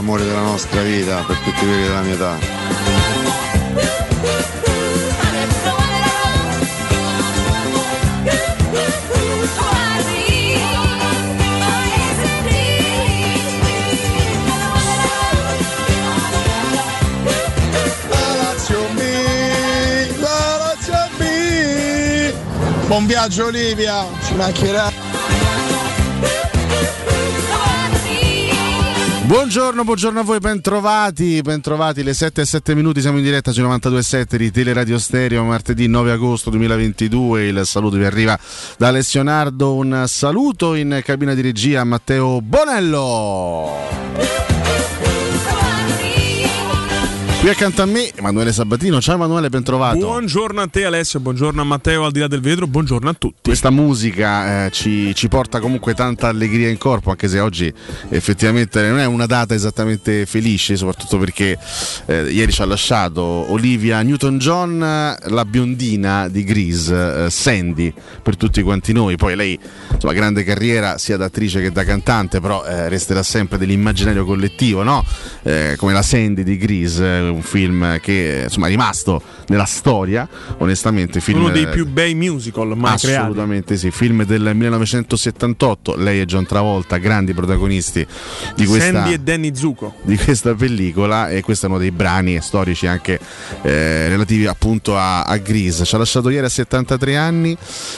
l'amore della nostra vita per tutti quelli della mia età. Buon viaggio Olivia, ci mancherà. Buongiorno, buongiorno a voi, bentrovati, bentrovati, le 7 e 7 minuti, siamo in diretta sui 92.7 di Teleradio Stereo, martedì 9 agosto 2022, il saluto vi arriva da Alessio un saluto in cabina di regia a Matteo Bonello. Qui accanto a me Emanuele Sabatino. Ciao Emanuele, ben trovato. Buongiorno a te Alessio, buongiorno a Matteo al di là del vetro, buongiorno a tutti. Questa musica eh, ci, ci, porta comunque tanta allegria in corpo, anche se oggi effettivamente non è una data esattamente felice, soprattutto perché eh, ieri ci ha lasciato Olivia Newton-John, la biondina di Grease, eh, Sandy, per tutti quanti noi. Poi lei, insomma, grande carriera sia da attrice che da cantante, però eh, resterà sempre dell'immaginario collettivo, no? Eh, come la Sandy di Grease un film che insomma, è rimasto nella storia, onestamente. Film, Uno dei più bei musical mai Assolutamente creati. sì, film del 1978, lei e John Travolta, grandi protagonisti di questa, Sandy e Danny Zuko. di questa pellicola e questo è uno dei brani storici anche eh, relativi appunto a, a Grease. Ci ha lasciato ieri a 73 anni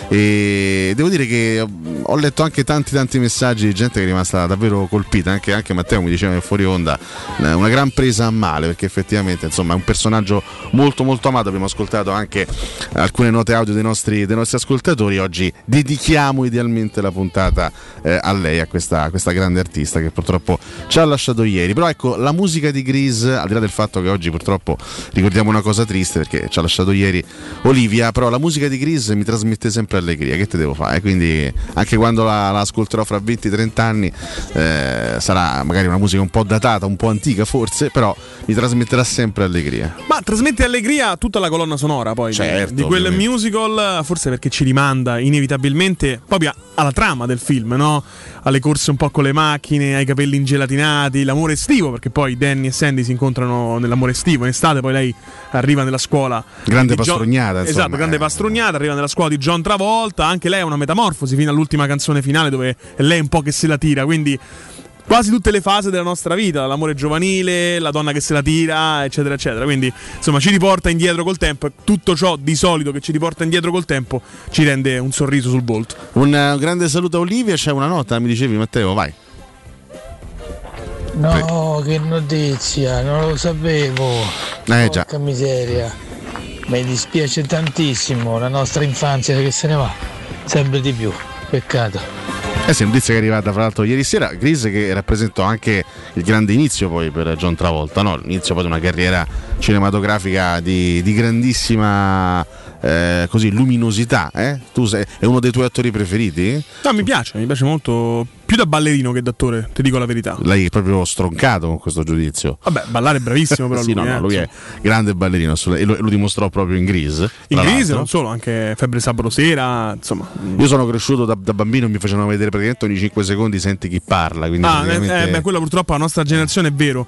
e devo dire che ho letto anche tanti tanti messaggi di gente che è rimasta davvero colpita, anche, anche Matteo mi diceva in fuori onda, una gran presa a male perché effettivamente effettivamente insomma, è un personaggio molto molto amato. Abbiamo ascoltato anche alcune note audio dei nostri, dei nostri ascoltatori. Oggi dedichiamo idealmente la puntata eh, a lei, a questa, a questa, grande artista che purtroppo ci ha lasciato ieri. Però ecco, la musica di Grease, al di là del fatto che oggi purtroppo ricordiamo una cosa triste perché ci ha lasciato ieri Olivia, però la musica di Grease mi trasmette sempre allegria. Che te devo fare? Quindi anche quando la, la ascolterò fra 20-30 anni eh, sarà magari una musica un po' datata, un po' antica forse, però mi trasmetterà sempre allegria. Ma trasmette allegria tutta la colonna sonora poi certo, di, di quel ovviamente. musical, forse perché ci rimanda inevitabilmente proprio alla trama del film, no? Alle corse un po' con le macchine, ai capelli ingelatinati, l'amore estivo, perché poi Danny e Sandy si incontrano nell'amore estivo, in estate poi lei arriva nella scuola. Grande pastrugnata, John... Esatto, grande eh. pastrugnata, arriva nella scuola di John Travolta, anche lei ha una metamorfosi fino all'ultima canzone finale dove è lei un po' che se la tira, quindi quasi tutte le fasi della nostra vita, l'amore giovanile, la donna che se la tira, eccetera, eccetera. Quindi, insomma, ci riporta indietro col tempo e tutto ciò di solito che ci riporta indietro col tempo ci rende un sorriso sul volto. Un, un grande saluto a Olivia, c'è una nota, mi dicevi Matteo, vai. No, che notizia, non lo sapevo. Eh già. Porca miseria. Mi dispiace tantissimo la nostra infanzia che se ne va, sempre di più. Peccato. Eh sì, notizia che è arrivata fra l'altro ieri sera, Grise che rappresentò anche il grande inizio poi per John Travolta, no? l'inizio poi di una carriera cinematografica di, di grandissima eh, così, luminosità. Eh? Tu sei, è uno dei tuoi attori preferiti? No, mi piace, mi piace molto più da ballerino che da attore, ti dico la verità. È proprio stroncato con questo giudizio. Vabbè, ballare è bravissimo, però. sì, lui, no, eh, no, lui è grande ballerino e lo, lo, dimostrò proprio in Grease. In Grease, non solo, anche Febbre Sabato Sera. Insomma. Io sono cresciuto da, da bambino, mi facevano vedere praticamente ogni 5 secondi senti chi parla. Ah, praticamente... eh, beh, quello purtroppo la nostra generazione è vero.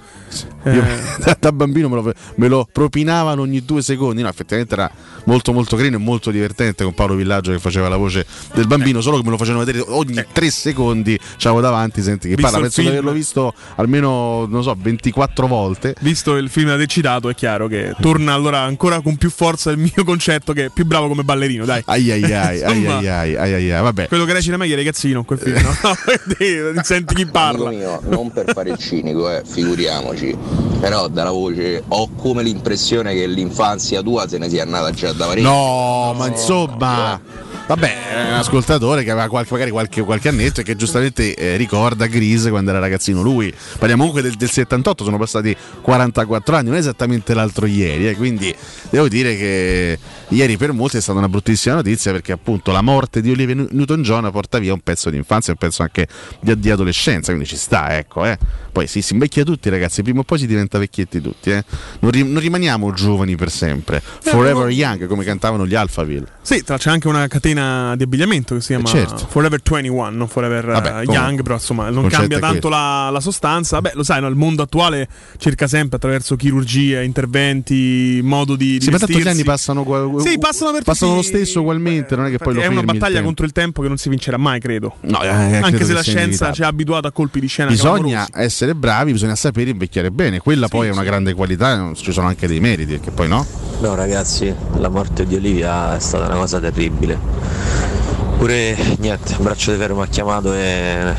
Io, eh. da, da, bambino me lo, me lo, propinavano ogni due secondi. No, effettivamente era molto, molto carino e molto divertente con Paolo Villaggio che faceva la voce del bambino, solo che me lo facevano vedere ogni eh. tre secondi. C'avevo davanti senti che parla, penso di averlo visto almeno, non so, 24 volte. Visto il film da te citato, è chiaro che torna allora ancora con più forza il mio concetto che è più bravo come ballerino, dai. Ai ai ai, ai, ai, ai, ai, ai, vabbè. Quello che recita meglio è ragazzino quel film, no? Senti chi parla. Mio, non per fare il cinico, eh, figuriamoci. Però dalla voce ho come l'impressione che l'infanzia tua se ne sia andata già da parecchio. No, ma insomma. Vabbè, è un ascoltatore che aveva qualche, magari qualche, qualche annetto e che giustamente eh, ricorda Grise quando era ragazzino lui. Parliamo comunque del, del, 78, sono passati 44 anni, non è esattamente l'altro ieri, eh, quindi devo dire che ieri per molti è stata una bruttissima notizia perché appunto la morte di Olivia Newton-John porta via un pezzo di infanzia, un pezzo anche di, di adolescenza, quindi ci sta, ecco. Eh. Poi sì, si invecchia tutti ragazzi, prima o poi si diventa vecchietti tutti, eh. non, ri- non, rimaniamo giovani per sempre. Forever young, come cantavano gli Alphaville. Sì, c'è anche una catena catena di abbigliamento che si chiama certo. Forever 21, non Forever Vabbè, eh, Young, però insomma non cambia tanto la, la sostanza. Beh, lo sai, no, il mondo attuale cerca sempre attraverso chirurgia, interventi, modo di, di Sì, ma tanto gli anni passano, ugual- Sì, passano per passano tutti- lo stesso ugualmente, non è che poi lo È una battaglia contro il tempo che non si vincerà mai, credo. No, eh, Anche credo se che la scienza ci ha abituato a colpi di scena Bisogna clamorosi. essere bravi, bisogna sapere invecchiare bene. Quella poi è una grande qualità, ci sono anche dei meriti, perché poi no. No ragazzi, la morte di Olivia è stata una cosa terribile. Pure niente, braccio di ferro mi ha chiamato e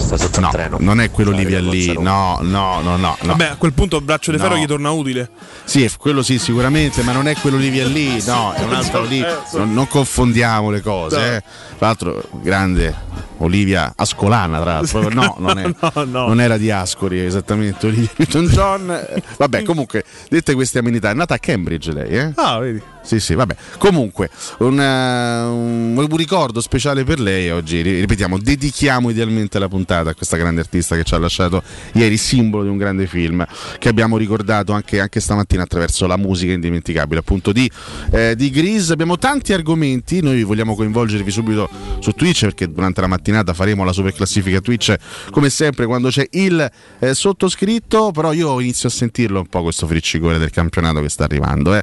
sta sotto il No, treno. non è quello Sta Olivia lì, no, no, no, no. no. Vabbè, a quel punto il braccio di ferro No. gli torna utile. Sì, quello sì, sicuramente, ma non è quello Olivia lì, no, è un altro lì. Non, non confondiamo le cose. eh. Tra l'altro, grande Olivia Ascolana, tra l'altro. No, non, è- No, no. non era di Ascoli, esattamente. Olivia Newton-John. Eh, Vabbè, comunque, dette queste amenità, è nata a Cambridge lei, eh? Ah, vedi. Sì, sì, vabbè. Comunque, un, eh, un- un ricordo speciale per lei oggi. Ri- Ripetiamo, dedichiamo idealmente la puntata a questa grande artista che ci ha lasciato ieri, simbolo di un grande film che abbiamo ricordato anche, anche stamattina attraverso la musica indimenticabile, appunto di, eh, di Grease. Abbiamo tanti argomenti, noi vogliamo coinvolgervi subito su Twitch perché durante la mattinata faremo la super classifica Twitch come sempre quando c'è il eh, sottoscritto, però io inizio a sentirlo un po' questo friccicore del campionato che sta arrivando. eh.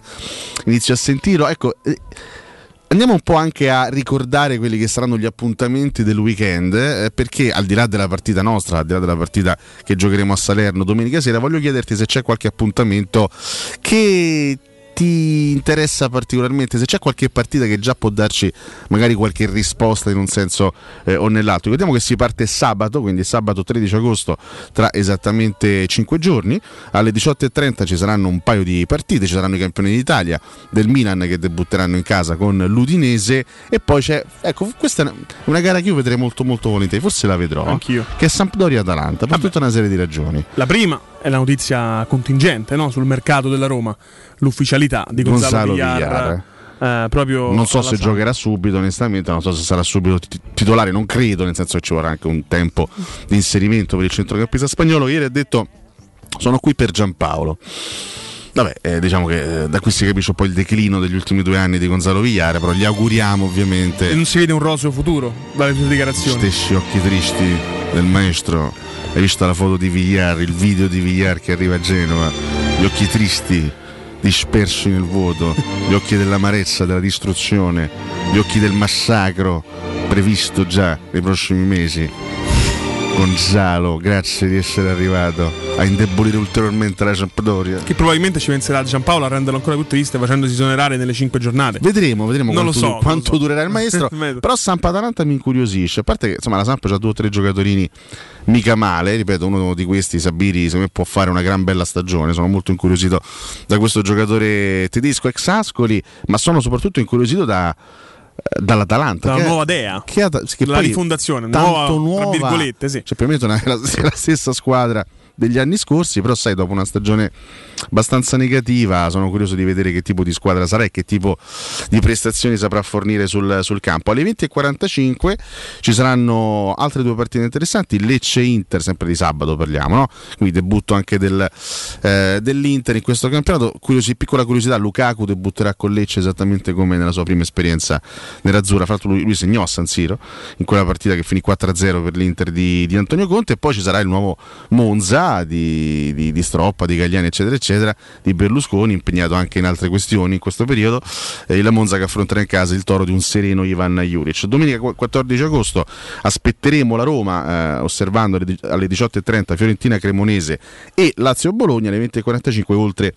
Inizio a sentirlo, ecco. eh, Andiamo un po' anche a ricordare quelli che saranno gli appuntamenti del weekend, eh, perché al di là della partita nostra, al di là della partita che giocheremo a Salerno domenica sera, voglio chiederti se c'è qualche appuntamento che ti interessa particolarmente, se c'è qualche partita che già può darci magari qualche risposta in un senso eh, o nell'altro. Ricordiamo che si parte sabato, quindi sabato 13 agosto, tra esattamente 5 giorni. Alle 18.30 ci saranno un paio di partite, ci saranno i campioni d'Italia del Milan che debutteranno in casa con l'Udinese e poi c'è, ecco, questa è una gara che io vedrei molto molto volentieri, forse la vedrò, Anch'io. che è Sampdoria-Atalanta, per tutta una serie di ragioni. La prima è la notizia contingente no? sul mercato della Roma, l'ufficialità di Gonzalo, Gonzalo Villar. eh, Non so se Samp. giocherà subito, onestamente, non so se sarà subito tit- titolare, non credo, nel senso che ci vorrà anche un tempo di inserimento per il centrocampista spagnolo. Ieri ha detto sono qui per Giampaolo. Vabbè, eh, diciamo che eh, da qui si capisce un po' il declino degli ultimi due anni di Gonzalo Villar, però gli auguriamo E ovviamente non si vede un roseo futuro dalle tue dichiarazioni. stessi occhi tristi del maestro. Hai visto la foto di Villar, il video di Villar che arriva a Genova, gli occhi tristi, dispersi nel vuoto, gli occhi dell'amarezza, della distruzione, gli occhi del massacro previsto già nei prossimi mesi. Gonzalo, grazie di essere arrivato a indebolire ulteriormente la Sampdoria. Che probabilmente ci penserà Giampaolo a renderlo ancora più triste facendosi esonerare nelle cinque giornate. Vedremo, vedremo Non quanto, so, quanto so. durerà il maestro. Però Sampa Atalanta mi incuriosisce. A parte che insomma la Sampa ha due o tre giocatori mica male. Ripeto, uno di questi, Sabiri, secondo me può fare una gran bella stagione. Sono molto incuriosito da questo giocatore tedesco ex Ascoli, ma sono soprattutto incuriosito da. Eh, Dall'Atalanta, Dalla che è- nuova dea. che, che La rifondazione, tanto nuova, tra nuova, virgolette, sì. cioè, per me è la, la stessa squadra degli anni scorsi, però sai, dopo una stagione abbastanza negativa, sono curioso di vedere che tipo di squadra sarà e che tipo di prestazioni saprà fornire sul, sul campo. Alle 20.45 ci saranno altre due partite interessanti, Lecce-Inter, sempre di sabato parliamo, no? quindi debutto anche del, eh, dell'Inter in questo campionato. Curiosi- piccola curiosità, Lukaku debutterà con Lecce esattamente come nella sua prima esperienza nerazzurra, fra l'altro lui, lui segnò a San Siro in quella partita che finì 4-0 per l'Inter di, di Antonio Conte e poi ci sarà il nuovo Monza di, di- di Stroppa, di Gagliani eccetera eccetera, di Berlusconi impegnato anche in altre questioni in questo periodo, e il Monza che affronterà in casa il toro di un sereno Ivan Juric. Domenica qu- 14 agosto aspetteremo la Roma eh, osservando alle di- alle 18.30 Fiorentina Cremonese e Lazio Bologna alle 20.45 oltre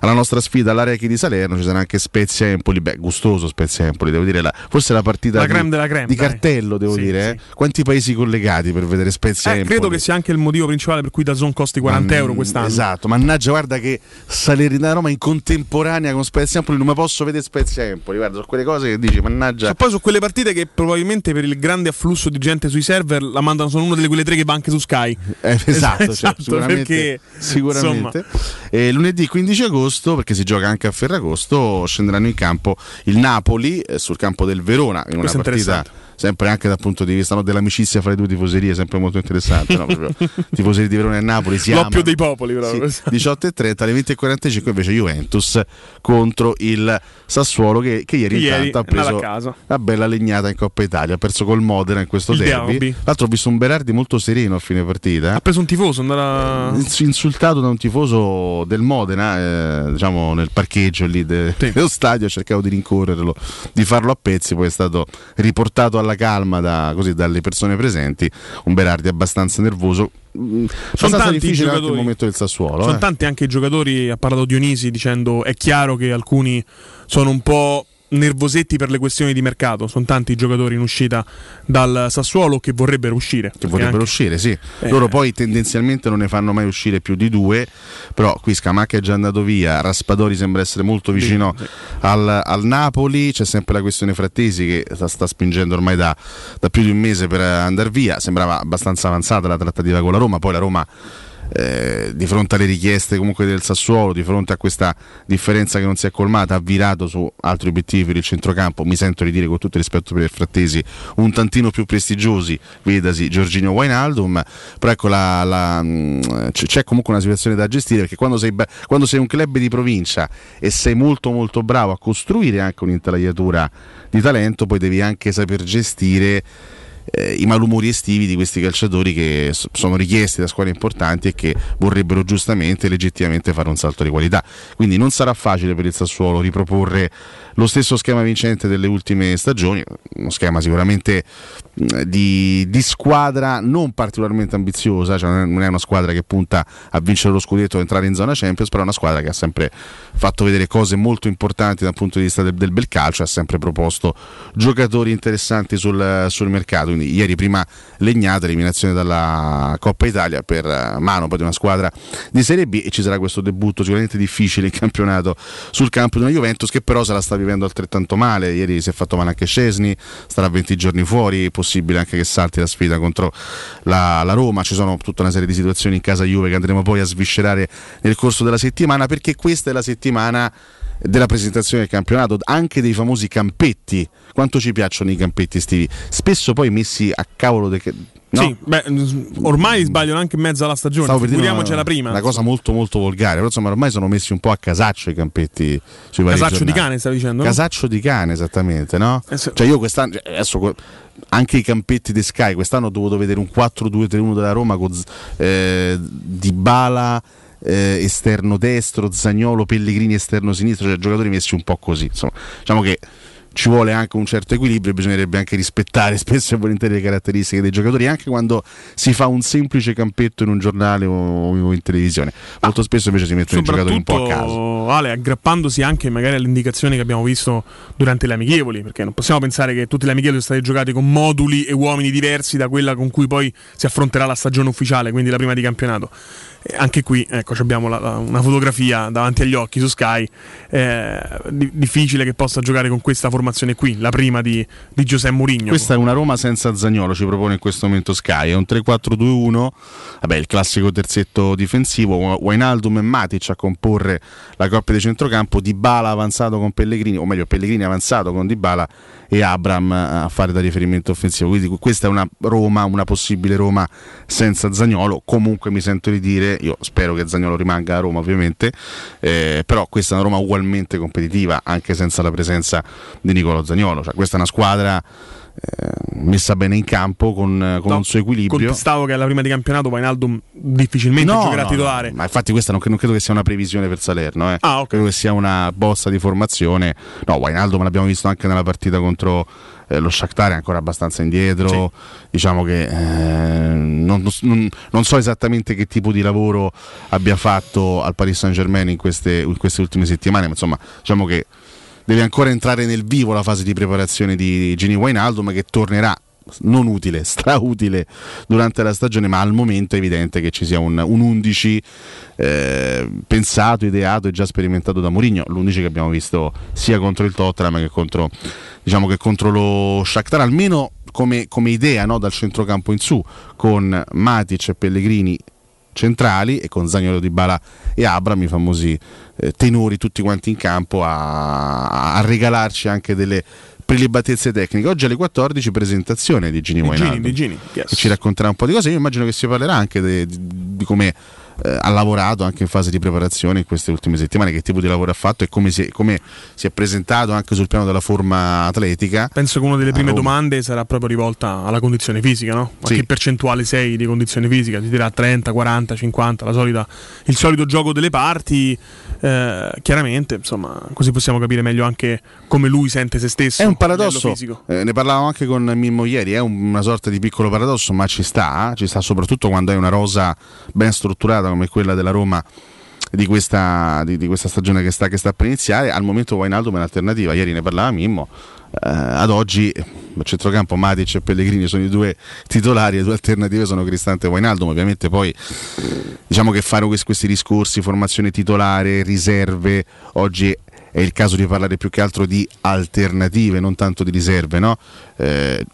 alla nostra sfida all'Arechi di Salerno ci sarà anche Spezia Empoli, beh gustoso Spezia Empoli, devo dire la, forse la partita La di, creme della creme, di dai. cartello devo Sì, dire, sì. eh. quanti paesi collegati per vedere Spezia Eh, Empoli? credo che sia anche il motivo principale per cui Dazon costi 40 euro quest'anno. Esatto, mannaggia, guarda che Salernitana Roma in contemporanea con Spezia Empoli non mi posso vedere Spezia Empoli. Guarda, sono quelle cose che dici, mannaggia. Cioè, poi su quelle partite che probabilmente per il grande afflusso di gente sui server la mandano sono una delle quelle tre che va anche su Sky. Eh, esatto, cioè, Esatto, sicuramente. perché, sicuramente. E lunedì 15 agosto, perché si gioca anche a Ferragosto, scenderanno in campo il Napoli eh, sul campo del Verona in una Questo è partita. Sempre anche dal punto di vista no, dell'amicizia fra le due tifoserie, sempre molto interessante. No? Tifoserie di Verona e Napoli si L'oppio amano. dei popoli, però. Sì, 18 e 30, alle 20 e 45 invece Juventus contro il Sassuolo che, che ieri, Ieri intanto ha preso a una bella legnata in Coppa Italia, ha perso col Modena in questo Il derby. derby. Tra l'altro ho visto un Berardi molto sereno a fine partita. Ha preso un tifoso, andava... Ins- insultato da un tifoso del Modena, eh, diciamo nel parcheggio lì de- Sì. dello stadio, cercavo di rincorrerlo, di farlo a pezzi, poi è stato riportato alla calma da- così, dalle persone presenti. Un Berardi abbastanza nervoso. mm, abbastanza tanti difficile anche il momento del Sassuolo. Sono eh. tanti anche i giocatori, ha parlato Dionisi dicendo è chiaro che alcuni sono un po' nervosetti per le questioni di mercato, sono tanti i giocatori in uscita dal Sassuolo che vorrebbero uscire. che vorrebbero anche- uscire, sì. Eh. Loro poi tendenzialmente non ne fanno mai uscire più di due, però qui Scamacca è già andato via, Raspadori sembra essere molto vicino Sì. al, al Napoli, c'è sempre la questione Frattesi che sta, sta spingendo ormai da, da più di un mese per andare via, sembrava abbastanza avanzata la trattativa con la Roma, poi la Roma... eh, di fronte alle richieste comunque del Sassuolo, di fronte a questa differenza che non si è colmata, ha virato su altri obiettivi per il centrocampo. Mi sento di dire con tutto il rispetto per il Frattesi, un tantino più prestigiosi, vedasi Giorginio Wijnaldum. Però ecco, la- la, c- c'è comunque una situazione da gestire perché quando sei, quando sei un club di provincia e sei molto molto bravo a costruire anche un'intelaiatura di talento, poi devi anche saper gestire eh, i malumori estivi di questi calciatori che sono richiesti da squadre importanti e che vorrebbero giustamente e legittimamente fare un salto di qualità. Quindi non sarà facile per il Sassuolo riproporre lo stesso schema vincente delle ultime stagioni, uno schema sicuramente di, di squadra non particolarmente ambiziosa, cioè non è- una squadra che punta a vincere lo scudetto e entrare in zona Champions, però è una squadra che ha sempre fatto vedere cose molto importanti dal punto di vista del, del bel calcio, ha sempre proposto giocatori interessanti sul, sul mercato. Quindi ieri prima legnata, eliminazione dalla Coppa Italia per eh, mano poi di una squadra di Serie B e ci sarà questo debutto sicuramente difficile in campionato sul campo di una Juventus che però se la sta vivendo altrettanto male. Ieri si è fatto male anche Scesni, starà 20 giorni fuori, possibile anche che salti la sfida contro la, la Roma. Ci sono tutta una serie di situazioni in casa Juve che andremo poi a sviscerare nel corso della settimana perché questa è la settimana della presentazione del campionato, anche dei famosi campetti. Quanto ci piacciono i campetti estivi? Spesso poi messi a cavolo de... no? Sì, beh, ormai sbagliano anche in mezzo alla stagione, Stavo figuriamoci la prima. Una cosa molto molto volgare, però insomma ormai sono messi un po' a casaccio i campetti sui Casaccio di cane, stavi dicendo? no? Casaccio di cane, esattamente, no? Eh, sì. Cioè io quest'anno, cioè, adesso anche i campetti di Sky, quest'anno ho dovuto vedere un 4-2-3-1 della Roma con eh, Dybala eh, esterno destro, Zagnolo, Pellegrini esterno sinistro, cioè giocatori messi un po' così, insomma. Diciamo che ci vuole anche un certo equilibrio, bisognerebbe anche rispettare spesso e volentieri le caratteristiche dei giocatori, anche quando si fa un semplice campetto in un giornale o, in televisione. Molto spesso invece si mettono i giocatori un po' a caso. Ale, aggrappandosi anche magari alle indicazioni che abbiamo visto durante le amichevoli, perché non possiamo pensare che tutte le amichevoli sono state giocate con moduli e uomini diversi da quella con cui poi si affronterà la stagione ufficiale, quindi la prima di campionato. E anche qui, ecco, abbiamo la- la- una fotografia davanti agli occhi su Sky. eh, di- difficile che possa giocare con questa formazione qui, la prima di, di Giuseppe Mourinho. Questa è una Roma senza Zagnolo, ci propone in questo momento Sky. È un 3-4-2-1, vabbè, il classico terzetto difensivo. Wijnaldum e Matic a comporre la coppia di centrocampo. Dybala avanzato con Pellegrini, o meglio, Pellegrini avanzato con Dybala e Abram a fare da riferimento offensivo. Quindi questa è una Roma, una possibile Roma senza Zagnolo. Comunque mi sento di dire, io spero che Zagnolo rimanga a Roma, ovviamente, eh, però questa è una Roma ugualmente competitiva, anche senza la presenza di Nicolo Zagnolo. Cioè, questa è una squadra eh, messa bene in campo con, con No, un suo equilibrio. Contestavo che alla prima di campionato Wijnaldum difficilmente giocherà no, titolare. no, ma infatti questa non, non credo che sia una previsione per Salerno, eh. Ah, ok. credo che sia una bossa di formazione. No, Wijnaldum l'abbiamo visto anche nella partita contro eh, lo Shakhtar, è ancora abbastanza indietro. Diciamo che eh, non, non- non so esattamente che tipo di lavoro abbia fatto al Paris Saint Germain in queste, in queste ultime settimane, ma insomma, diciamo che deve ancora entrare nel vivo la fase di preparazione di Gini Wijnaldum che tornerà non utile, strautile durante la stagione, ma al momento è evidente che ci sia un, un 11 eh, pensato, ideato e già sperimentato da Mourinho, l'11 che abbiamo visto sia contro il Tottenham che contro, diciamo che contro lo Shakhtar, almeno come, come idea no, dal centrocampo in su, con Matic e Pellegrini centrali e con Zagnolo Di Bala e Abram i famosi eh, tenori tutti quanti in campo a, a regalarci anche delle prelibatezze tecniche. Oggi alle 14 presentazione di Gini Wijnaldum, Gini, yes. che ci racconterà un po' di cose. Io immagino che si parlerà anche di come eh, ha lavorato anche in fase di preparazione in queste ultime settimane, che tipo di lavoro ha fatto e come si, come si è presentato anche sul piano della forma atletica. Penso che una delle prime A domande sarà proprio rivolta alla condizione fisica, no? Ma Sì. che percentuale sei di condizione fisica? Ti dirà 30, 40, 50, la solita, il solito gioco delle parti. eh, chiaramente, insomma, così possiamo capire meglio anche come lui sente se stesso. È un a paradosso, eh, ne parlavamo anche con Mimmo ieri, è un- una sorta di piccolo paradosso, ma ci sta, ci sta soprattutto quando hai una rosa ben strutturata come quella della Roma di questa, di, di questa stagione che sta, che sta per iniziare. Al momento Wijnaldum è un'alternativa, ieri ne parlava Mimmo, eh, ad oggi a centrocampo Matic e Pellegrini sono i due titolari, le due alternative sono Cristante e Wijnaldum, ovviamente poi diciamo che fare questi, questi discorsi, formazione titolare, riserve, oggi è il caso di parlare più che altro di alternative, non tanto di riserve, no? Eh,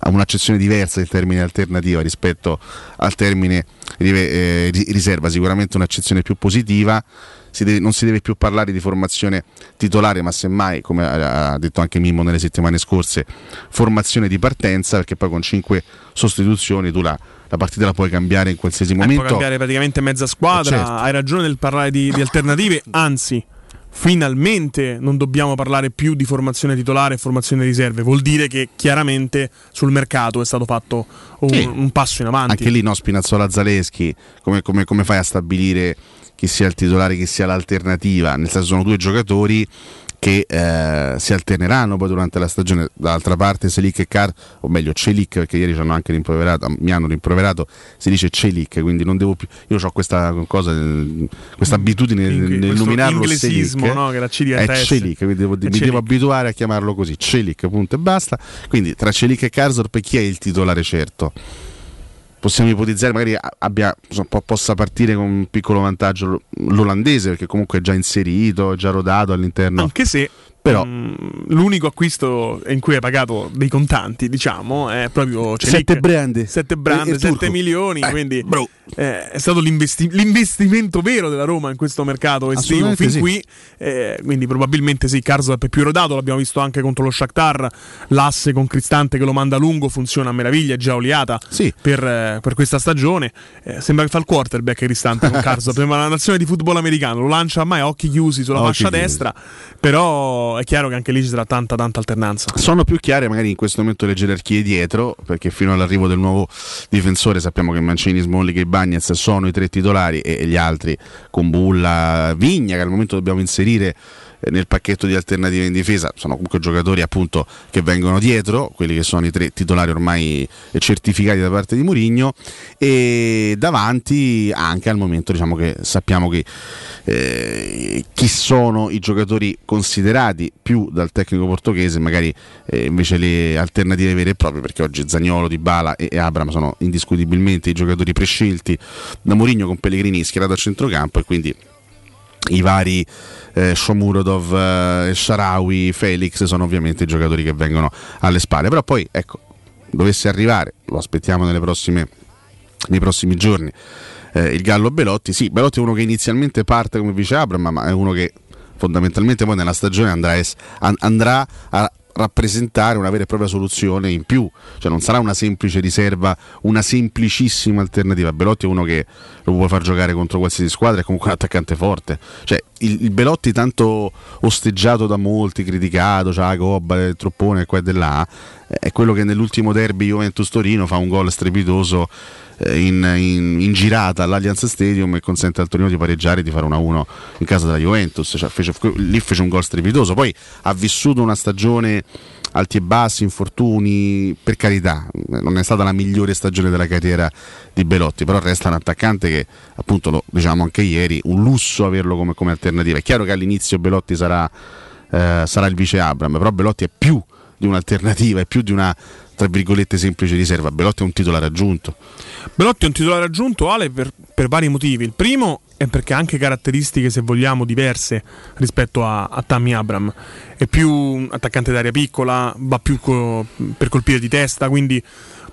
ha un'accezione diversa del termine alternativa rispetto al termine eh, ri- riserva, sicuramente un'accezione più positiva. Si deve- non si deve più parlare di formazione titolare, ma semmai, come ha detto anche Mimmo nelle settimane scorse, formazione di partenza, perché poi con cinque sostituzioni tu la, la partita la puoi cambiare in qualsiasi Eh, momento. cambiare praticamente mezza squadra. Certo. Hai ragione nel parlare di, di alternative, anzi. Finalmente non dobbiamo parlare più di formazione titolare e formazione riserve, vuol dire che chiaramente sul mercato è stato fatto un, Sì. un passo in avanti. Anche lì no, Spinazzola Zaleschi, come, come- come fai a stabilire chi sia il titolare, chi sia l'alternativa? Nel senso sono due giocatori che eh, si alterneranno poi durante la stagione. Dall'altra parte Selic e Car, o meglio Celic, perché ieri ci hanno anche rimproverato, mi hanno rimproverato, si dice Celic, quindi non devo più. Io ho questa cosa, eh, questa abitudine nel, Ingl- nel nominarlo Selic. no, che la C è S. Celic, quindi devo- mi Celic. devo abituare a chiamarlo così, Celic, punto e basta. Quindi tra Celic e Karsdorp chi è il titolare certo? Possiamo ipotizzare magari abbia, insomma, po- possa partire con un piccolo vantaggio l'olandese perché comunque è già inserito, è già rodato all'interno. Anche se Però- mm, l'unico acquisto in cui hai pagato dei contanti, diciamo, è proprio Celic. Sette brand. Sette brand, E- e 7 turco. milioni, Eh, quindi bro. eh, è stato l'investi- l'investimento vero della Roma in questo mercato estivo fin sì. qui. eh, quindi probabilmente sì, Karsdorp è più rodato, l'abbiamo visto anche contro lo Shakhtar, l'asse con Cristante che lo manda lungo funziona a meraviglia, è già oliata Sì. per, eh, per questa stagione. Eh, sembra che fa il quarterback Cristante con Karsdorp, sembra una nazione di football americano, lo lancia ormai a occhi chiusi sulla Occhi fascia chiusi. destra, però è chiaro che anche lì ci sarà tanta tanta alternanza. Sono più chiare magari in questo momento le gerarchie dietro, perché fino all'arrivo del nuovo difensore sappiamo che Mancini, Smalling e Bagnez sono i tre titolari e gli altri con Bulla, Vigna che al momento dobbiamo inserire nel pacchetto di alternative in difesa, sono comunque giocatori appunto che vengono dietro, quelli che sono i tre titolari ormai eh, certificati da parte di Murigno e davanti anche al momento diciamo che sappiamo che eh, chi sono i giocatori considerati più dal tecnico portoghese, magari eh, invece le alternative vere e proprie, perché oggi Zagnolo, Dybala e, e Abram sono indiscutibilmente i giocatori prescelti da Mourinho con Pellegrini schierato a centrocampo e quindi i vari eh, Shomurodov, eh, Sharawi, Felix sono ovviamente i giocatori che vengono alle spalle, però poi ecco, dovesse arrivare, lo aspettiamo prossime, nei prossimi giorni, eh, il Gallo Belotti, sì, Belotti è uno che inizialmente parte come vice Abram, ma è uno che fondamentalmente poi nella stagione andrà es- an- andrà a rappresentare una vera e propria soluzione in più, cioè non sarà una semplice riserva, una semplicissima alternativa. Belotti è uno che lo può far giocare contro qualsiasi squadra, è comunque un attaccante forte. Cioè, il, il Belotti tanto osteggiato da molti, criticato, c'ha la gobba, il troppone qua e là, è quello che nell'ultimo derby Juventus-Torino fa un gol strepitoso eh, in, in- in girata all'Allianz Stadium e consente al Torino di pareggiare e di fare 1-1 in casa della Juventus. Cioè, fece- lì fece un gol strepitoso. Poi ha vissuto una stagione alti e bassi, infortuni, per carità, non è stata la migliore stagione della carriera di Belotti, però resta un attaccante che appunto lo diciamo anche ieri, un lusso averlo come, come alternativa. È chiaro che all'inizio Belotti sarà, eh, sarà il vice Abram, però Belotti è più di un'alternativa, è più di una tra virgolette semplice riserva. Belotti è un titolare aggiunto. Belotti è un titolare aggiunto, Ale, per, per vari motivi. Il primo è perché ha anche caratteristiche, se vogliamo, diverse rispetto a, a Tammy Abram. È più un attaccante d'area piccola, va più co- per colpire di testa, quindi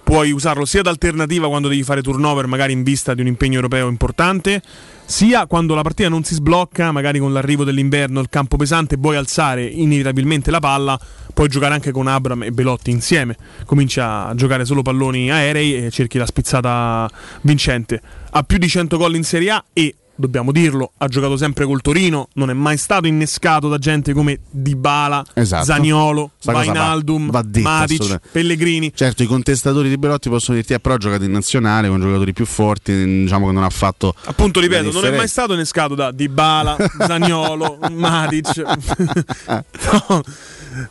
puoi usarlo sia da alternativa quando devi fare turnover, magari in vista di un impegno europeo importante, sia quando la partita non si sblocca, magari con l'arrivo dell'inverno, il campo pesante, vuoi alzare inevitabilmente la palla, puoi giocare anche con Abram e Belotti insieme. Cominci a giocare solo palloni aerei e cerchi la spizzata vincente. Ha più di 100 gol in Serie A e dobbiamo dirlo, ha giocato sempre col Torino, non è mai stato innescato da gente come Dybala, Esatto. Zaniolo, Sta cosa va- Vainaldum, va detta, Matic. Pellegrini. Certo, i contestatori di Belotti possono dirti, eh, però ha giocato in nazionale con giocatori più forti, diciamo che non ha fatto. Appunto, ripeto, non è mai stato innescato da Dybala, Zaniolo, Matic. No.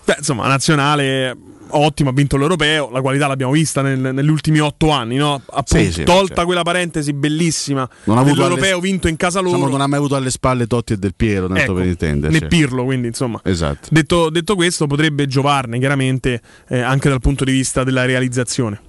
Beh, insomma, nazionale ottimo, ha vinto l'europeo, la qualità l'abbiamo vista nel- negli ultimi otto anni, no? Appunto, Sì, sì, tolta certo. quella parentesi bellissima dell'europeo alle- vinto in casa loro. Diciamo, non ha mai avuto alle spalle Totti e Del Piero, tanto Ecco, per intenderci. né Pirlo, quindi insomma. Esatto. Detto, detto questo, potrebbe giovarne chiaramente eh, anche dal punto di vista della realizzazione.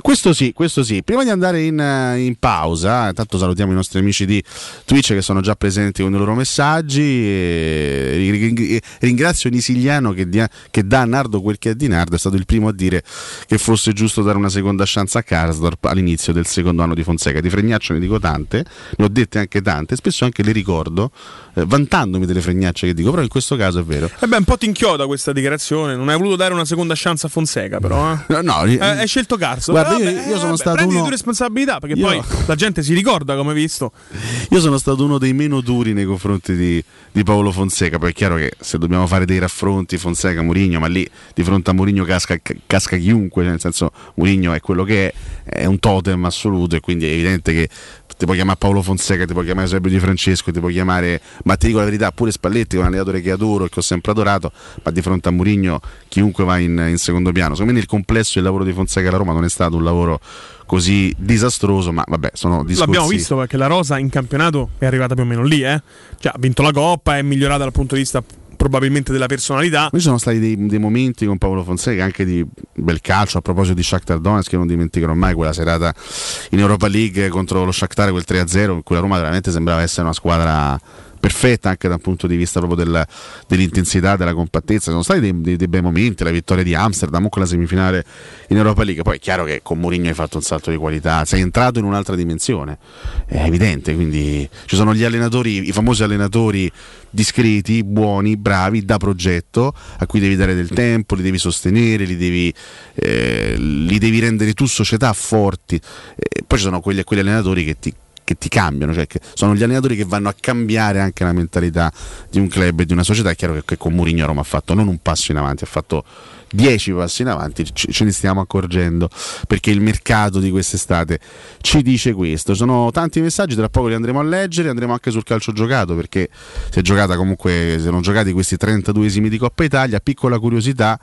Questo sì, questo sì. Prima di andare in, eh, in pausa, intanto salutiamo i nostri amici di Twitch che sono già presenti con i loro messaggi. e ring- ringrazio Nisigliano che, dia- che dà a Nardo quel che è di Nardo, è stato il primo a dire che fosse giusto dare una seconda chance a Karsdorp all'inizio del secondo anno di Fonseca. Di Fregnaccio ne dico tante, ne ho dette anche tante, spesso anche le ricordo, eh, vantandomi delle fregnacce che dico, però in questo caso è vero. E beh, un po' ti inchioda questa dichiarazione. Non hai voluto dare una seconda chance a Fonseca, però. Eh? No, no, Eh, hai scelto Carso. Guarda, io- io sono vabbè, stato prenditi uno- tu responsabilità perché Io- poi la gente si ricorda come hai visto. Io sono stato uno dei meno duri nei confronti di, di Paolo Fonseca, poi è chiaro che se dobbiamo fare dei raffronti Fonseca, Murigno, ma lì di fronte a Murigno casca, casca chiunque, nel senso Murigno è quello che è, è un totem assoluto e quindi è evidente che ti puoi chiamare Paolo Fonseca, ti puoi chiamare Eusebio Di Francesco, ti puoi chiamare, ma ti dico la verità, pure Spalletti che è un allenatore che adoro e che ho sempre adorato, ma di fronte a Murigno chiunque va in, in secondo piano. Secondo me nel complesso il lavoro di Fonseca alla Roma non è stato un lavoro così disastroso, ma vabbè, sono discorsi... L'abbiamo visto perché la Rosa in campionato è arrivata più o meno lì, eh. Cioè, ha vinto la Coppa, è migliorata dal punto di vista probabilmente della personalità. Ci sono stati dei, dei momenti con Paolo Fonseca anche di bel calcio a proposito di Shakhtar Donetsk che non dimenticherò mai quella serata in Europa League contro lo Shakhtar quel 3-0 in cui la Roma veramente sembrava essere una squadra perfetta anche dal punto di vista proprio del- dell'intensità, della compattezza. Sono stati dei, dei- dei bei momenti, la vittoria di Amsterdam, con la semifinale in Europa League. Poi è chiaro che con Mourinho hai fatto un salto di qualità, sei entrato in un'altra dimensione, è evidente. Quindi ci sono gli allenatori, i famosi allenatori discreti, buoni, bravi, da progetto, a cui devi dare del tempo, li devi sostenere, li devi, eh, li devi rendere tu società forti. E poi ci sono quegli, quegli allenatori che ti che ti cambiano, cioè sono gli allenatori che vanno a cambiare anche la mentalità di un club e di una società. È chiaro che, che con Mourinho Roma ha fatto non un passo in avanti, ha fatto dieci passi in avanti, ce, ne stiamo accorgendo perché il mercato di quest'estate ci dice questo. Sono tanti messaggi, tra poco li andremo a leggere, andremo anche sul calcio giocato perché si è giocata comunque, sono giocati questi 32esimi di Coppa Italia. Piccola curiosità,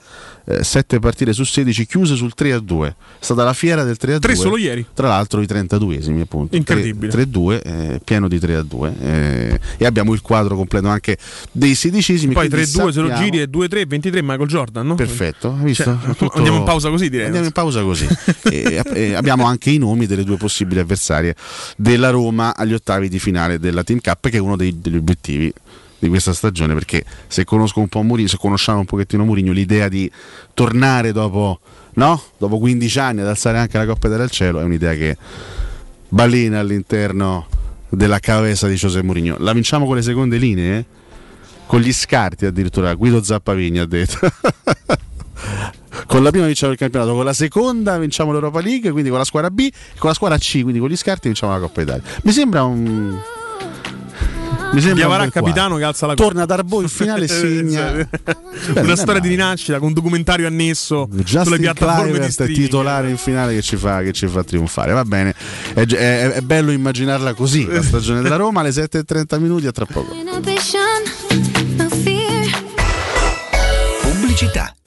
7 partite su 16 chiuse sul 3-2. È stata la fiera del 3-2. Tre solo ieri. Tra l'altro i 32esimi appunto. Incredibile. 3-2, eh, pieno di 3-2 eh, e abbiamo il quadro completo anche dei sedicesimi. Poi quindi 3-2 se lo giri e 2-3, 23 Michael Jordan, no? Perfetto, hai visto? Cioè, Tutto- Andiamo in pausa così direi. Andiamo in pausa così. e, e abbiamo anche i nomi delle due possibili avversarie della Roma agli ottavi di finale della Team Cup, che è uno dei- degli obiettivi di questa stagione. Perché se conosco un po' Mourinho, se conosciamo un pochettino Mourinho, l'idea di tornare dopo, no? dopo 15 anni ad alzare anche la Coppa al cielo è un'idea che balena all'interno della cabeza di José Mourinho. La vinciamo con le seconde linee? Con gli scarti addirittura, Guido Zappavini ha detto. con la prima vinciamo il campionato, con la seconda vinciamo l'Europa League, quindi con la squadra B, e con la squadra C, quindi con gli scarti vinciamo la Coppa Italia. Mi sembra un... Mi sembra Diavarà capitano che alza la Torna Darbo in finale e segna. Beh, Una storia di rinascita con un documentario annesso sulle Justin piattaforme di Kluivert, streaming. titolare in finale che ci, fa, che ci fa trionfare. Va bene, è, è- è bello immaginarla così, la stagione della Roma alle 7.30 minuti a tra poco. Pubblicità.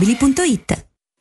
mobili.it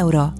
euro.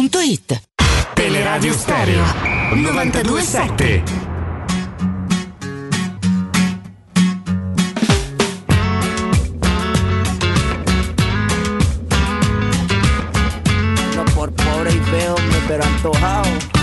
otticasalvagente.it. Teleradio Stereo 927 No por pobre y feo, pero antojado.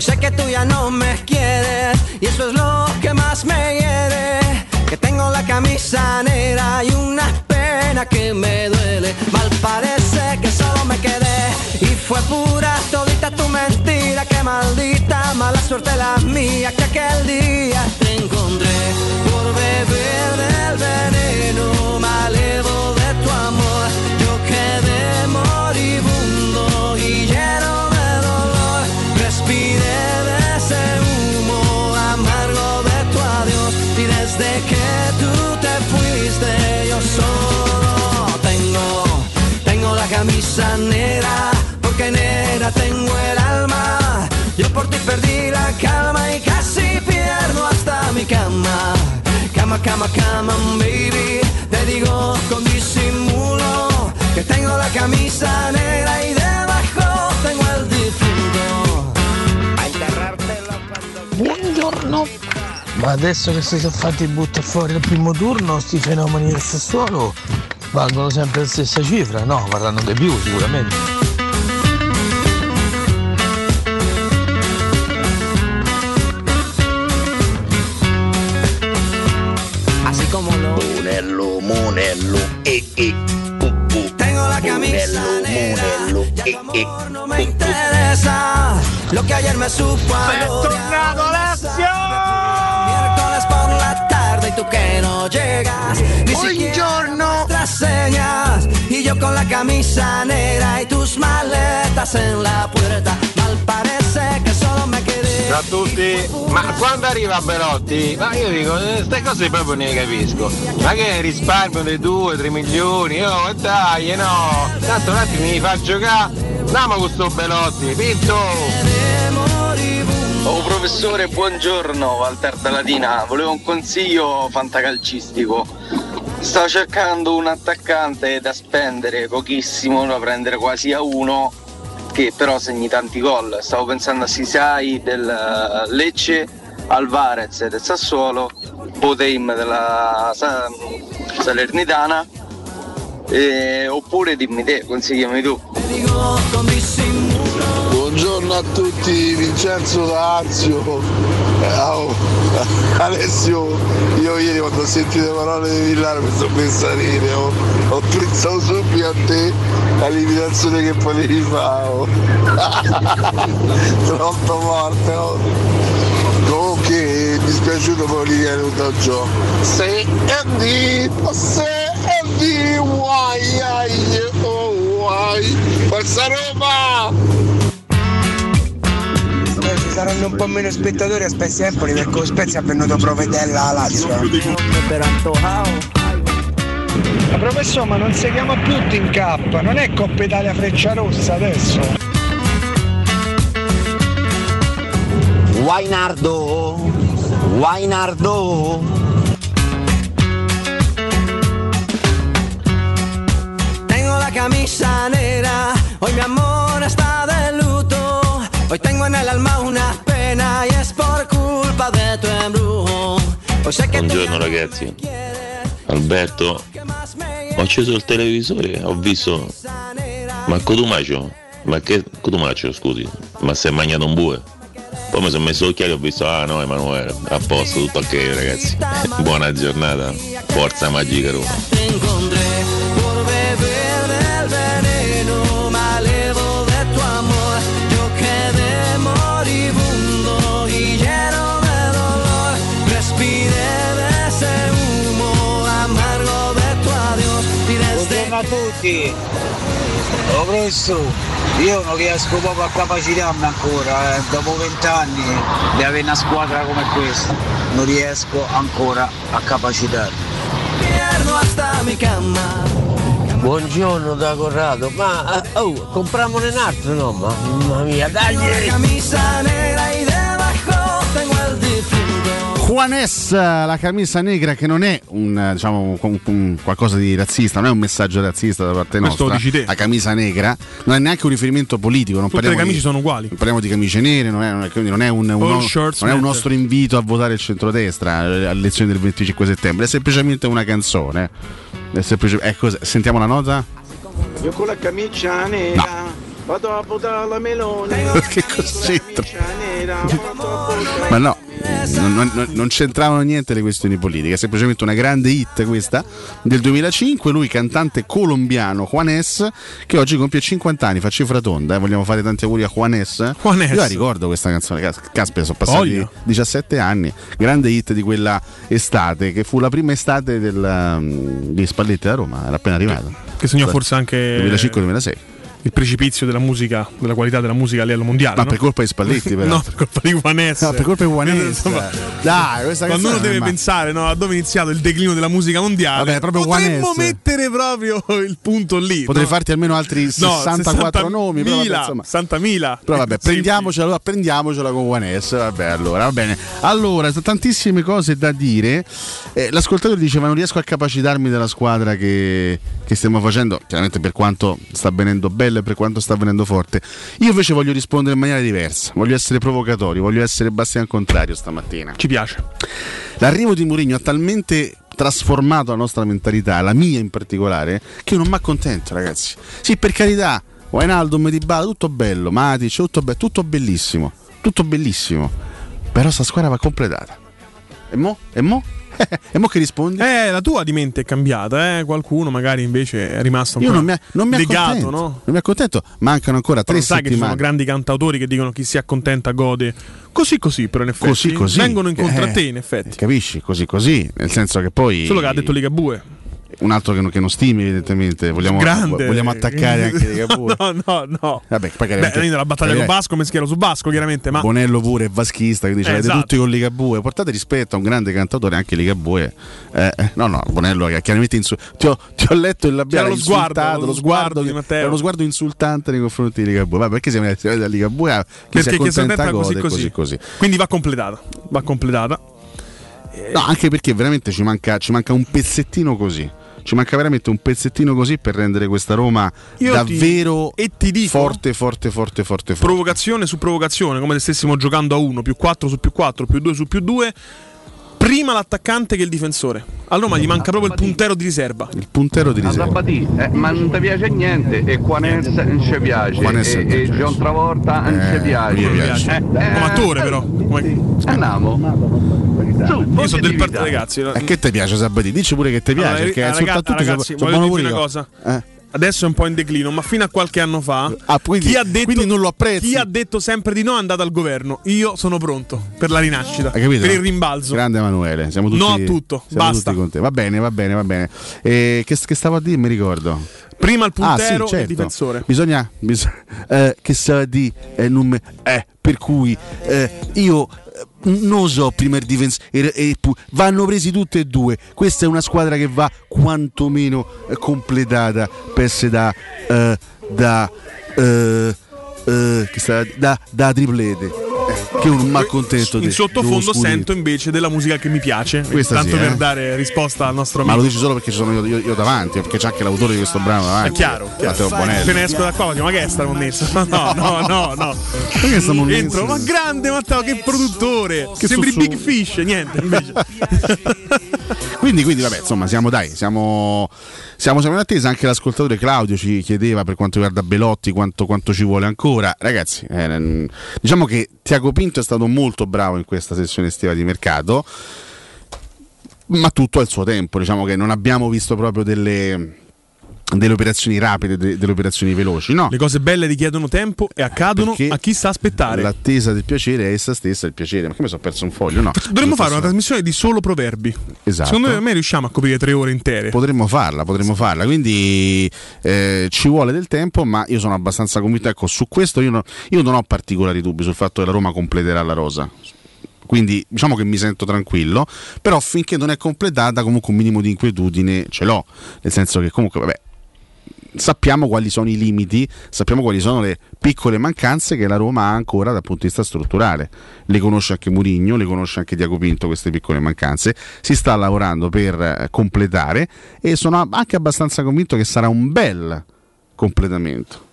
Hoy sé que tú ya no me quieres y eso es lo que más me hiere. Que tengo la camisa negra y una pena que me duele. Mal parece que solo me quedé y fue pura todita tu mentira. Que maldita mala suerte la mía que aquel día te encontré por beber del veneno la camisa negra tengo el alma. Yo por ti perdí la calma y casi pierdo hasta mi cama. Cama, cama, cama, baby. Te digo con disimulo que tengo la camisa negra y debajo tengo el difunto. A enterrártelo Buongiorno. Ma adesso che si sono fatti buttare fuori il primo turno, sti fenomeni del Sassuolo valgono sempre la stessa cifra? No, varranno di più sicuramente. Así como lo Monello, Monello, e e. Tengo la camisa negra, ya tu amor no me interesa. Lo que ayer me supo a tornado tarde y tú que no llegas. Ni Buongiorno. señas y yo con la camisa negra y tus maletas en la puerta. Mal parece que solo me quedé. Ciao a tutti, ma quando arriva Belotti? Ma io dico, queste cose proprio ne capisco. Ma che risparmio dei 2-3 milioni? Oh, dai, no! Tanto un attimo mi fa giocare. Andiamo con sto Belotti, pinto! Oh professore, buongiorno, Walter da Latina. Volevo un consiglio fantacalcistico. Stavo cercando un attaccante da spendere pochissimo, da prendere quasi a uno, che però segni tanti gol. Stavo pensando a Sisai del eh, Lecce, Alvarez del Sassuolo, Boteim della Sa- Salernitana. eh, oppure dimmi te, consigliami tu. Buongiorno a tutti, Vincenzo D'Arzio. Eh, oh, Alessio, io ieri quando ho sentito le parole di Villaro mi sono messo a ridere, oh. ho pensato subito a te, all'imitazione che potevi fare. Oh. Troppo forte, oh. Comunque mi è dispiaciuto poi che non da gioco. Se di, se di, guai, ai, oh, guai. Forza Roma! Saranno un po' meno spettatori a Spezia Empoli perché lo Spezia ha venuto Provedella a Lazio. Ma professore, ma non si chiama più Team K, non è Coppa Italia Freccia Rossa adesso. Wainardo, Wainardo. Tengo la camisa negra, hoy mi amor está de luto. Hoy tengo en el alma una pena y es por culpa de tu embrujo. Buongiorno ragazzi, Alberto, ho acceso il televisore, ho visto, ma Cotumaccio, ma che Cotumaccio scusi, ma si è mangiato un bue? Poi mi sono messo l'occhiaio e ho visto, ah no Emanuele, a posto, tutto ok ragazzi, buona giornata, forza magica Roma. A tutti. Oh professore, io non riesco proprio a capacitarmi ancora, eh, dopo vent'anni di avere una squadra come questa, non riesco ancora a capacitarmi. Buongiorno da Corrado, ma eh, oh, compriamone un altro no? Ma, mamma mia, dai! Juanes, la camisa negra che non è un, eh, diciamo, un- un- qualcosa di razzista, non è un messaggio razzista da parte Questo nostra. lo dici te. La camisa negra non è neanche un riferimento politico. Non Tutte le camicie di, sono uguali. non parliamo di camicie nere, non è, non è- quindi non è un, un- All shirts non è un nostro invito a votare il centrodestra eh, alle elezioni del 25 settembre, è semplicemente una canzone. È semplice- così. Sentiamo la nota? Io con la camicia nera vado a votare la melone. che cos'entra? Ma no, non, non- non c'entravano niente le questioni politiche, è semplicemente una grande hit questa del 2005. Lui, cantante colombiano Juanes, che oggi compie 50 anni, fa cifra tonda. eh, Vogliamo fare tanti auguri a Juanes. Juanes. Io la ricordo questa canzone, cas- caspita, sono passati Voglio. 17 anni. Grande hit di quella estate, che fu la prima estate del, um, di Spalletti da Roma, era appena arrivato. Che segnò forse anche 2005-2006. Il precipizio della musica, della qualità della musica a livello mondiale. Ma no? per colpa di Spalletti, però. No, per colpa di Juanes. No, per colpa di Juanes. Dai, questa Quando uno deve ma- pensare no, a dove è iniziato il declino della musica mondiale, Vabbè, proprio potremmo Juanes. mettere proprio il punto lì. Potrei no? farti almeno altri No, 64 nomi, però vabbè, 60.000, insomma. 60.000. Però vabbè, prendiamocela, allora, prendiamocela con Juanes. Vabbè, allora, va bene. Allora, sono tantissime cose da dire. Eh, l'ascoltatore diceva: Non riesco a capacitarmi della squadra che, che stiamo facendo. Chiaramente, per quanto sta venendo bella e per quanto sta venendo forte. Io invece voglio rispondere in maniera diversa. Voglio essere provocatorio, voglio essere Bastian Contrario stamattina. Ci piace. L'arrivo di Mourinho ha talmente trasformato la nostra mentalità, la mia in particolare, che io non mi accontento, ragazzi. Sì, per carità, Wijnaldum, Dybala, tutto bello, Matic, tutto, be- tutto bellissimo, tutto bellissimo. Però sta squadra va completata. E mo? E mo? e mo che rispondi? Eh, la tua di mente è cambiata, eh? Qualcuno magari invece è rimasto un Io po' non mi, non mi legato, accontento, no? non mi accontento. Mancano ancora Però tre sai che ci sono grandi cantautori che dicono chi si accontenta gode. Così così, però in effetti Così così. vengono incontro a Eh, te in effetti. Capisci? Così così. Nel senso che poi. Solo che ha detto Ligabue. Un altro che non, che non stimi, evidentemente. Vogliamo, vogliamo attaccare anche Ligabue. No, no, no. Vabbè, poi Beh, nella battaglia con Vasco mi schiero su Vasco, chiaramente, ma Bonello pure è vaschista che dice Eh, avete esatto. tutti con Ligabue portate rispetto a un grande cantatore anche Ligabue eh, eh, no no Bonello che chiaramente insu- ti, ho, ti ho letto il labiale lo sguardo, lo lo sguardo, di Matteo. era uno sguardo insultante nei confronti di Ligabue ma perché siamo arrivati a Ligabue ah, che perché si accontenta così così così Quindi va completata. Va completata. no anche perché veramente ci manca, ci manca un pezzettino così ci manca veramente un pezzettino così per rendere questa Roma Io davvero ti- e ti dico- forte forte forte forte forte Provocazione su provocazione, come se stessimo giocando a 1 più 4 su più 4 più 2 su più 2. Prima l'attaccante che il difensore. A Roma gli manca proprio il puntero di riserva. il puntero di riserva Sabatì, eh, ma non ti piace niente e Quanes non ci piace Quanes non e, e. John Travolta non Eh, ci piace. mi piace. Eh, eh, Come attore, però. Come- Andiamo. Su, Io sono del partito, ragazzi. e che ti piace Sabatini dici pure che ti piace Allora, perché raga- soprattutto ragazzi, so- so voglio dirti pure una io. cosa. Eh. Adesso è un po' in declino, ma fino a qualche anno fa Ah, quindi- chi, ha detto, chi ha detto sempre di no è andato al governo. Io sono pronto per la rinascita, per il rimbalzo. Grande Emanuele, siamo tutti, No a tutto, basta. tutti con te. Va bene, va bene, va bene. E che, che stavo a dire? Mi ricordo. Prima il Ah, puntero sì, e il certo. difensore. Bisogna, bis- eh, che stavo a dire? Eh, me- eh, per cui eh, io eh, non so prima il difensore e, e vanno presi tutti e due. Questa è una squadra che va quantomeno eh, completata per essere da eh, da eh, eh, da, da triplete. Che mi accontento In di- sottofondo sento invece della musica che mi piace. Questa tanto sì, per eh. dare risposta al nostro Ma amico. lo dici solo perché ci sono io, io- io davanti, perché c'è anche l'autore di questo brano davanti. È chiaro, chiaro. Bonelli. Appena esco da qua, ma che è sta connessa? No, no, no, no. Perché sta monnezza? Entro, ma grande Matteo, che produttore! Che Sembri sussurro. Big Fish, niente invece. Quindi, quindi, vabbè, insomma, siamo dai, siamo, siamo, siamo in attesa. Anche l'ascoltatore Claudio ci chiedeva per quanto riguarda Belotti quanto, quanto ci vuole ancora. Ragazzi, eh, diciamo che Tiago Pinto è stato molto bravo in questa sessione estiva di mercato, ma tutto al suo tempo. Diciamo che non abbiamo visto proprio delle, delle operazioni rapide, de- delle operazioni veloci, no? Le cose belle richiedono tempo e accadono Perché a chi sa aspettare. L'attesa del piacere è essa stessa il piacere. Ma che mi sono perso un foglio? No. Dovremmo fare una trasmissione di solo proverbi. Esatto. Secondo me riusciamo a coprire tre ore intere. Potremmo farla, potremmo farla, quindi eh, ci vuole del tempo, ma io sono abbastanza convinto. Ecco, su questo io, no- io non ho particolari dubbi sul fatto che la Roma completerà la rosa. Quindi diciamo che mi sento tranquillo, però finché non è completata comunque un minimo di inquietudine ce l'ho, nel senso che comunque vabbè, sappiamo quali sono i limiti, sappiamo quali sono le piccole mancanze che la Roma ha ancora dal punto di vista strutturale. Le conosce anche Murigno, le conosce anche Diaco Pinto queste piccole mancanze. Si sta lavorando per eh, completare e sono anche abbastanza convinto che sarà un bel completamento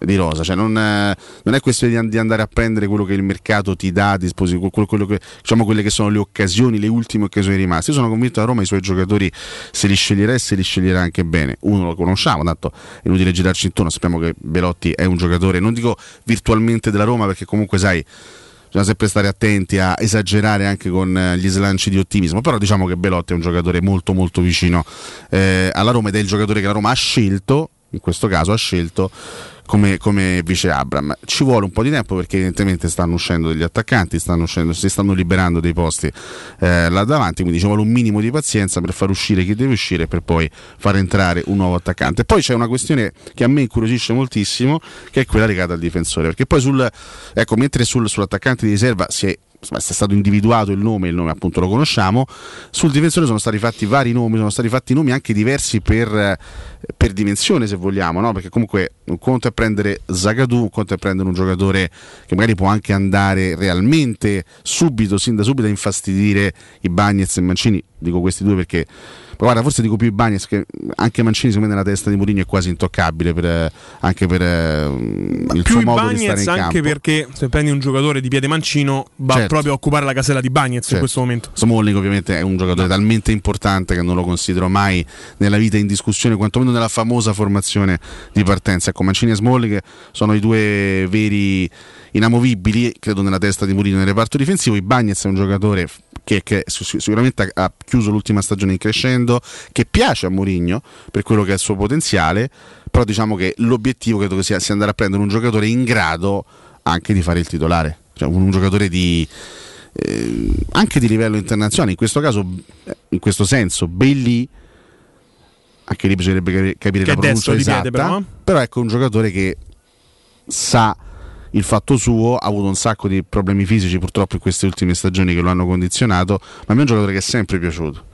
di rosa, cioè non, eh, non è questione di, an- di andare a prendere quello che il mercato ti dà a disposizione, diciamo quelle che sono le occasioni, le ultime occasioni rimaste. Io sono convinto che Roma i suoi giocatori se li sceglierà e se li sceglierà anche bene. Uno lo conosciamo, tanto è inutile girarci intorno, sappiamo che Belotti è un giocatore, non dico virtualmente della Roma perché comunque sai bisogna sempre stare attenti a esagerare anche con eh, gli slanci di ottimismo però diciamo che Belotti è un giocatore molto molto vicino eh, alla Roma ed è il giocatore che la Roma ha scelto in questo caso ha scelto come, come vice Abram. Ci vuole un po' di tempo perché evidentemente stanno uscendo degli attaccanti, stanno uscendo, si stanno liberando dei posti eh, là davanti, quindi ci vuole un minimo di pazienza per far uscire chi deve uscire per poi far entrare un nuovo attaccante. Poi c'è una questione che a me incuriosisce moltissimo, che è quella legata al difensore, perché poi sul, ecco, mentre sul- sull'attaccante di riserva si è insomma, è stato individuato il nome, il nome appunto lo conosciamo, sul difensore sono stati fatti vari nomi, sono stati fatti nomi anche diversi per, eh, per dimensione se vogliamo, no? perché comunque un conto è prendere Zagadou, un conto è prendere un giocatore che magari può anche andare realmente subito, sin da subito a infastidire i Bagnets e Mancini, dico questi due perché guarda, forse dico più i Bagnets che anche Mancini secondo me nella testa di Mourinho è quasi intoccabile per, anche per eh, il più suo i modo di stare in anche campo. perché se prendi un giocatore di piede mancino va Certo. proprio a occupare la casella di Bagnets in Certo. questo momento. Smalling ovviamente è un giocatore talmente importante che non lo considero mai nella vita in discussione, quantomeno nella famosa formazione di partenza. Ecco, Mancini e Smalling sono i due veri inamovibili, credo, nella testa di Mourinho nel reparto difensivo. I Bagnets è un giocatore che, che sic- sicuramente ha chiuso l'ultima stagione in crescendo, che piace a Mourinho per quello che è il suo potenziale, però diciamo che l'obiettivo credo che sia, sia andare a prendere un giocatore in grado anche di fare il titolare, cioè un, un giocatore di eh, anche di livello internazionale, in questo caso, eh, in questo senso, Bailey, anche lì bisognerebbe capi- capire Che la pronuncia esatta, piede, però, però ecco un giocatore che sa il fatto suo, ha avuto un sacco di problemi fisici purtroppo in queste ultime stagioni che lo hanno condizionato, ma a me è un giocatore che è sempre piaciuto.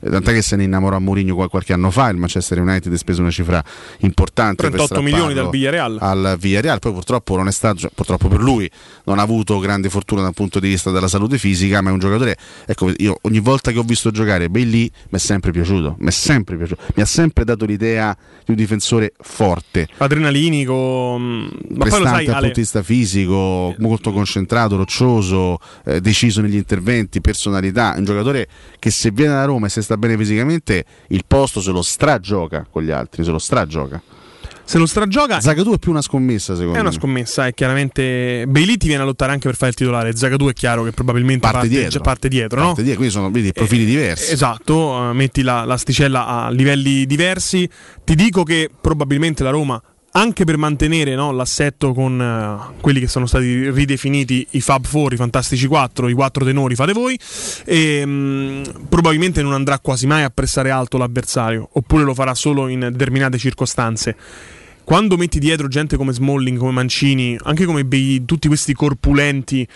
Eh, Tant'è che se ne innamorò a Mourinho qual- qualche anno fa, il Manchester United ha speso una cifra importante. per 38 milioni dal Villarreal. al Villarreal, poi purtroppo non è stato, cioè, purtroppo per lui non ha avuto grande fortuna dal punto di vista della salute fisica, ma è un giocatore, ecco, io ogni volta che ho visto giocare Bailey mi è sempre piaciuto, mi è sempre piaciuto, mi ha sempre dato l'idea di un difensore forte, Adrenalinico, mm, ma poi lo sai, dal punto di vista fisico, molto concentrato, roccioso, eh, deciso negli interventi, personalità, un giocatore che se viene da Roma e se sta bene fisicamente, il posto se lo stragioca con gli altri, se lo stragioca. se lo stragioca Zagadou è più una scommessa secondo è una me. scommessa e chiaramente Bailey ti viene a lottare anche per fare il titolare Zagadou è chiaro che probabilmente Parte parte, dietro. già parte dietro no? Parte dietro, quindi sono vedi, profili diversi. Esatto, eh, metti la- l'asticella a livelli diversi. Ti dico che probabilmente la Roma, anche per mantenere no, l'assetto con eh, quelli che sono stati ridefiniti i Fab 4, i Fantastici 4, i quattro tenori, fate voi, ehm, probabilmente non andrà quasi mai a pressare alto l'avversario, oppure lo farà solo in determinate circostanze. Quando metti dietro gente come Smalling, come Mancini, anche come Bei, tutti questi corpulenti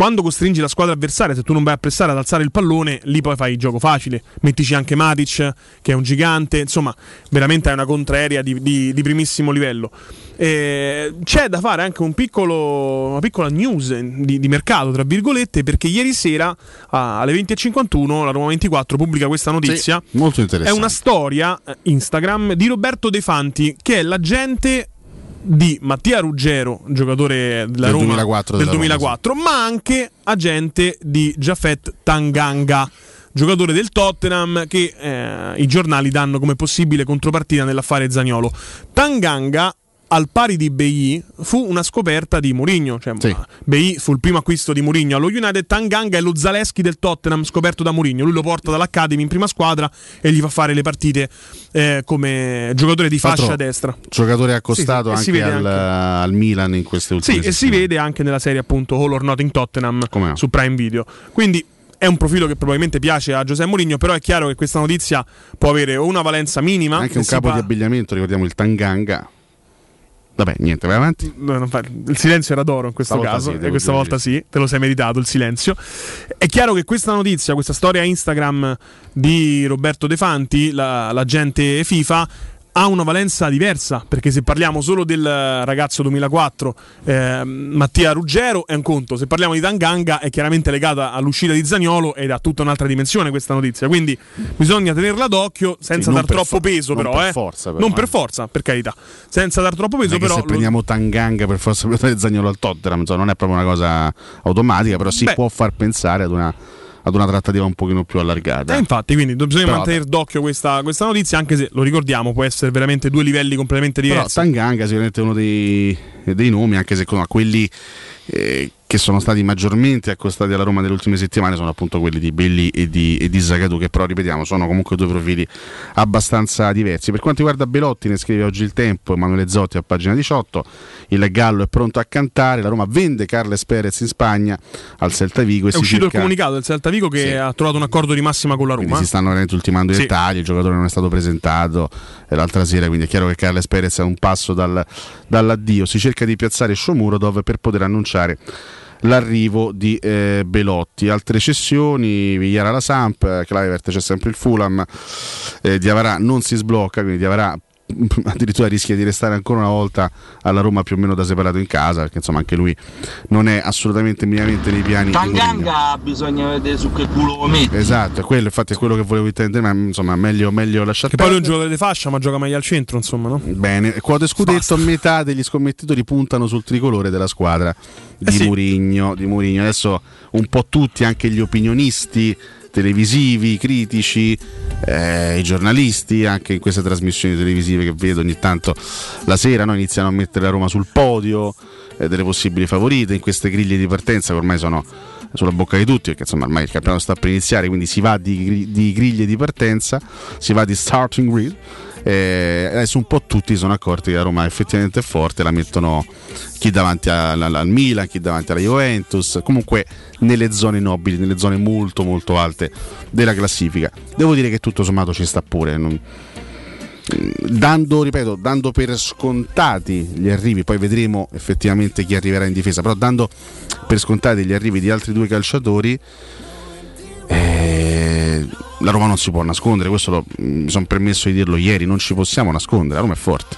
quando costringi la squadra avversaria, se tu non vai a pressare ad alzare il pallone, lì poi fai il gioco facile. Mettici anche Matic, che è un gigante, insomma, veramente è una contraerea di, di- di primissimo livello. Eh, c'è da fare anche un piccolo, una piccola news di, di mercato, tra virgolette, perché ieri sera alle 20.51 la Roma 24 pubblica questa notizia. Sì, molto È interessante. una storia eh, Instagram di Roberto De Fanti, che è l'agente di Mattia Ruggero, giocatore della Del Roma 2004 del della Roma, 2004, ma anche agente di Jafet Tanganga, giocatore del Tottenham che eh, i giornali danno come possibile contropartita nell'affare Zagnolo. Tanganga al pari di Bei fu una scoperta di Mourinho, cioè Bei fu il primo acquisto di Mourinho allo United, Tanganga è lo Zaleschi del Tottenham scoperto da Mourinho, lui lo porta dall'Academy in prima squadra e gli fa fare le partite eh, come giocatore di fascia l'altro, destra. Giocatore accostato Sì, sì, anche al, anche. al Milan in queste Sì, ultime e si settimane. vede anche nella serie appunto All or Nothing Tottenham Come no? su Prime Video. Quindi è un profilo che probabilmente piace a Giuseppe Mourinho, però è chiaro che questa notizia può avere o una valenza minima, Anche che un capo pa- di abbigliamento, ricordiamo il Tanganga. Vabbè, niente, vai avanti. No, Il silenzio era d'oro in questo Stavolta caso, sì, e questa volta sì. sì, te lo sei meritato il silenzio. È chiaro che questa notizia, questa storia Instagram di Roberto De Fanti, la- l'agente FIFA, ha una valenza diversa, perché se parliamo solo del ragazzo 2004, eh, Mattia Ruggero, è un conto, se parliamo di Tanganga è chiaramente legata all'uscita di Zagnolo ed ha tutta un'altra dimensione questa notizia, quindi bisogna tenerla d'occhio senza Sì, dar per troppo for- peso però, per eh. forza, però, non eh. per forza, per carità, senza dar troppo peso però... se lo- prendiamo Tanganga per forza portare Zagnolo al Tottenham, insomma, non è proprio una cosa automatica, però si Beh. può far pensare ad una, ad una trattativa un pochino più allargata. Eh, infatti, quindi bisogna Però, mantenere d'occhio questa, questa notizia, anche se lo ricordiamo, può essere veramente due livelli completamente Però diversi. Tanganga è sicuramente uno dei, dei nomi, anche se con quelli eh, che sono stati maggiormente accostati alla Roma nelle ultime settimane sono appunto quelli di Belli e di, e di Zagadou che però ripetiamo sono comunque due profili abbastanza diversi per quanto riguarda Belotti ne scrive oggi il tempo Emanuele Zotti a pagina 18 il Gallo è pronto a cantare la Roma vende Carles Perez in Spagna al Celta Vigo e È uscito il cerca- comunicato del Celta Vigo che Sì. ha trovato un accordo di massima con la quindi Roma. si stanno veramente ultimando i Sì. dettagli, il giocatore non è stato presentato eh, l'altra sera, quindi è chiaro che Carles Perez è un passo dal- dall'addio. Si cerca di piazzare Shomurodov per poter annunciare l'arrivo di eh, Belotti. Altre cessioni, Vigliara alla Samp, eh, Kluivert c'è sempre il Fulham, eh, Diavarà non si sblocca, quindi Diavarà addirittura rischia di restare ancora una volta alla Roma più o meno da separato in casa, perché insomma anche lui non è assolutamente minimamente nei piani. Tanganga bisogna vedere su che culo lo metti. Esatto, è quello, infatti è quello che volevo intendere, ma insomma meglio, meglio lasciare Che poi un giocatore di fascia, ma gioca meglio al centro, insomma, no? Bene, quote scudetto, metà degli scommettitori puntano sul tricolore della squadra di Eh sì. Murigno, di Murigno. Adesso un po' tutti, anche gli opinionisti televisivi, critici, eh, i giornalisti, anche in queste trasmissioni televisive che vedo ogni tanto la sera, no, iniziano a mettere la Roma sul podio eh, delle possibili favorite, in queste griglie di partenza che ormai sono sulla bocca di tutti, perché insomma ormai il campionato sta per iniziare, quindi si va di, di griglie di partenza, si va di starting grid. Eh, adesso un po' tutti sono accorti che la Roma effettivamente è forte, la mettono chi davanti al- al Milan, chi davanti alla Juventus, comunque nelle zone nobili, nelle zone molto molto alte della classifica. Devo dire che tutto sommato ci sta pure. non- dando, ripeto, dando per scontati gli arrivi, poi vedremo effettivamente chi arriverà in difesa, però dando per scontati gli arrivi di altri due calciatori, eh, la Roma non si può nascondere, questo lo- mi sono permesso di dirlo ieri, non ci possiamo nascondere, la Roma è forte.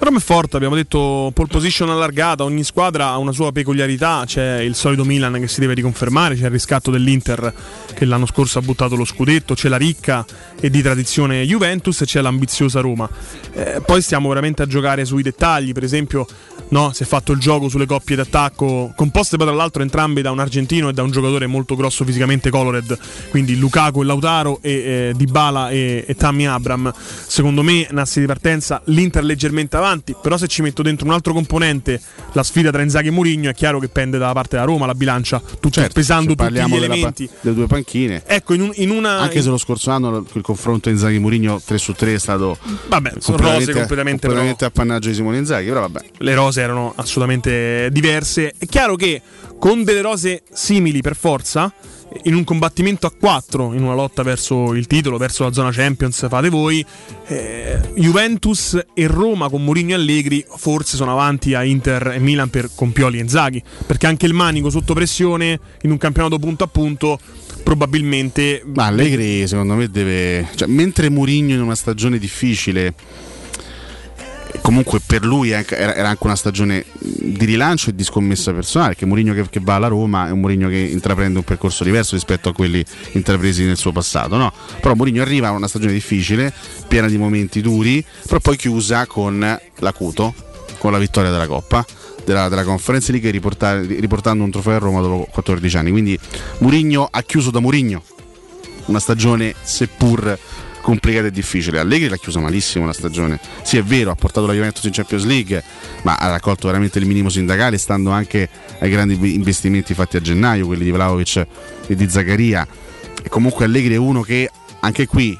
Roma è forte, abbiamo detto pole position allargata, ogni squadra ha una sua peculiarità, c'è il solito Milan che si deve riconfermare, c'è il riscatto dell'Inter che l'anno scorso ha buttato lo scudetto, c'è la ricca e di tradizione Juventus e c'è l'ambiziosa Roma. Eh, poi stiamo veramente a giocare sui dettagli, per esempio no, si è fatto il gioco sulle coppie d'attacco, composte tra l'altro entrambe da un argentino e da un giocatore molto grosso fisicamente colored, quindi Lukaku e Lautaro e eh, Dybala e, e Tammy Abram. Secondo me, nassi di partenza, l'Inter leggermente avanti, però se ci metto dentro un altro componente, la sfida tra Inzaghi e Mourinho, è chiaro che pende dalla parte della Roma, la bilancia, tutto, pesando Se tutti gli della pa- elementi. delle due panchine. Ecco, in, un- in una... Anche se lo scorso anno il confronto Inzaghi-Murigno 3 su 3 è stato Vabbè, sono rose completamente, completamente appannaggio di Simone Inzaghi, però vabbè. le rose erano assolutamente diverse. È chiaro che con delle rose simili per forza, in un combattimento a quattro, in una lotta verso il titolo, verso la zona Champions, fate voi, eh, Juventus e Roma con Mourinho e Allegri forse sono avanti a Inter e Milan per, con Pioli e Inzaghi, perché anche il Manico sotto pressione in un campionato punto a punto probabilmente... Ma Allegri secondo me deve... Cioè, mentre Mourinho in una stagione difficile, comunque per lui era, anche una stagione di rilancio e di scommessa personale, che Mourinho che, che va alla Roma è un Mourinho che intraprende un percorso diverso rispetto a quelli intrapresi nel suo passato, no? Però Mourinho arriva a una stagione difficile, piena di momenti duri, però poi chiusa con l'acuto, con la vittoria della Coppa. Della, della Conference League riportando un trofeo a Roma dopo 14 anni quindi Mourinho ha chiuso da Mourinho una stagione seppur complicata e difficile. Allegri l'ha chiusa malissimo la stagione. Sì, è vero, ha portato la Juventus in Champions League, ma ha raccolto veramente il minimo sindacale, stando anche ai grandi investimenti fatti a gennaio, quelli di Vlaovic e di Zaccaria. E comunque Allegri è uno che anche qui,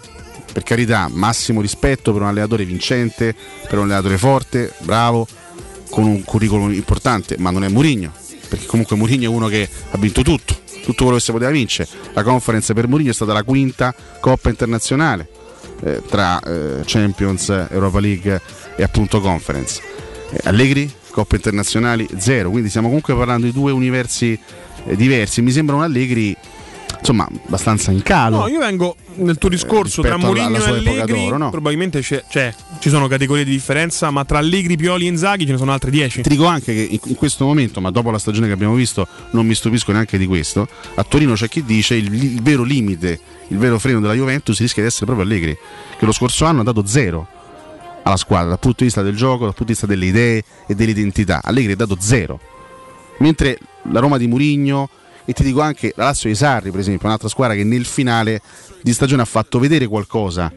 per carità, massimo rispetto per un allenatore vincente, per un allenatore forte, bravo, con un curriculum importante, ma non è Mourinho, perché comunque Mourinho è uno che ha vinto tutto, tutto quello che si poteva vincere. La conference per Mourinho è stata la quinta Coppa internazionale eh, tra eh, Champions, Europa League e appunto Conference. Eh, Allegri, Coppe internazionali, zero, quindi stiamo comunque parlando di due universi eh, diversi. Mi sembra un Allegri insomma abbastanza in calo. No, io vengo nel tuo discorso tra Mourinho e Allegri. d'oro, no? Probabilmente c'è, c'è- ci sono categorie di differenza, ma tra Allegri, Pioli e Inzaghi ce ne sono altre 10. Ti dico anche che in, in questo momento, ma dopo la stagione che abbiamo visto, non mi stupisco neanche di questo. A Torino c'è chi dice il, il vero limite, il vero freno della Juventus rischia di essere proprio Allegri, che lo scorso anno ha dato zero alla squadra dal punto di vista del gioco, dal punto di vista delle idee e dell'identità. Allegri ha dato zero. Mentre la Roma di Murigno, e ti dico anche la Lazio di Sarri, per esempio, un'altra squadra che nel finale di stagione ha fatto vedere qualcosa.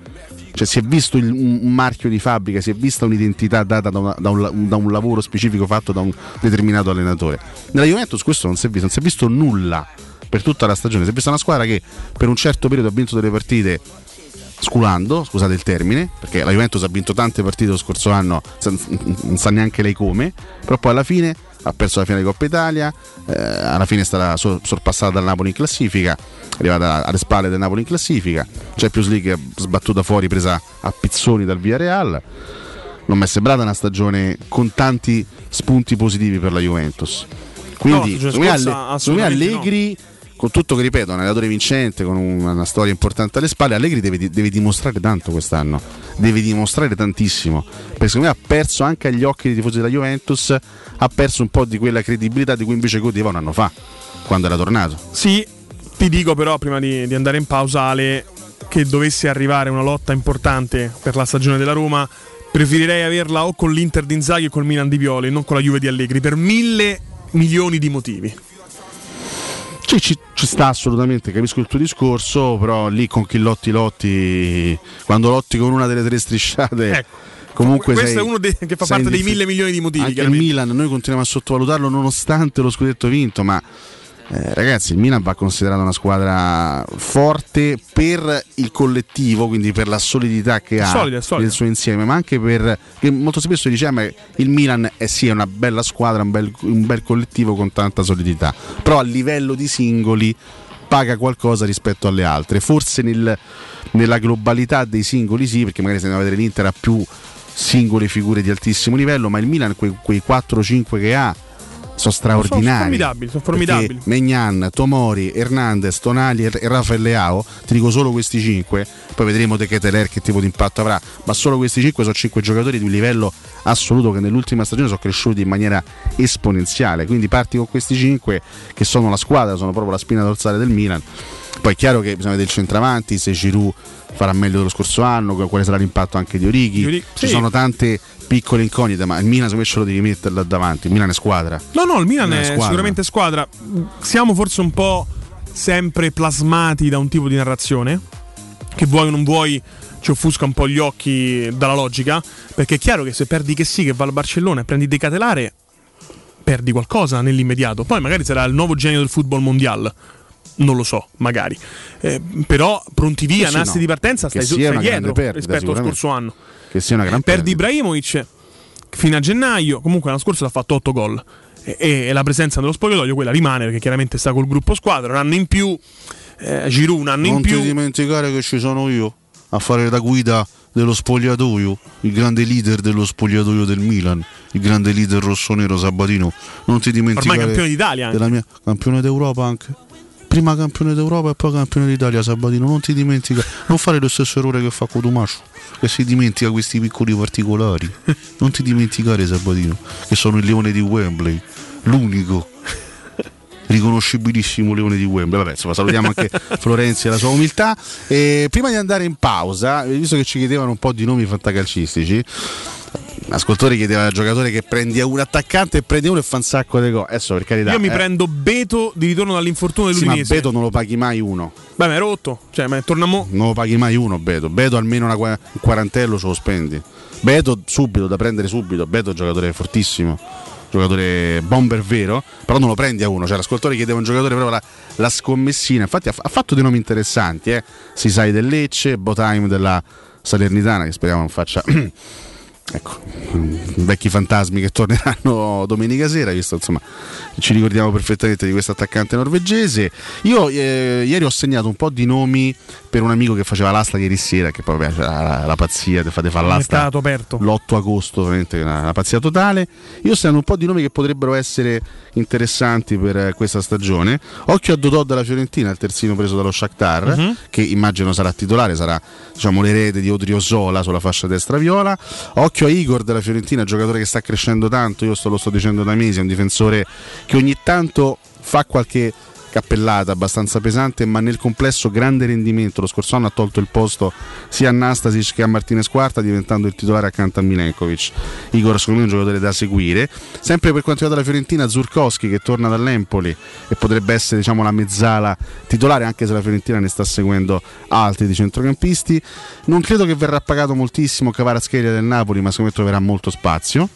Cioè si è visto il- un marchio di fabbrica, si è vista un'identità data da, una- da un, da un lavoro specifico fatto da un determinato allenatore. Nella Juventus questo non si è visto, non si è visto nulla per tutta la stagione. Si è vista una squadra che per un certo periodo ha vinto delle partite sculando, scusate il termine, perché la Juventus ha vinto tante partite lo scorso anno, non sa neanche lei come, però poi alla fine ha perso la finale di Coppa Italia, eh, alla fine è stata so- sorpassata dal Napoli in classifica, è arrivata alle spalle del Napoli in classifica, Champions League sbattuta fuori, presa a pizzoni dal Villarreal. Non mi è sembrata una stagione con tanti spunti positivi per la Juventus. Quindi, No, secondo me, scorsa Alle- secondo me assolutamente no. Con tutto che ripeto, un allenatore vincente con una storia importante alle spalle, Allegri deve, deve dimostrare tanto quest'anno, deve dimostrare tantissimo, perché secondo me ha perso anche agli occhi dei tifosi della Juventus, ha perso un po' di quella credibilità di cui invece godeva un anno fa, quando era tornato. Sì, ti dico però prima di, di andare in pausa Ale che dovesse arrivare una lotta importante per la stagione della Roma, preferirei averla o con l'Inter di Inzaghi o col Milan di Pioli, non con la Juve di Allegri, per mille milioni di motivi. Sì, ci, ci sta assolutamente, capisco il tuo discorso, però lì con chi lotti lotti, quando lotti con una delle tre strisciate... Comunque Questo sei- è uno dei- che fa parte dei mille milioni di motivi. Anche il. Milan, noi continuiamo a sottovalutarlo nonostante lo scudetto vinto, ma eh, ragazzi, il Milan va considerato una squadra forte per il collettivo, quindi per la solidità che ha solida, solida. nel suo insieme, ma anche per che molto spesso diciamo che il Milan è sì è una bella squadra, un bel, un bel collettivo con tanta solidità, però a livello di singoli paga qualcosa rispetto alle altre. Forse nel- nella globalità dei singoli sì, perché magari se andiamo a vedere l'Inter ha più singole figure di altissimo livello, ma il Milan quei, quei 4-5 che ha sono straordinari. Sono formidabili, sono formidabili. Megnan, Tomori, Hernandez, Tonali e Rafael Leao, ti dico solo questi 5, poi vedremo De Keteler che tipo di impatto avrà, ma solo questi 5 sono 5 giocatori di un livello assoluto che nell'ultima stagione sono cresciuti in maniera esponenziale, quindi parti con questi 5 che sono la squadra, sono proprio la spina dorsale del Milan. Poi è chiaro che bisogna vedere il centravanti, se Giroud farà meglio dello scorso anno, quale sarà l'impatto anche di Orighi. Orighi, Ci sì. sono tante piccole incognite, ma il Milan secondo me ce lo devi mettere là davanti, il Milan è squadra. No, no, il Milan Milan è è squadra. sicuramente squadra. Siamo forse un po' sempre plasmati da un tipo di narrazione che vuoi o non vuoi ci offusca un po' gli occhi dalla logica, perché è chiaro che se perdi che sì che va al Barcellona e prendi De Catelare perdi qualcosa nell'immediato. Poi magari sarà il nuovo genio del football mondiale. Non lo so, magari. Eh, però pronti via, Sì, nasti no. di partenza, Che stai, stai dietro perdita, rispetto allo scorso anno. Che sia una gran Perdi Ibrahimovic fino a gennaio, comunque l'anno scorso ha fatto 8 gol. E, e la presenza nello spogliatoio quella rimane perché chiaramente sta col gruppo squadra, un anno in più, eh, Giroud un anno in non più. ti dimenticare che ci sono io a fare da guida dello spogliatoio, il grande leader dello spogliatoio del Milan, il grande leader rossonero Sabatino. Non ti dimenticare Ormai campione d'Italia anche. della mia campione d'Europa anche. Prima campione d'Europa e poi campione d'Italia Sabatino, non ti dimentica, non fare lo stesso errore che fa Cotumacio, che si dimentica questi piccoli particolari. Non ti dimenticare Sabatino, che sono il leone di Wembley, l'unico riconoscibilissimo leone di Wembley. Vabbè, insomma, salutiamo anche Florenzi e la sua umiltà. E prima di andare in pausa, visto che ci chiedevano un po' di nomi fantacalcistici, l'ascoltatore chiedeva al giocatore che prendi un attaccante e prendi uno e fa un sacco di gol. Adesso per carità. Io mi eh, prendo Beto di ritorno dall'infortunio sì, ma dell'Udinese. Beto non lo paghi mai uno. Beh, ma è rotto. Cioè, ma torniamo. Non lo paghi mai uno, Beto. Beto almeno una un quarantello ce lo spendi. Beto subito, da prendere subito. Beto è un giocatore fortissimo. Giocatore bomber vero, però non lo prendi a uno. Cioè, l'ascoltatore chiedeva un giocatore proprio la, la scommessina. Infatti, ha, ha fatto dei nomi interessanti, eh. Sisai del Lecce, Botaim della Salernitana, che speriamo non faccia. ecco, vecchi fantasmi che torneranno domenica sera, visto insomma ci ricordiamo perfettamente di questo attaccante norvegese. Io eh, ieri ho segnato un po' di nomi per un amico che faceva l'asta ieri sera, che poi vabbè, la, la pazzia di fare l'asta Mercato aperto. l'8 agosto, veramente una, una pazzia totale. Io ho segnato un po' di nomi che potrebbero essere interessanti per questa stagione. Occhio a Dodò della Fiorentina, il terzino preso dallo Shakhtar, Mhm. che immagino sarà titolare, sarà diciamo, l'erede di Odriozola sulla fascia destra viola. Occhio a Igor della Fiorentina, giocatore che sta crescendo tanto, io lo sto dicendo da mesi, è un difensore che ogni tanto fa qualche cappellata abbastanza pesante, ma nel complesso grande rendimento. Lo scorso anno ha tolto il posto sia a Nastasic che a Martinez Quarta, diventando il titolare accanto a Milenkovic. Igor, secondo me, è un giocatore da seguire. Sempre per quanto riguarda la Fiorentina, Zurkowski che torna dall'Empoli e potrebbe essere diciamo, la mezzala titolare, anche se la Fiorentina ne sta seguendo altri di centrocampisti. Non credo che verrà pagato moltissimo Cavarascheria del Napoli, ma secondo me troverà molto spazio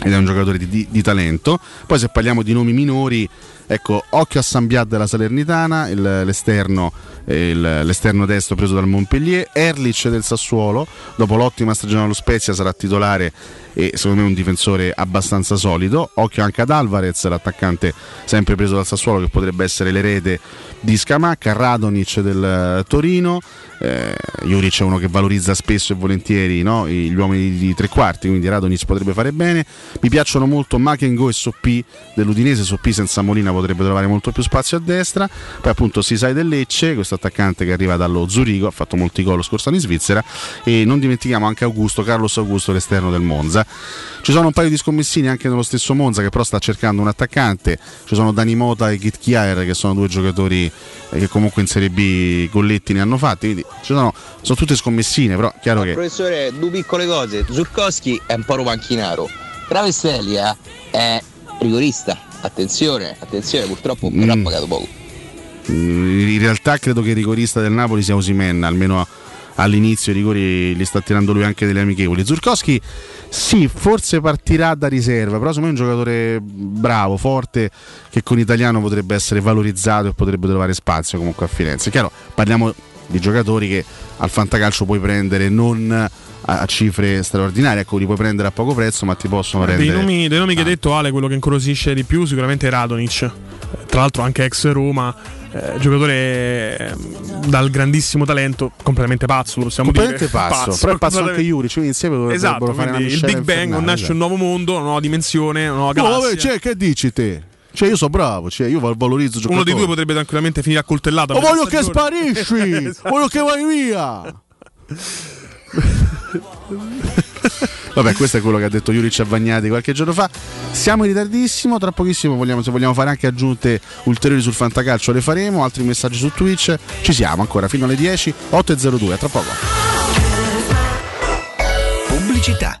ed è un giocatore di, di- di talento. Poi se parliamo di nomi minori, ecco, occhio a Sambiad della Salernitana, il- l'esterno, il- l'esterno destro preso dal Montpellier, Erlich del Sassuolo, dopo l'ottima stagione allo Spezia sarà titolare e secondo me un difensore abbastanza solido. Occhio anche ad Alvarez, l'attaccante sempre preso dal Sassuolo che potrebbe essere l'erede di Scamacca, Radonic del eh, Torino. Eh, Juric è uno che valorizza spesso e volentieri no, gli uomini di tre quarti, quindi Radonic potrebbe fare bene. Mi piacciono molto Makengo e Soppi dell'Udinese. Soppi senza Molina potrebbe trovare molto più spazio a destra. Poi appunto Sisai del Lecce, questo attaccante che arriva dallo Zurigo, ha fatto molti gol lo scorso anno in Svizzera. E non dimentichiamo anche Augusto, Carlos Augusto, l'esterno del Monza. Ci sono un paio di scommessini anche nello stesso Monza che però sta cercando un attaccante. Ci sono Dani Mota e Git Kiaer che sono due giocatori eh, che comunque in Serie B golletti ne hanno fatti. Quindi ci sono, sono tutte scommessine, però chiaro che Professore, due piccole cose. Zurkowski è un po' romanchinaro. Travestellia è rigorista. Attenzione, attenzione, purtroppo però ha pagato poco. Mm, in realtà credo che il rigorista del Napoli sia Osimen, almeno all'inizio i rigori li sta tirando lui anche delle amichevoli. Zurkowski sì, forse partirà da riserva, però secondo me è un giocatore bravo, forte, che con italiano potrebbe essere valorizzato e potrebbe trovare spazio comunque a Firenze. Chiaro, parliamo di giocatori che al fantacalcio puoi prendere non a, cifre straordinarie, ecco, li puoi prendere a poco prezzo, ma ti possono Dei rendere nomi, dei nomi che hai detto Ale, quello che incuriosisce di più sicuramente è Radonic, tra l'altro anche ex Roma, eh, giocatore eh, dal grandissimo talento, completamente pazzo, lo possiamo completamente dire. pazzo, però è pazzo anche Juric, quindi insieme dovrebbero Esatto, fare il Big Bang, infernale, nasce un nuovo mondo, una nuova dimensione, una nuova No, galassia. vabbè, cioè, che dici te? Cioè, io sono bravo, cioè, io val- valorizzo i Uno dei giocatori. due potrebbe tranquillamente finire accoltellato. a metà voglio che sparisci! Esatto. Voglio che vai via! Vabbè, questo è quello che ha detto Juric a Vagnati qualche giorno fa. Siamo in ritardissimo, tra pochissimo vogliamo, se vogliamo fare anche aggiunte ulteriori sul fantacalcio le faremo, altri messaggi su Twitch. Ci siamo ancora fino alle 10, 8.02, a tra poco. Pubblicità.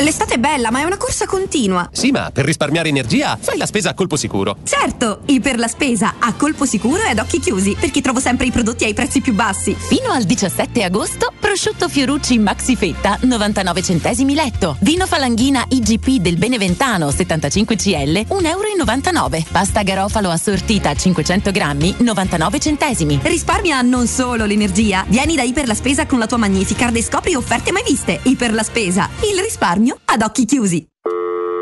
L'estate è bella, ma è una corsa continua. Sì, ma per risparmiare energia fai la spesa a colpo sicuro. Certo, i per la spesa a colpo sicuro e ad occhi chiusi, perché trovo sempre i prodotti ai prezzi più bassi. Fino al 17 agosto, prosciutto Fiorucci Maxi Fetta 99 centesimi letto. Vino Falanghina IGP del Beneventano 75 CL 1,99 euro. Pasta garofalo assortita 500 grammi 99 centesimi. Risparmia non solo l'energia. Vieni da Iper la Spesa con la tua Magnificard e scopri offerte mai viste. Iper la Spesa, il risparmio ad occhi chiusi.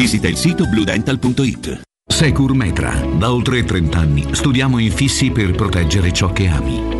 visita il sito bluedental.it. Secur Metra. Da oltre 30 anni studiamo infissi per proteggere ciò che ami.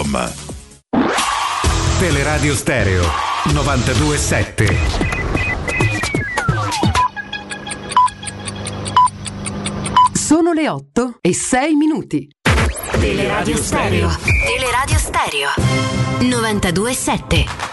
showroomdelmaterasso.com Teleradio Stereo 927. Sono le 8 e 6 minuti. Teleradio Stereo. Teleradio Stereo. 927.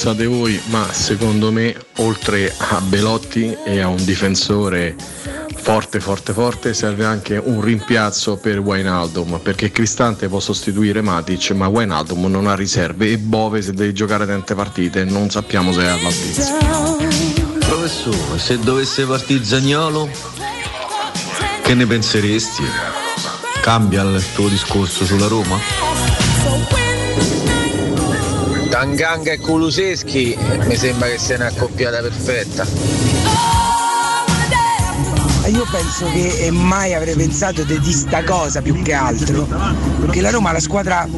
Pensate voi, ma secondo me oltre a Belotti e a un difensore forte forte forte serve anche un rimpiazzo per Wijnaldum perché Cristante può sostituire Matic ma Wijnaldum non ha riserve e Bove se deve giocare tante partite non sappiamo se è all'altezza. Professore, se dovesse partire Zagnolo, che ne penseresti? Cambia il tuo discorso sulla Roma? Tanganga e Kuluseschi mi sembra che sia una accoppiata perfetta. Io penso che mai avrei pensato di di sta cosa più che altro. Perché la Roma è la squadra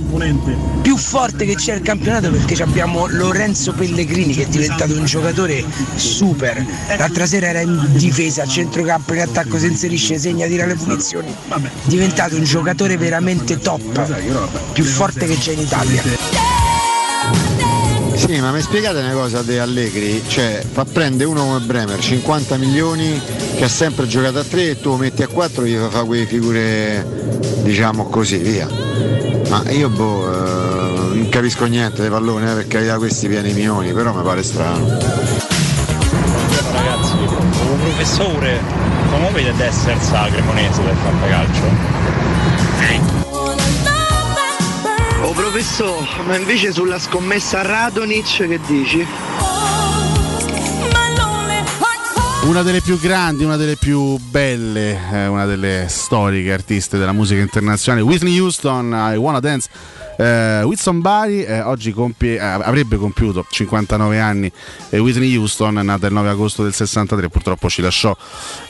più forte che c'è al campionato perché abbiamo Lorenzo Pellegrini che è diventato un giocatore super. L'altra sera era in difesa, a centrocampo, in attacco, si inserisce, segna, tira le punizioni. È diventato un giocatore veramente top, più forte che c'è in Italia. Sì, ma mi spiegate una cosa di Allegri? Cioè, fa prendere uno come Bremer, 50 milioni, che ha sempre giocato a 3 e tu lo metti a 4 e gli fa fare quelle figure, diciamo così, via. Ma io boh, eh, non capisco niente dei palloni, eh, per carità questi pieni milioni, però mi pare strano. Ragazzi, un professore, come vedete essere sa cremonese del fantacalcio? Oh professore, ma invece sulla scommessa Radonic che dici? Una delle più grandi, una delle più belle, eh, una delle storiche artiste della musica internazionale, Whitney Houston, I Wanna Dance eh, with Somebody, eh, oggi compie, eh, avrebbe compiuto 59 anni e Whitney Houston, nata il 9 agosto del 63, purtroppo ci lasciò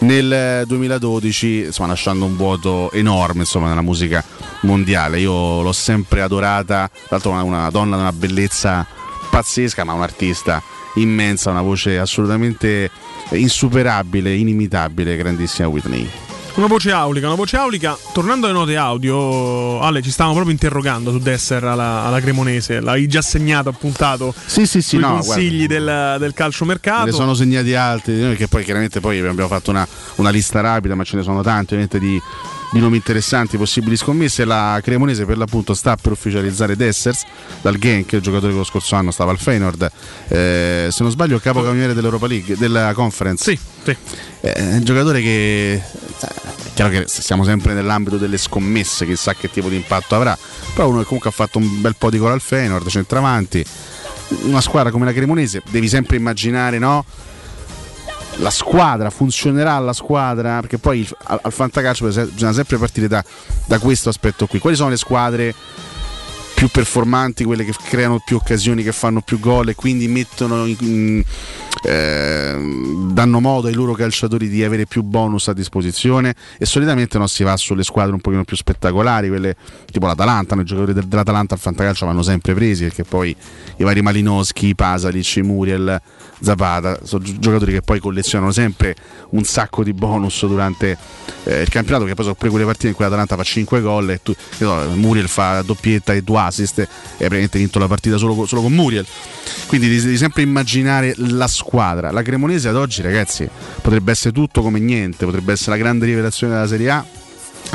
nel eh, 2012, insomma lasciando un vuoto enorme insomma, nella musica mondiale. Io l'ho sempre adorata, tra l'altro una, una donna di una bellezza pazzesca, ma un artista immensa, una voce assolutamente insuperabile, inimitabile, grandissima Whitney. Una voce aulica, una voce aulica. Tornando alle note audio, Ale, ci stavamo proprio interrogando su Desser alla, alla Cremonese. L'hai già segnato, appuntato sì, sì, sì, sui no, consigli del, del calciomercato. Ne sono segnati altri, noi, che poi chiaramente poi abbiamo fatto una, una lista rapida, ma ce ne sono tanti ovviamente di, di nomi interessanti, possibili scommesse. La Cremonese per l'appunto sta per ufficializzare Dessers dal Genk, il giocatore che lo scorso anno stava al Feyenoord. Eh, se non sbaglio, capocannoniere dell'Europa League, della Conference. Sì, sì. Eh, è un giocatore che eh, è chiaro che siamo sempre nell'ambito delle scommesse, chissà che tipo di impatto avrà. Però uno che comunque ha fatto un bel po' di gol al Feyenoord, centravanti. Una squadra come la Cremonese devi sempre immaginare, no? La squadra funzionerà la squadra perché poi al, al fantacalcio bisogna sempre partire da, da questo aspetto qui quali sono le squadre più performanti quelle che creano più occasioni che fanno più gol e quindi mettono eh, danno modo ai loro calciatori di avere più bonus a disposizione e solitamente non si va sulle squadre un pochino più spettacolari quelle tipo l'Atalanta no? i giocatori del- dell'Atalanta al fantacalcio vanno sempre presi perché poi i vari Malinowski, Pasalic, Muriel Zapata, sono gi- giocatori che poi collezionano sempre un sacco di bonus durante eh, il campionato, che poi sono pure quelle partite in cui l'Atalanta fa 5 gol e tu, so, Muriel fa doppietta e due assist e hai praticamente vinto la partita solo, solo con Muriel. Quindi devi, devi sempre immaginare la squadra. La Cremonese ad oggi, ragazzi, potrebbe essere tutto come niente, potrebbe essere la grande rivelazione della Serie A.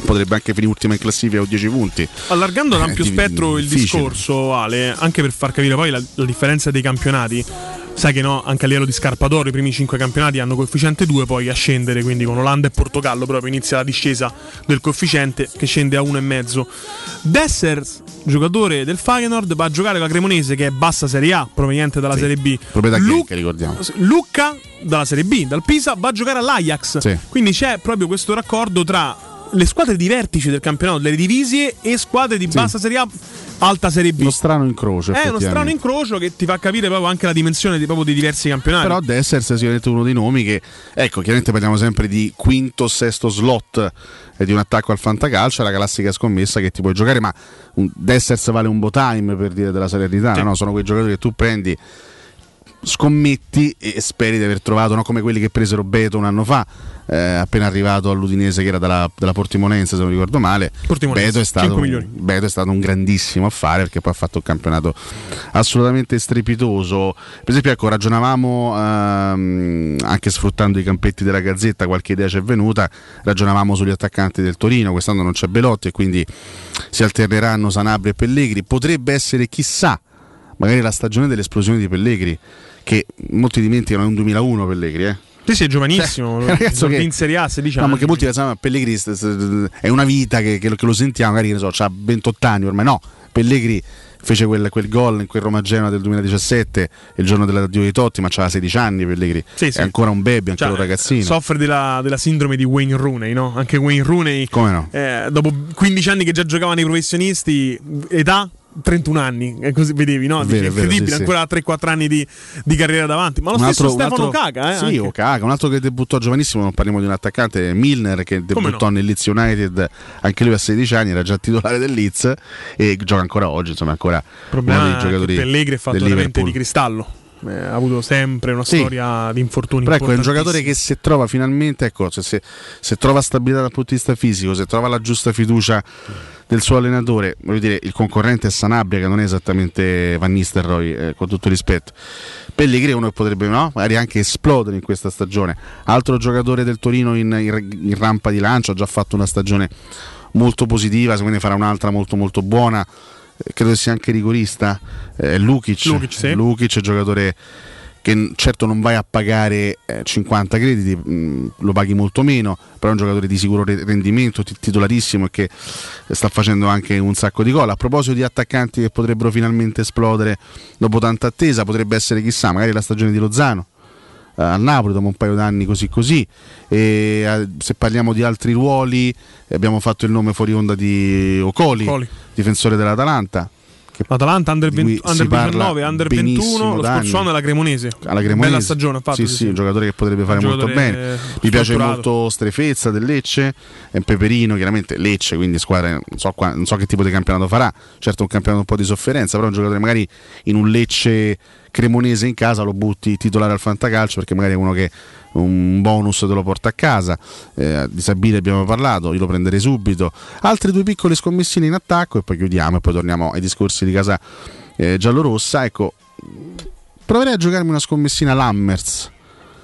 Potrebbe anche finire ultima in classifica o 10 punti. Allargando l'ampio Eh, spettro il difficile. discorso, Ale, anche per far capire poi la, la differenza dei campionati. Sai che no, anche a livello di scarpatorio i primi 5 campionati hanno coefficiente 2, poi a scendere, quindi con Olanda e Portogallo proprio inizia la discesa del coefficiente che scende a 1,5. Dessers, giocatore del Feyenoord, va a giocare con la Cremonese che è bassa Serie A, proveniente dalla Serie B. Proprietà Lu- Genk, ricordiamo. Lucca dalla Serie B, dal Pisa, va a giocare all'Ajax. Sì. Quindi c'è proprio questo raccordo tra le squadre di vertice del campionato, delle divisie e squadre di bassa Serie A, alta Serie B. Uno strano incrocio. È uno strano incrocio che ti fa capire proprio anche la dimensione di, proprio di diversi campionati. Però Dessers è sicuramente uno dei nomi che, ecco, chiaramente parliamo sempre di quinto, sesto slot e di un attacco al fantacalcio, è la classica scommessa che ti puoi giocare, ma un Dessers vale un time per dire della Salernitana, no? sono quei giocatori che tu prendi scommetti e speri di aver trovato, no? come quelli che presero Beto un anno fa, eh, appena arrivato all'Udinese che era della, della Portimonense se non ricordo male. Beto è, stato, 5 milioni. Beto è stato un grandissimo affare perché poi ha fatto un campionato assolutamente strepitoso. Per esempio, ecco, ragionavamo ehm, anche sfruttando i campetti della Gazzetta, qualche idea ci è venuta. Ragionavamo sugli attaccanti del Torino. Quest'anno non c'è Belotti e quindi si alterneranno Sanabria e Pellegri. Potrebbe essere, chissà, magari la stagione dell'esplosione di Pellegri, che molti dimenticano è un 2001 Pellegri, eh. Sì, sì, è giovanissimo. Cioè, che- in Serie A 16 No, anni. ma che molti pensano Pellegrini è una vita che, che lo- che lo sentiamo, magari che ne so, ha 28 anni ormai. No, Pellegrini fece quel, quel gol in quel Roma Genoa del 2017, il giorno dell'addio di Totti, ma aveva 16 anni Pellegrini. Sì, sì. È ancora un baby, ancora Cioè, un ragazzino. Soffre della, della sindrome di Wayne Rooney, no? Anche Wayne Rooney, Come no? eh, dopo 15 anni che già giocava nei professionisti, età 31 anni, e così vedevi, no? Vero, è vero, incredibile, sì, sì. ancora 3-4 anni di, di carriera davanti. Ma lo Un stesso altro- Stefano altro- Caga, eh? Sì, anche. o Caga, un altro che debuttò giovanissimo, non parliamo di un attaccante, Milner che debuttò no? nel Leeds United, anche lui a 16 anni, era già titolare del Leeds e gioca ancora oggi, insomma, ancora problema uno dei giocatori Pellegrini è fatto veramente di cristallo. Eh, ha avuto sempre una Sì. storia di infortuni Però ecco, è un giocatore che se trova finalmente, ecco, se, se- se trova stabilità dal punto di vista fisico, se trova la giusta fiducia del suo allenatore, voglio dire, il concorrente è Sanabria che non è esattamente Van Nistelrooy, eh, con tutto rispetto. Pellegrini è uno che potrebbe no? magari anche esplodere in questa stagione. Altro giocatore del Torino in, in- in rampa di lancio, ha già fatto una stagione molto positiva, secondo me farà un'altra molto molto buona. Eh, Credo sia anche rigorista. Eh, Lukic, Lukic, sì. Lukic è giocatore che certo non vai a pagare eh, 50 crediti, mh, lo paghi molto meno, però è un giocatore di sicuro re- rendimento, ti- titolarissimo e che sta facendo anche un sacco di gol. A proposito di attaccanti che potrebbero finalmente esplodere dopo tanta attesa, potrebbe essere chissà, magari la stagione di Lozano. Eh, al Napoli dopo un paio d'anni così così. E, eh, se parliamo di altri ruoli, abbiamo fatto il nome fuori onda di Ocoli, Ocoli. difensore dell'Atalanta. L'Atalanta under, di cui 20 under si parla 19, under benissimo 21, lo scorso anno alla Cremonese. alla Cremonese. Bella stagione, infatti. Sì, sì, un giocatore che potrebbe fare molto bene. eh, Mi piace molto Strefezza del Lecce, è un peperino, chiaramente Lecce, quindi squadra non so, non so che tipo di campionato farà. Certo un campionato un po' di sofferenza, però un giocatore magari in un Lecce cremonese in casa lo butti titolare al fantacalcio perché magari è uno che un bonus te lo porta a casa. Eh, di Sabile abbiamo parlato, io lo prenderei subito. Altre due piccole scommessine in attacco e poi chiudiamo e poi torniamo ai discorsi di casa eh, giallorossa. Ecco, proverei a giocarmi una scommessina Lammers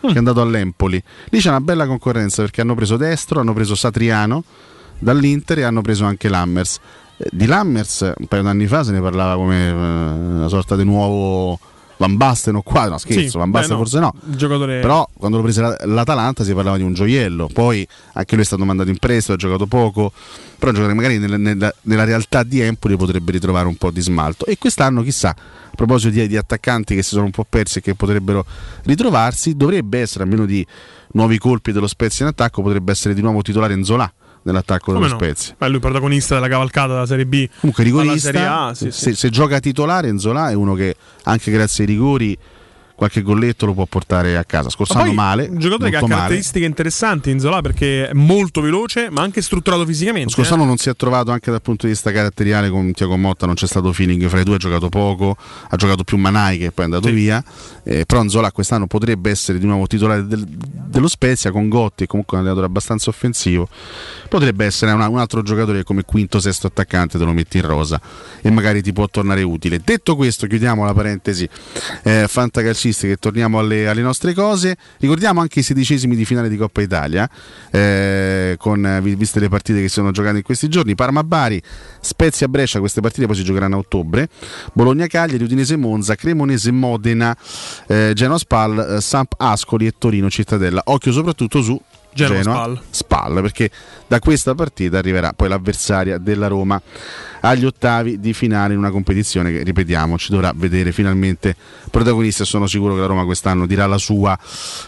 che è andato all'Empoli. Lì c'è una bella concorrenza perché hanno preso destro, hanno preso Satriano dall'Inter e hanno preso anche Lammers. Eh, Di Lammers un paio d'anni fa se ne parlava come eh, una sorta di nuovo Van Basten o qua, no scherzo, Sì, Van Basten beh, no. forse no. Giocatore- Però quando lo prese la- l'Atalanta si parlava di un gioiello, poi anche lui è stato mandato in prestito, ha giocato poco, però un giocatore magari nel- nella, nella realtà di Empoli potrebbe ritrovare un po' di smalto. E quest'anno chissà, a proposito di, di attaccanti che si sono un po' persi e che potrebbero ritrovarsi, dovrebbe essere, a meno di nuovi colpi dello Spezia in attacco, potrebbe essere di nuovo titolare in Zola nell'attacco dello no? Spezia. Beh, lui protagonista della cavalcata della Serie B. Comunque rigorista, A, sì, sì. se, se gioca titolare Enzola è uno che anche grazie ai rigori qualche golletto lo può portare a casa. Scorso Ma male, Un giocatore che ha molto male. caratteristiche interessanti in Zola perché è molto veloce, ma anche strutturato fisicamente. scorso eh. non si è trovato anche dal punto di vista caratteriale con Tiago Motta, non c'è stato feeling fra i due, ha giocato poco, ha giocato più Manai che poi è andato via, eh, però Nzola quest'anno potrebbe essere di nuovo titolare del- dello Spezia con Gotti, comunque un allenatore abbastanza offensivo, potrebbe essere una- un altro giocatore che come quinto sesto attaccante te lo metti in rosa e magari ti può tornare utile. Detto questo chiudiamo la parentesi eh, fantacalcistica e torniamo alle, alle nostre cose, ricordiamo anche i sedicesimi di finale di Coppa Italia, eh, con, vi- viste le partite che si sono giocate in questi giorni, Parma-Bari, Spezia-Brescia, queste partite poi si giocheranno a ottobre, Bologna-Cagliari, Udinese-Monza, Cremonese-Modena, eh, Genoa-Spal, eh, Samp-Ascoli e Torino-Cittadella. Occhio soprattutto su Genoa Spal. Spal, perché da questa partita arriverà poi l'avversaria della Roma agli ottavi di finale in una competizione che, ripetiamo, ci dovrà vedere finalmente protagonista sono sicuro che la Roma quest'anno dirà la sua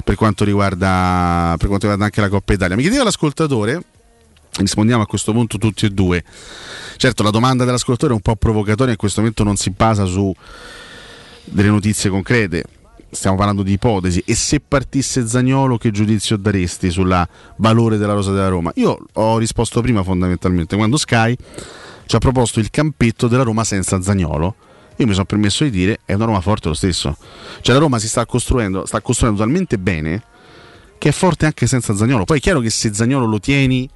per quanto riguarda, per quanto riguarda anche la Coppa Italia. Mi chiedeva l'ascoltatore rispondiamo a questo punto tutti e due. Certo, la domanda dell'ascoltatore è un po' provocatoria, in questo momento non si basa su delle notizie concrete. Stiamo parlando di ipotesi. E se partisse Zagnolo, che giudizio daresti sul valore della rosa della Roma? Io ho risposto prima, fondamentalmente, quando Sky ci ha proposto il campetto della Roma senza Zagnolo. Io mi sono permesso di dire è una Roma forte lo stesso. Cioè la Roma si sta costruendo, sta costruendo talmente bene che è forte anche senza Zagnolo. Poi è chiaro che se Zagnolo lo tieni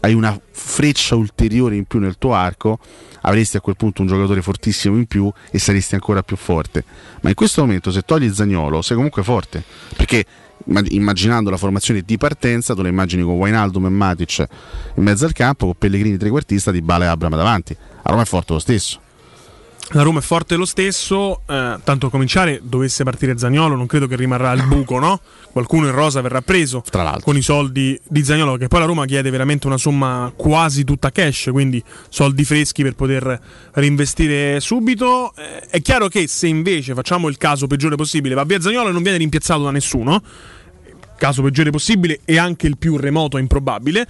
hai una freccia ulteriore in più nel tuo arco, avresti a quel punto un giocatore fortissimo in più e saresti ancora più forte. Ma in questo momento se togli Zagnolo sei comunque forte, perché imma- immaginando la formazione di partenza, tu la immagini con Wijnaldum e Matic in mezzo al campo, con Pellegrini trequartista, di Bale e Abram davanti. A Roma è forte lo stesso. La Roma è forte lo stesso, eh, tanto a cominciare dovesse partire Zagnolo, non credo che rimarrà il buco, no? Qualcuno in rosa verrà preso con i soldi di Zagnolo, che poi la Roma chiede veramente una somma quasi tutta cash, quindi soldi freschi per poter reinvestire subito. Eh, è chiaro che se invece facciamo il caso peggiore possibile, va via Zagnolo e non viene rimpiazzato da nessuno, caso peggiore possibile e anche il più remoto e improbabile.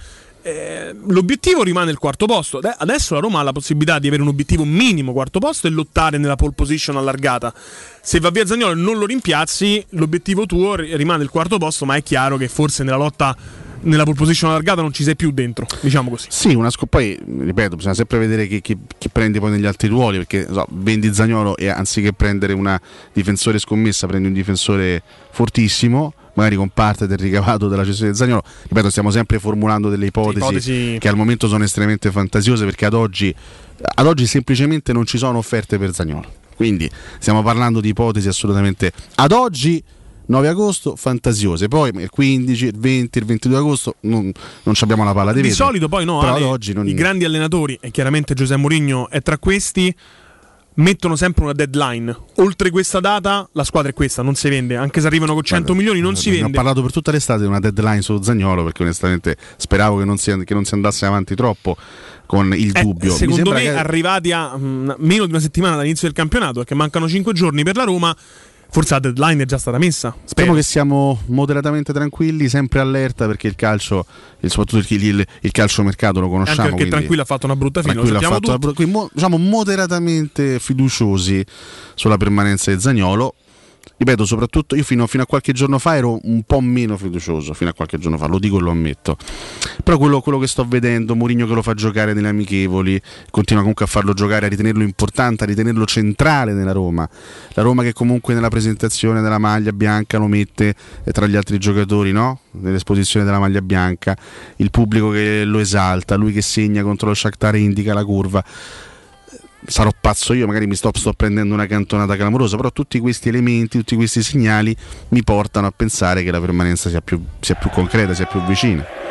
Eh, L'obiettivo rimane il quarto posto. Ade- Adesso la Roma ha la possibilità di avere un obiettivo minimo quarto posto e lottare nella pole position allargata. Se va via Zagnolo e non lo rimpiazzi, l'obiettivo tuo ri- rimane il quarto posto, ma è chiaro che forse nella lotta nella pole position allargata non ci sei più dentro, diciamo così. Sì, una sco- poi ripeto, bisogna sempre vedere chi, chi- chi prende poi negli altri ruoli, perché so, vendi Zagnolo e anziché prendere una difensore scommessa, prendi un difensore fortissimo, magari con parte del ricavato della cessione di Zagnolo. Ripeto, stiamo sempre formulando delle ipotesi, Ipotesi- che al momento sono estremamente fantasiose perché ad oggi, ad oggi semplicemente non ci sono offerte per Zagnolo. Quindi stiamo parlando di ipotesi assolutamente ad oggi 9 agosto fantasiose, poi il 15, il 20, il 22 agosto non, non ci abbiamo la palla di Di vetro. solito poi no, Però Ale, ad oggi non i grandi allenatori, e chiaramente Giuseppe Mourinho è tra questi, mettono sempre una deadline. Oltre questa data la squadra è questa, non si vende, anche se arrivano con 100 milioni non si Ne Ho vende. parlato per tutta l'estate di una deadline su Zagnolo perché onestamente speravo che non si, che non si andasse avanti troppo con il Eh, dubbio. Secondo me, che- arrivati a mm, meno di una settimana dall'inizio del campionato, perché mancano 5 giorni per la Roma, forse la deadline è già stata messa. Spero. Speriamo che siamo moderatamente tranquilli, sempre allerta perché il calcio, soprattutto il, il, il calcio mercato lo conosciamo. Anche perché Tranquillo ha fatto una brutta fine, lo sappiamo tutti. bru- quindi mo- diciamo moderatamente fiduciosi sulla permanenza di Zagnolo. Ripeto, soprattutto io fino, fino a qualche giorno fa ero un po' meno fiducioso, fino a qualche giorno fa, lo dico e lo ammetto. Però quello, quello che sto vedendo, Mourinho che lo fa giocare nelle amichevoli, continua comunque a farlo giocare, a ritenerlo importante, a ritenerlo centrale nella Roma. La Roma che comunque nella presentazione della maglia bianca lo mette eh, tra gli altri giocatori, no? Nell'esposizione della maglia bianca, il pubblico che lo esalta, lui che segna contro lo Shakhtar indica la curva sarò pazzo io, magari mi sto, sto prendendo una cantonata clamorosa, però tutti questi elementi, tutti questi segnali mi portano a pensare che la permanenza sia più, sia più concreta, sia più vicina.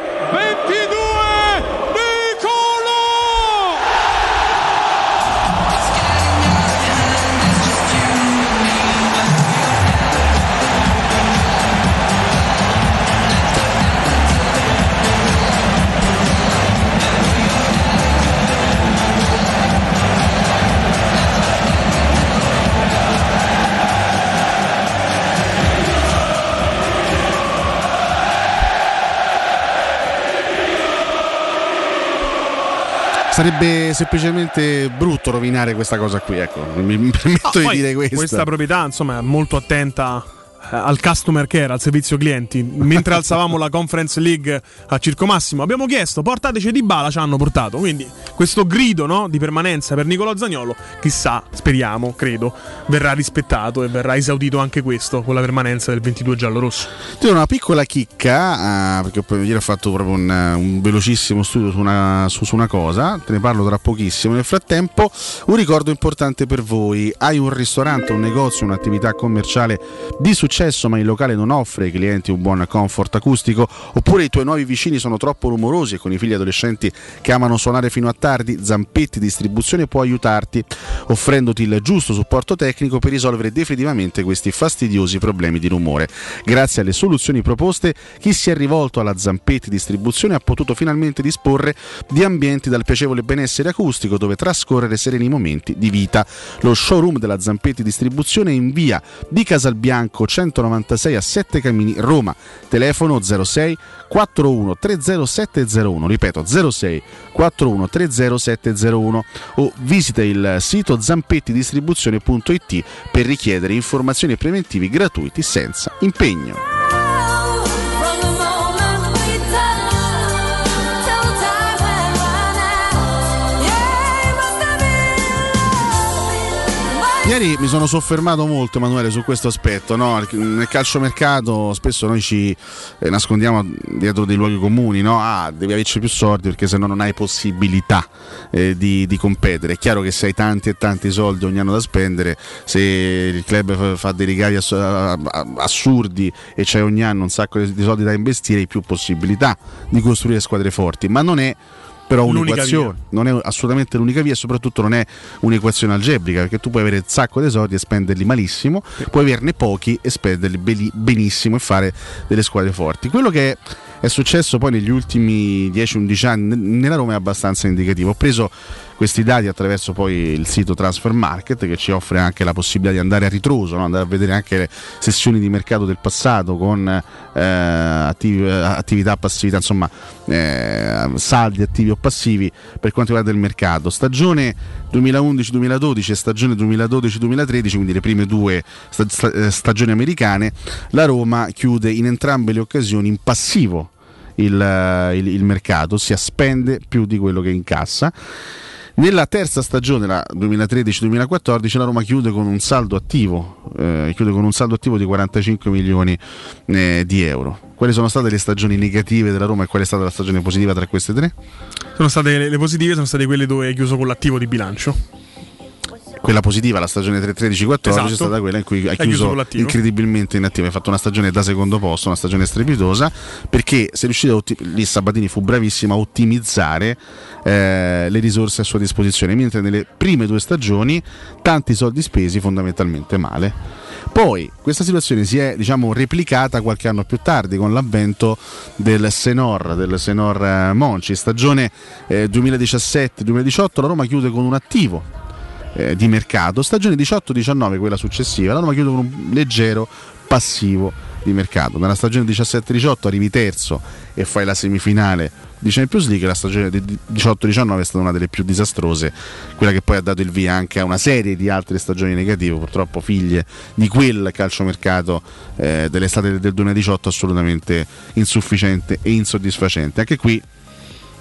Sarebbe semplicemente brutto rovinare questa cosa qui, ecco, mi, permetto Ah, di dire questo. Questa proprietà, insomma, è molto attenta al customer care, al servizio clienti. Mentre alzavamo la Conference League a Circo Massimo, abbiamo chiesto portateci di bala, ci hanno portato. Quindi questo grido no, di permanenza per Nicolò Zagnolo, chissà, speriamo, credo, verrà rispettato e verrà esaudito anche questo con la permanenza del 22 giallo-rosso. Ti do una piccola chicca, eh, perché ieri ho fatto proprio un, un velocissimo studio su una, su- su una cosa, te ne parlo tra pochissimo. Nel frattempo, un ricordo importante per voi: hai un ristorante, un negozio, un'attività commerciale di successo, ma il locale non offre ai clienti un buon comfort acustico, oppure i tuoi nuovi vicini sono troppo rumorosi e con i figli adolescenti che amano suonare fino a tardi, Zampetti Distribuzione può aiutarti, offrendoti il giusto supporto tecnico per risolvere definitivamente questi fastidiosi problemi di rumore. Grazie alle soluzioni proposte, chi si è rivolto alla Zampetti Distribuzione ha potuto finalmente disporre di ambienti dal piacevole benessere acustico dove trascorrere sereni momenti di vita. Lo showroom della Zampetti Distribuzione in via di Casalbianco 196 a 7 Camini, Roma. Telefono 06 41 30701, ripeto 06 41 30701 o visita il sito zampettidistribuzione.it per richiedere informazioni preventive gratuiti senza impegno. Ieri mi sono soffermato molto, Emanuele, su questo aspetto. no? Nel calciomercato spesso noi ci eh, nascondiamo dietro dei luoghi comuni, no? Ah, devi averci più soldi perché se no non hai possibilità eh, di, di competere. È chiaro che se hai tanti e tanti soldi ogni anno da spendere, se il club fa, dei ricavi assurdi e c'hai ogni anno un sacco di soldi da investire, hai più possibilità di costruire squadre forti. Ma non è però un'equazione, non è assolutamente l'unica via e soprattutto non è un'equazione algebrica perché tu puoi avere un sacco di soldi e spenderli malissimo, puoi averne pochi e spenderli benissimo e fare delle squadre forti. Quello che è successo poi negli ultimi 10-11 anni nella Roma è abbastanza indicativo. Ho preso questi dati attraverso poi il sito Transfer Market che ci offre anche la possibilità di andare a ritroso, no? andare a vedere anche le sessioni di mercato del passato con eh, attivi- attività, passività, insomma eh, saldi attivi o passivi per quanto riguarda il mercato. Stagione 2011-2012 e stagione 2012-2013, quindi le prime due eh, stagioni americane, la Roma chiude in entrambe le occasioni in passivo il, eh, il- il mercato, si spende più di quello che incassa. Nella terza stagione, la 2013-2014, la Roma chiude con un saldo attivo, eh, con un saldo attivo di 45 milioni eh, di euro. Quali sono state le stagioni negative della Roma e qual è stata la stagione positiva tra queste tre? Sono state le, le positive, sono state quelle dove hai chiuso con l'attivo di bilancio. Quella positiva, la stagione 3-13-14, Esatto. è stata quella in cui hai Hai chiuso chiuso incredibilmente inattivo. Hai fatto una stagione da secondo posto, una stagione strepitosa, perché sei riuscito a otti- lì Sabatini fu bravissimo a ottimizzare eh, le risorse a sua disposizione, mentre nelle prime due stagioni tanti soldi spesi fondamentalmente male. Poi questa situazione si è diciamo, replicata qualche anno più tardi con l'avvento del Senor, del Senor eh, Monci, stagione eh, 2017-2018 la Roma chiude con un attivo eh, di mercato. Stagione 18-19, quella successiva, la Roma chiude con un leggero passivo di mercato. Nella stagione 17-18 arrivi terzo e fai la semifinale di Champions League, la stagione di 18-19 è stata una delle più disastrose, quella che poi ha dato il via anche a una serie di altre stagioni negative, purtroppo figlie di quel calciomercato eh, dell'estate del 2018 assolutamente insufficiente e insoddisfacente. Anche qui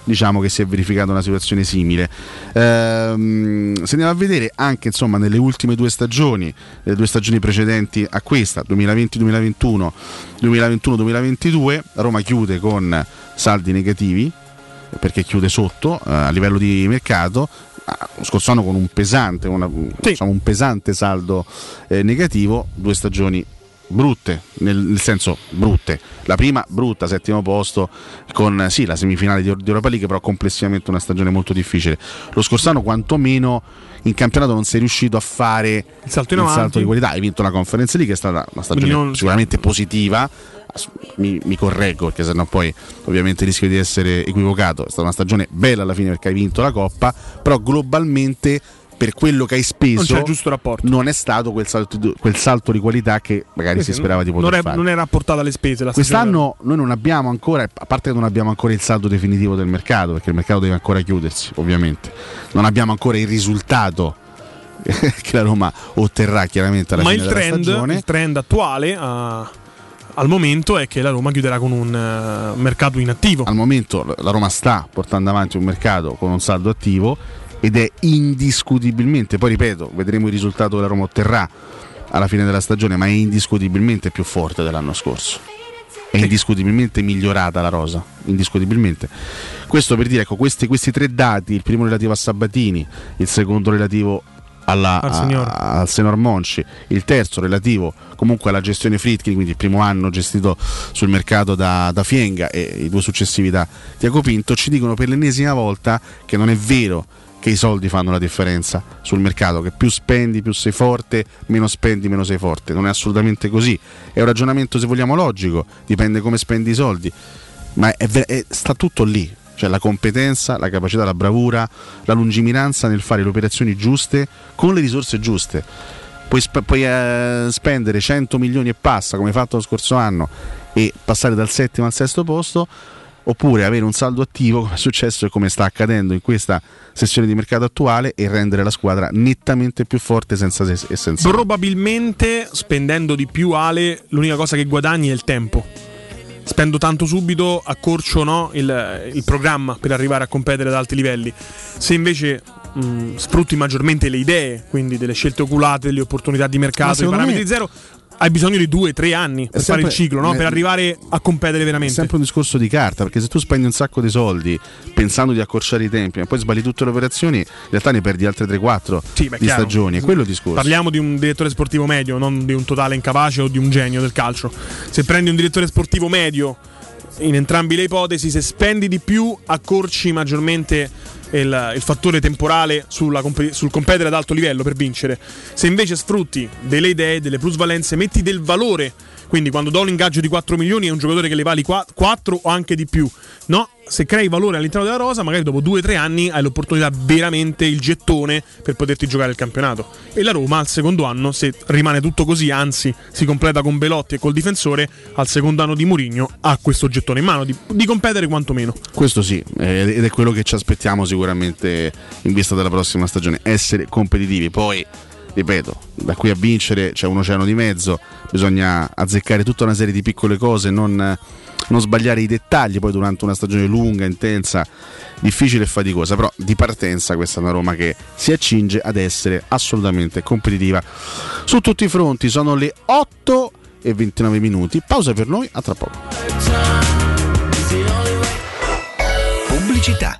diciamo che si è verificata una situazione simile. Ehm, se andiamo a vedere anche insomma nelle ultime due stagioni, le due stagioni precedenti a questa, 2020-2021, 2021-2022, Roma chiude con saldi negativi perché chiude sotto eh, a livello di mercato ah, lo scorso anno con un pesante, una- diciamo, un pesante saldo eh, negativo, due stagioni brutte, nel, nel senso brutte. La prima brutta, settimo posto, con sì, la semifinale di, di Europa League, però complessivamente una stagione molto difficile. Lo scorso anno quantomeno in campionato non sei riuscito a fare Il salto in avanti. di qualità, hai vinto la Conference League, è stata una stagione non- sicuramente positiva. Mi, mi correggo perché sennò poi ovviamente rischio di essere equivocato. È stata una stagione bella alla fine perché hai vinto la Coppa, però globalmente per quello che hai speso Non c'è il giusto rapporto. non è stato quel salto, di- quel salto di qualità che magari si sperava di poter non è, fare. non è rapportata alle spese. Quest'anno noi non abbiamo ancora, a parte che non abbiamo ancora il saldo definitivo del mercato, perché il mercato deve ancora chiudersi, ovviamente. Non abbiamo ancora il risultato che la Roma otterrà chiaramente alla Ma fine il della trend, stagione. il trend attuale ah, al momento è che la Roma chiuderà con un eh, mercato inattivo. Al momento la Roma sta portando avanti un mercato con un saldo attivo ed è indiscutibilmente, poi ripeto, vedremo il risultato che la Roma otterrà alla fine della stagione, ma è indiscutibilmente più forte dell'anno scorso. È indiscutibilmente migliorata la rosa, indiscutibilmente. Questo per dire, ecco, questi, questi tre dati, il primo relativo a Sabatini, il secondo relativo alla- Al a- signor. al Senor Monci, il terzo relativo comunque alla gestione Fritkin, quindi il primo anno gestito sul mercato da, da Fienga e i due successivi da Tiago Pinto, ci dicono per l'ennesima volta che non è vero che i soldi fanno la differenza sul mercato, che più spendi più sei forte, meno spendi meno sei forte. Non è assolutamente così. È un ragionamento se vogliamo logico, dipende come spendi i soldi, ma è è- sta tutto lì. Cioè la competenza, la capacità, la bravura, la lungimiranza nel fare le operazioni giuste con le risorse giuste. Puoi, sp- puoi, eh, spendere 100 milioni e passa come hai fatto lo scorso anno e passare dal settimo al sesto posto oppure avere un saldo attivo come è successo e come sta accadendo in questa sessione di mercato attuale e rendere la squadra nettamente più forte senza se e senza Probabilmente spendendo di più Ale, l'unica cosa che guadagni è il tempo. Spendo tanto subito, accorcio no, il, il programma per arrivare a competere ad alti livelli. Se invece mh, sfrutti maggiormente le idee, quindi delle scelte oculate, delle opportunità di mercato, i parametri me- zero, hai bisogno di due, tre anni per fare sempre- il ciclo, no? per arrivare a competere È veramente. sempre un discorso di carta, perché se tu spendi un sacco di soldi pensando di accorciare i tempi, ma poi sbagli tutte le operazioni, in realtà ne perdi altre 3-4 Sì, di chiaro. stagioni. È quello il discorso. Parliamo di un direttore sportivo medio, non di un totale incapace o di un genio del calcio. Se prendi un direttore sportivo medio, in entrambi le ipotesi, se spendi di più, accorci maggiormente il, il fattore temporale compe- sul competere ad alto livello per vincere. Se invece sfrutti delle idee, delle plusvalenze, metti del valore. Quindi quando do un ingaggio di 4 milioni è un giocatore che le vali 4 o anche di più. No, se crei valore all'interno della rosa, magari dopo 2-3 anni hai l'opportunità veramente il gettone per poterti giocare il campionato. E la Roma al secondo anno, se rimane tutto così, anzi si completa con Belotti e col difensore, al secondo anno di Murigno ha questo gettone in mano di, di competere quantomeno. Questo sì, eh, ed è quello che ci aspettiamo sicuramente in vista della prossima stagione, essere competitivi. Poi, ripeto, da qui a vincere c'è un oceano di mezzo, bisogna azzeccare tutta una serie di piccole cose, non, non sbagliare i dettagli poi durante una stagione lunga, intensa, difficile e faticosa, però di partenza questa è una Roma che si accinge ad essere assolutamente competitiva su tutti i fronti. Sono le 8 e 29 minuti, pausa per noi, a tra poco. Pubblicità.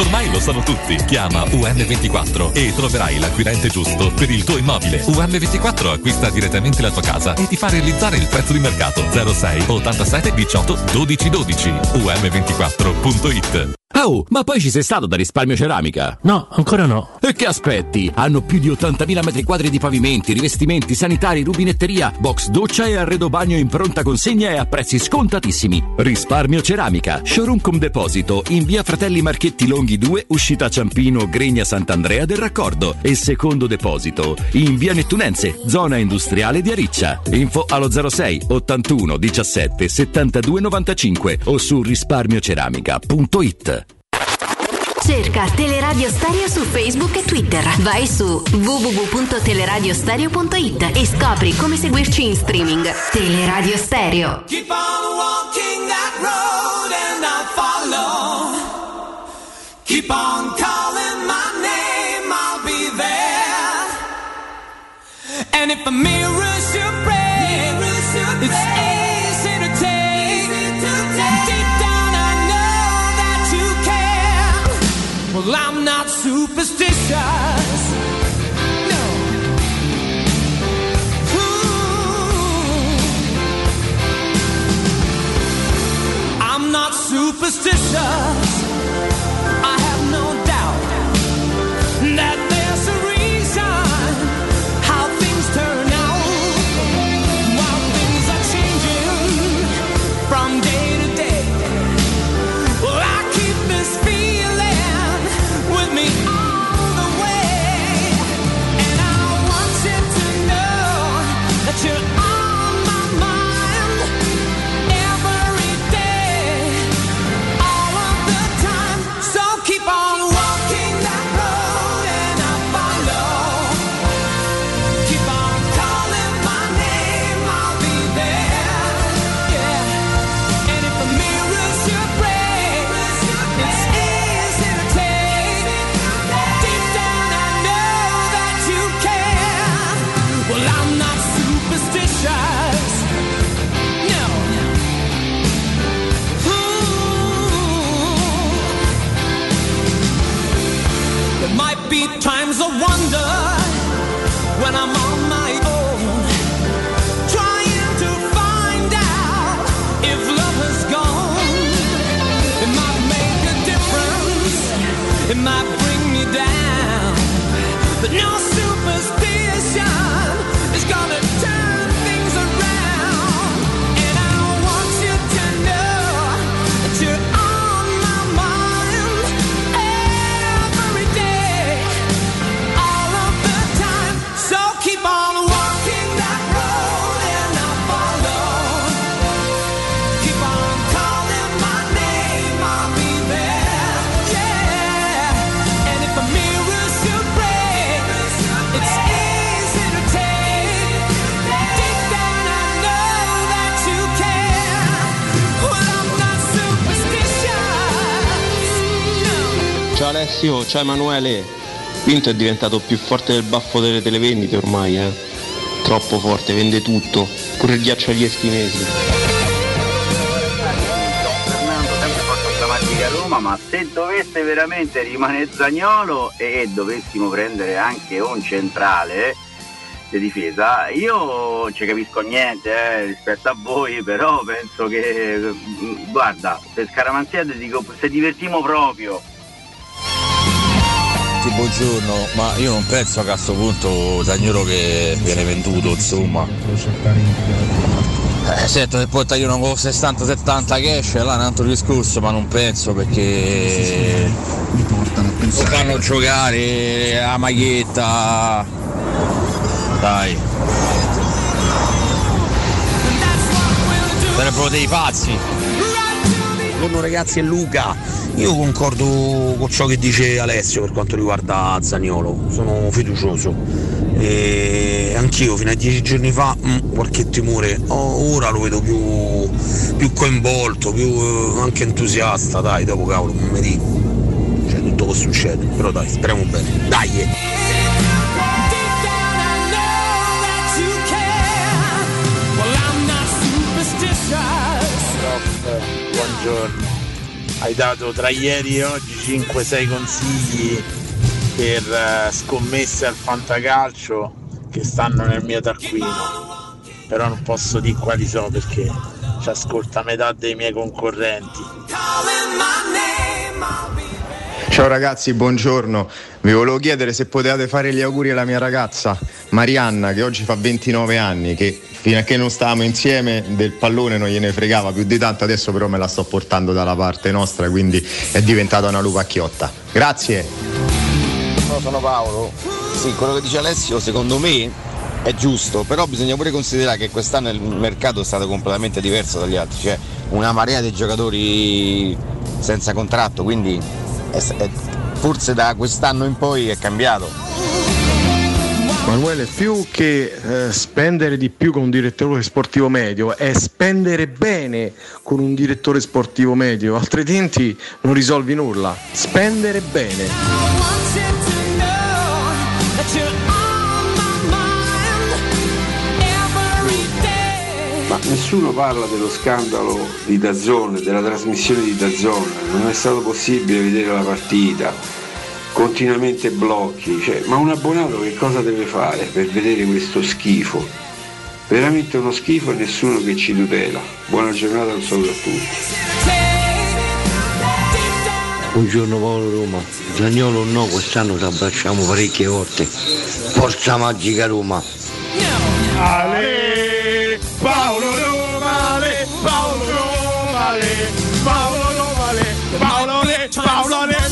Ormai lo sanno tutti. Chiama UM24 e troverai l'acquirente giusto per il tuo immobile. UM24 acquista direttamente la tua casa e ti fa realizzare il prezzo di mercato 06 87 18 12 12. UM24.it Oh, ma poi ci sei stato da risparmio ceramica? No, ancora no. E che aspetti? Hanno più di 80.000 metri quadri di pavimenti, rivestimenti, sanitari, rubinetteria, box doccia e arredo bagno in pronta consegna e a prezzi scontatissimi. Risparmio ceramica, showroom com deposito in via Fratelli Marchetti Longhi 2, uscita Ciampino, Gregna Sant'Andrea del Raccordo e secondo deposito in via Nettunense, zona industriale di Ariccia. Info allo 06 81 17 72 95 o su risparmioceramica.it. Cerca Teleradio Stereo su Facebook e Twitter. Vai su www.teleradiostereo.it e scopri come seguirci in streaming. Teleradio Stereo. Keep on walking that road Keep on calling my name, I'll be there. And if a mirror should break, it's easy to take. Deep down, I know that you care. Well, I'm not superstitious. No. I'm not superstitious. I ciao Emanuele. Pinto è diventato più forte del baffo delle televendite ormai, eh. Troppo forte, vende tutto, pure il ghiaccio agli eschimesi. la magica Roma, ma se dovesse veramente rimanere Zagnolo e dovessimo prendere anche un centrale di difesa, io non ci capisco niente eh, rispetto a voi, però penso che, mm, guarda, per Scaramanzia ti dico, se divertimo proprio. Buongiorno, ma io non penso che a questo punto Zagnolo che viene venduto, insomma. Eh, certo, se poi tagliano con 60-70 cash, là un altro discorso, ma non penso perché lo fanno giocare a maglietta. Dai. Sarebbero dei pazzi. Buongiorno ragazzi, è Luca. Io concordo con ciò che dice Alessio per quanto riguarda Zagnolo, sono fiducioso. E anch'io fino a dieci giorni fa mm, qualche timore, O- ora lo vedo più, più coinvolto, più eh, anche entusiasta, dai, dopo cavolo, non mi. Cioè tutto può succedere, però dai, speriamo bene. Dai! Buongiorno. Hai dato tra ieri e oggi 5-6 consigli per eh, scommesse al fantacalcio che stanno nel mio taccuino. Però non posso dire quali so perché ci ascolta metà dei miei concorrenti. Ciao ragazzi, buongiorno. Vi volevo chiedere se potevate fare gli auguri alla mia ragazza Marianna che oggi fa 29 anni, che fino a che non stavamo insieme del pallone non gliene fregava più di tanto, adesso però me la sto portando dalla parte nostra, quindi è diventata una lupa chiotta. Grazie. No, sono Paolo. Sì, quello che dice Alessio secondo me è giusto, però bisogna pure considerare che quest'anno il mercato è stato completamente diverso dagli altri, cioè una marea di giocatori senza contratto, quindi è- è- forse da quest'anno in poi è cambiato. Manuele, più che eh, spendere di più con un direttore sportivo medio, è spendere bene con un direttore sportivo medio, altrimenti non risolvi nulla. Spendere bene. Ma nessuno parla dello scandalo di Dazzone, della trasmissione di Dazzone, non è stato possibile vedere la partita, continuamente blocchi, cioè, ma un abbonato che cosa deve fare per vedere questo schifo? Veramente uno schifo e nessuno che ci tutela. Buona giornata, un saluto a tutti. Buongiorno Paolo Roma, Zagnolo no, quest'anno ci abbracciamo parecchie volte. Forza Magica Roma! Ale, Paolo Romale, Paolo Romale, Paolo Romale, Paolo Le, Paolo Le, Paolo Le.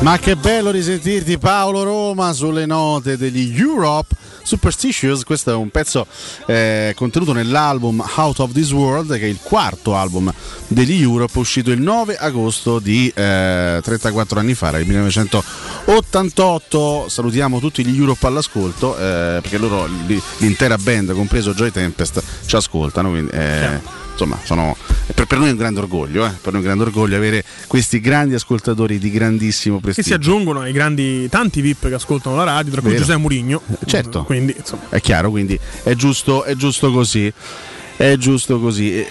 Ma che bello risentirti Paolo Roma sulle note degli Europe Superstitious, questo è un pezzo eh, contenuto nell'album Out of This World, che è il quarto album degli Europe, uscito il 9 agosto di eh, 34 anni fa, era il 1988. Salutiamo tutti gli Europe all'ascolto, eh, perché loro, li- l'intera band, compreso Joy Tempest, ci ascoltano. Quindi, eh, insomma, sono, per, per noi è un grande orgoglio, eh, per noi è un grande orgoglio avere questi grandi ascoltatori di grandissimo Che prestigio. si aggiungono ai grandi tanti VIP che ascoltano la radio, tra cui Vero. Giuseppe Murigno. Certo. Quindi, insomma. È chiaro, quindi è giusto, è giusto così. È giusto così.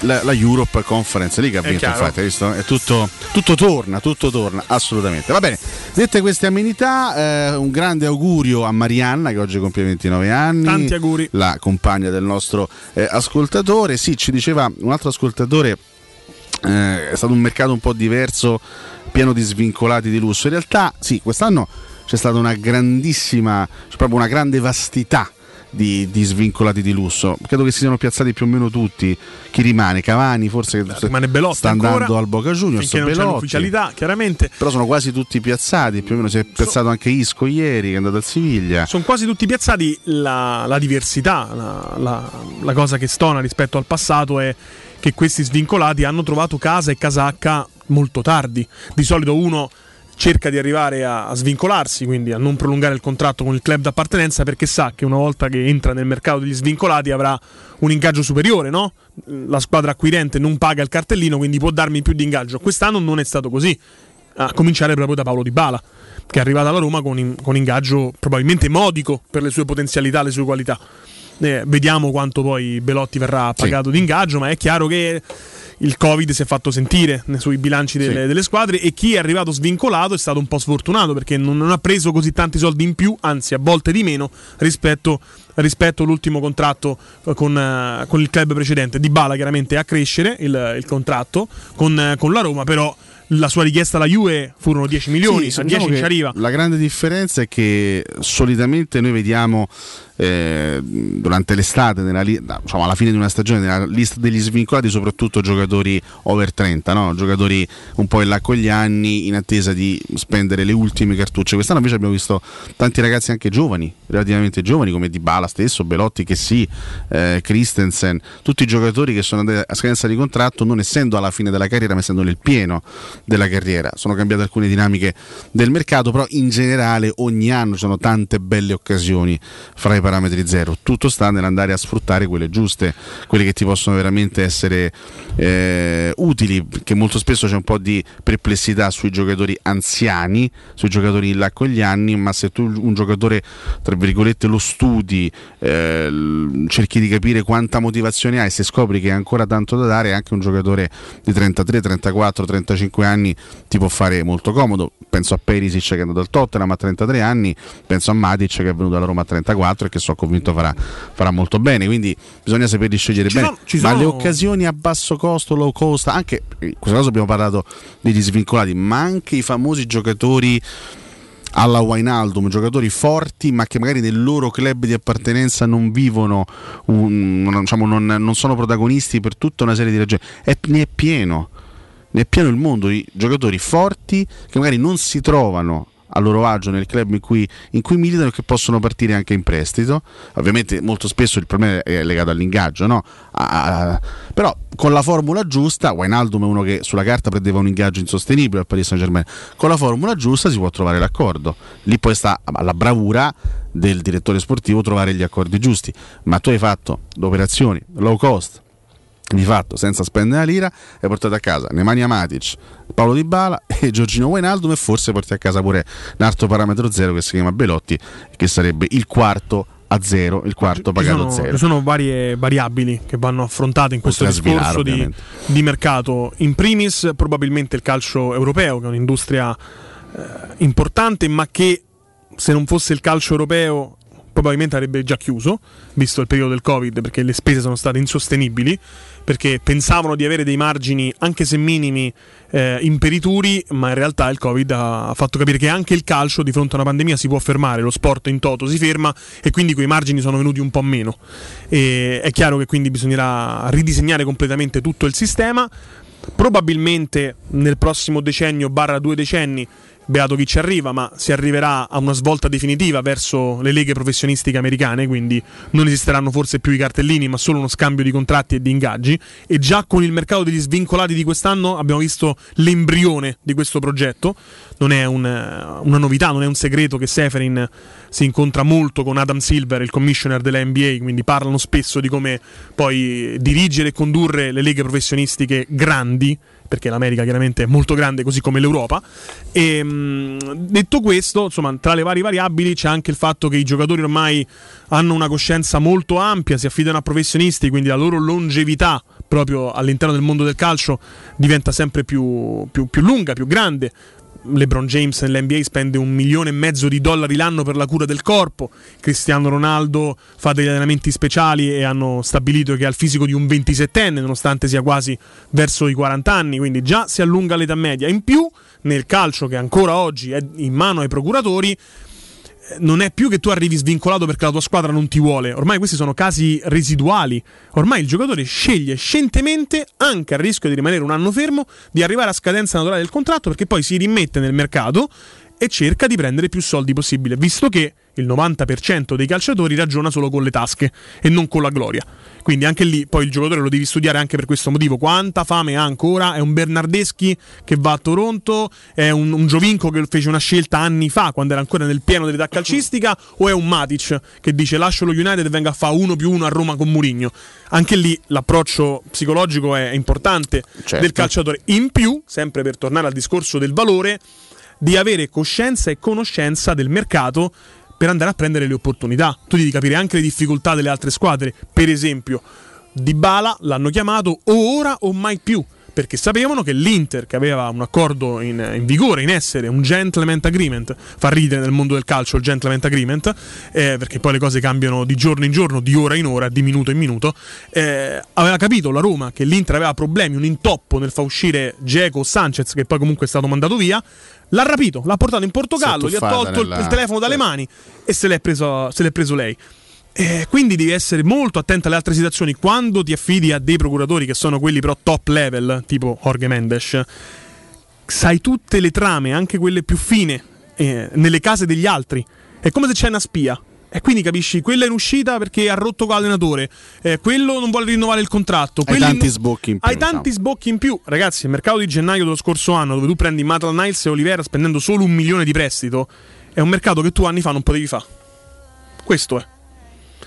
La, la Europe Conference League ha vinto, chiaro. infatti, visto? È tutto, tutto torna, tutto torna, assolutamente. Va bene, dette queste amenità, eh, un grande augurio a Marianna che oggi compie 29 anni. Tanti auguri. La compagna del nostro eh, ascoltatore. Sì, ci diceva un altro ascoltatore eh, è stato un mercato un po' diverso, pieno di svincolati di lusso. In realtà, sì, quest'anno c'è stata una grandissima, proprio una grande vastità di, di svincolati di lusso. Credo che si siano piazzati più o meno tutti. Chi rimane? Cavani, forse rimane Belotti sta ancora, andando al Boca Juniors. finché non c'è Belotti. l'ufficialità, chiaramente. Però sono quasi tutti piazzati. Più o meno si è piazzato anche Isco ieri, che è andato al Siviglia. Sono quasi tutti piazzati. La, la diversità, la, la- la cosa che stona rispetto al passato è che questi svincolati hanno trovato casa e casacca molto tardi. Di solito uno cerca di arrivare a, a svincolarsi, quindi a non prolungare il contratto con il club d'appartenenza perché sa che una volta che entra nel mercato degli svincolati avrà un ingaggio superiore, no? La squadra acquirente non paga il cartellino, quindi può darmi più di ingaggio. Quest'anno non è stato così. a cominciare proprio da Paolo Di Bala, che è arrivato alla Roma con, in- con ingaggio probabilmente modico per le sue potenzialità, le sue qualità. Eh, vediamo quanto poi Belotti verrà pagato di ingaggio, ma è chiaro che il Covid si è fatto sentire sui bilanci delle, Sì. delle squadre e chi è arrivato svincolato è stato un po' sfortunato perché non, non ha preso così tanti soldi in più, anzi a volte di meno rispetto, rispetto all'ultimo contratto eh, con, eh, con il club precedente. Di Bala chiaramente a crescere il, il contratto con, eh, con la Roma, però la sua richiesta alla Juve furono 10 milioni, Sì, a 10 diciamo ci arriva. La grande differenza è che solitamente noi vediamo eh, durante l'estate, li- diciamo alla fine di una stagione, nella lista degli svincolati, soprattutto giocatori over 30, no? giocatori un po' in là con gli anni in attesa di spendere le ultime cartucce. Quest'anno invece abbiamo visto tanti ragazzi anche giovani, relativamente giovani, come Di Bala stesso, Belotti che sì, eh, Christensen, tutti i giocatori che sono andati a scadenza di contratto non essendo alla fine della carriera ma essendo nel pieno della carriera. Sono cambiate alcune dinamiche del mercato, però in generale ogni anno ci sono tante belle occasioni fra i parametri zero. Tutto sta nell'andare a sfruttare quelle giuste, quelle che ti possono veramente essere eh, utili, perché molto spesso c'è un po' di perplessità sui giocatori anziani, sui giocatori in là con gli anni, ma se tu un giocatore, tra virgolette, lo studi, eh, cerchi di capire quanta motivazione hai, se scopri che hai ancora tanto da dare, anche un giocatore di 33, 34, 35 anni ti può fare molto comodo. Penso a Perisic che è andato al Tottenham a 33 anni, penso a Matic che è venuto alla Roma a 34 e che sono convinto farà, farà molto bene. Quindi bisogna saperli scegliere Ci bene. sono- ci Ma sono- le occasioni a basso costo, low cost, anche in questo caso abbiamo parlato degli svincolati, ma anche i famosi giocatori alla Wijnaldum, giocatori forti ma che magari nel loro club di appartenenza non vivono, un- non, diciamo, non- non sono protagonisti per tutta una serie di ragioni. È- ne è pieno, ne è pieno il mondo di giocatori forti che magari non si trovano a loro agio nel club in cui, in cui militano e che possono partire anche in prestito. Ovviamente molto spesso il problema è legato all'ingaggio, no? A- a- però con la formula giusta, Wijnaldum è uno che sulla carta prendeva un ingaggio insostenibile al Paris Saint Germain, con la formula giusta si può trovare l'accordo. Lì poi sta alla bravura del direttore sportivo trovare gli accordi giusti, ma tu hai fatto le operazioni low cost, di fatto senza spendere una lira hai portato a casa Nemanja Matic, Paolo Di Bala e Giorgino Wijnaldum e forse porti a casa pure un altro parametro zero che si chiama Belotti che sarebbe il quarto a zero, il quarto pagato sono, a zero. ci sono varie variabili che vanno affrontate in questo discorso di, di mercato. In primis, probabilmente il calcio europeo, che è un'industria eh, importante, ma che se non fosse il calcio europeo probabilmente avrebbe già chiuso, visto il periodo del Covid, perché le spese sono state insostenibili, perché pensavano di avere dei margini, anche se minimi, eh, imperituri, ma in realtà il Covid ha fatto capire che anche il calcio di fronte a una pandemia si può fermare, lo sport in toto si ferma e quindi quei margini sono venuti un po' meno. E è chiaro che quindi bisognerà ridisegnare completamente tutto il sistema. Probabilmente nel prossimo decennio, barra due decenni, beato chi ci arriva, ma si arriverà a una svolta definitiva verso le leghe professionistiche americane, quindi non esisteranno forse più i cartellini, ma solo uno scambio di contratti e di ingaggi. E già con il mercato degli svincolati di quest'anno abbiamo visto l'embrione di questo progetto. Non è un- una novità, non è un segreto che Seferin si incontra molto con Adam Silver, il commissioner della NBA, quindi parlano spesso di come poi dirigere e condurre le leghe professionistiche grandi, perché l'America chiaramente è molto grande così come l'Europa. E, mh, detto questo, insomma, tra le varie variabili c'è anche il fatto che i giocatori ormai hanno una coscienza molto ampia, si affidano a professionisti, quindi la loro longevità proprio all'interno del mondo del calcio diventa sempre più, più- più lunga, più grande. LeBron James nell'NBA spende un milione e mezzo di dollari l'anno per la cura del corpo, Cristiano Ronaldo fa degli allenamenti speciali e hanno stabilito che ha il fisico di un 27enne nonostante sia quasi verso i 40 anni, quindi già si allunga l'età media. In più nel calcio che ancora oggi è in mano ai procuratori non è più che tu arrivi svincolato perché la tua squadra non ti vuole, ormai questi sono casi residuali. Ormai il giocatore sceglie scientemente, anche a rischio di rimanere un anno fermo, di arrivare a scadenza naturale del contratto perché poi si rimette nel mercato e cerca di prendere più soldi possibile, visto che il 90% dei calciatori ragiona solo con le tasche e non con la gloria. Quindi anche lì poi il giocatore lo devi studiare anche per questo motivo. Quanta fame ha ancora? È un Bernardeschi che va a Toronto? È un, un Giovinco che fece una scelta anni fa quando era ancora nel pieno dell'età calcistica? O è un Matic che dice lascio lo United e venga a fare uno più uno a Roma con Murigno? Anche lì l'approccio psicologico è importante Certo. del calciatore. In più, sempre per tornare al discorso del valore, di avere coscienza e conoscenza del mercato per andare a prendere le opportunità. Tu devi capire anche le difficoltà delle altre squadre. Per esempio, Dybala l'hanno chiamato o ora o mai più. Perché sapevano che l'Inter, che aveva un accordo in, in vigore, in essere, un gentleman agreement, fa ridere nel mondo del calcio il gentleman agreement, eh, perché poi le cose cambiano di giorno in giorno, di ora in ora, di minuto in minuto. eh, aveva capito la Roma che l'Inter aveva problemi, un intoppo nel far uscire Geco Sanchez, che poi comunque è stato mandato via. L'ha rapito, l'ha portato in Portogallo, gli ha tolto il- nella- il telefono dalle mani e se l'è preso, se l'è preso lei. Eh, quindi devi essere molto attento alle altre situazioni. Quando ti affidi a dei procuratori che sono quelli però top level, tipo Jorge Mendes, sai tutte le trame, anche quelle più fine, eh, nelle case degli altri. È come se c'è una spia. E quindi capisci, quella è in uscita perché ha rotto l'allenatore, eh, quello non vuole rinnovare il contratto. Hai tanti no- sbocchi in più. Hai tanti sbocchi in più. Ragazzi, il mercato di gennaio dello scorso anno, dove tu prendi Matal Niles e Olivera spendendo solo un milione di prestito, è un mercato che tu anni fa non potevi fare. Questo è.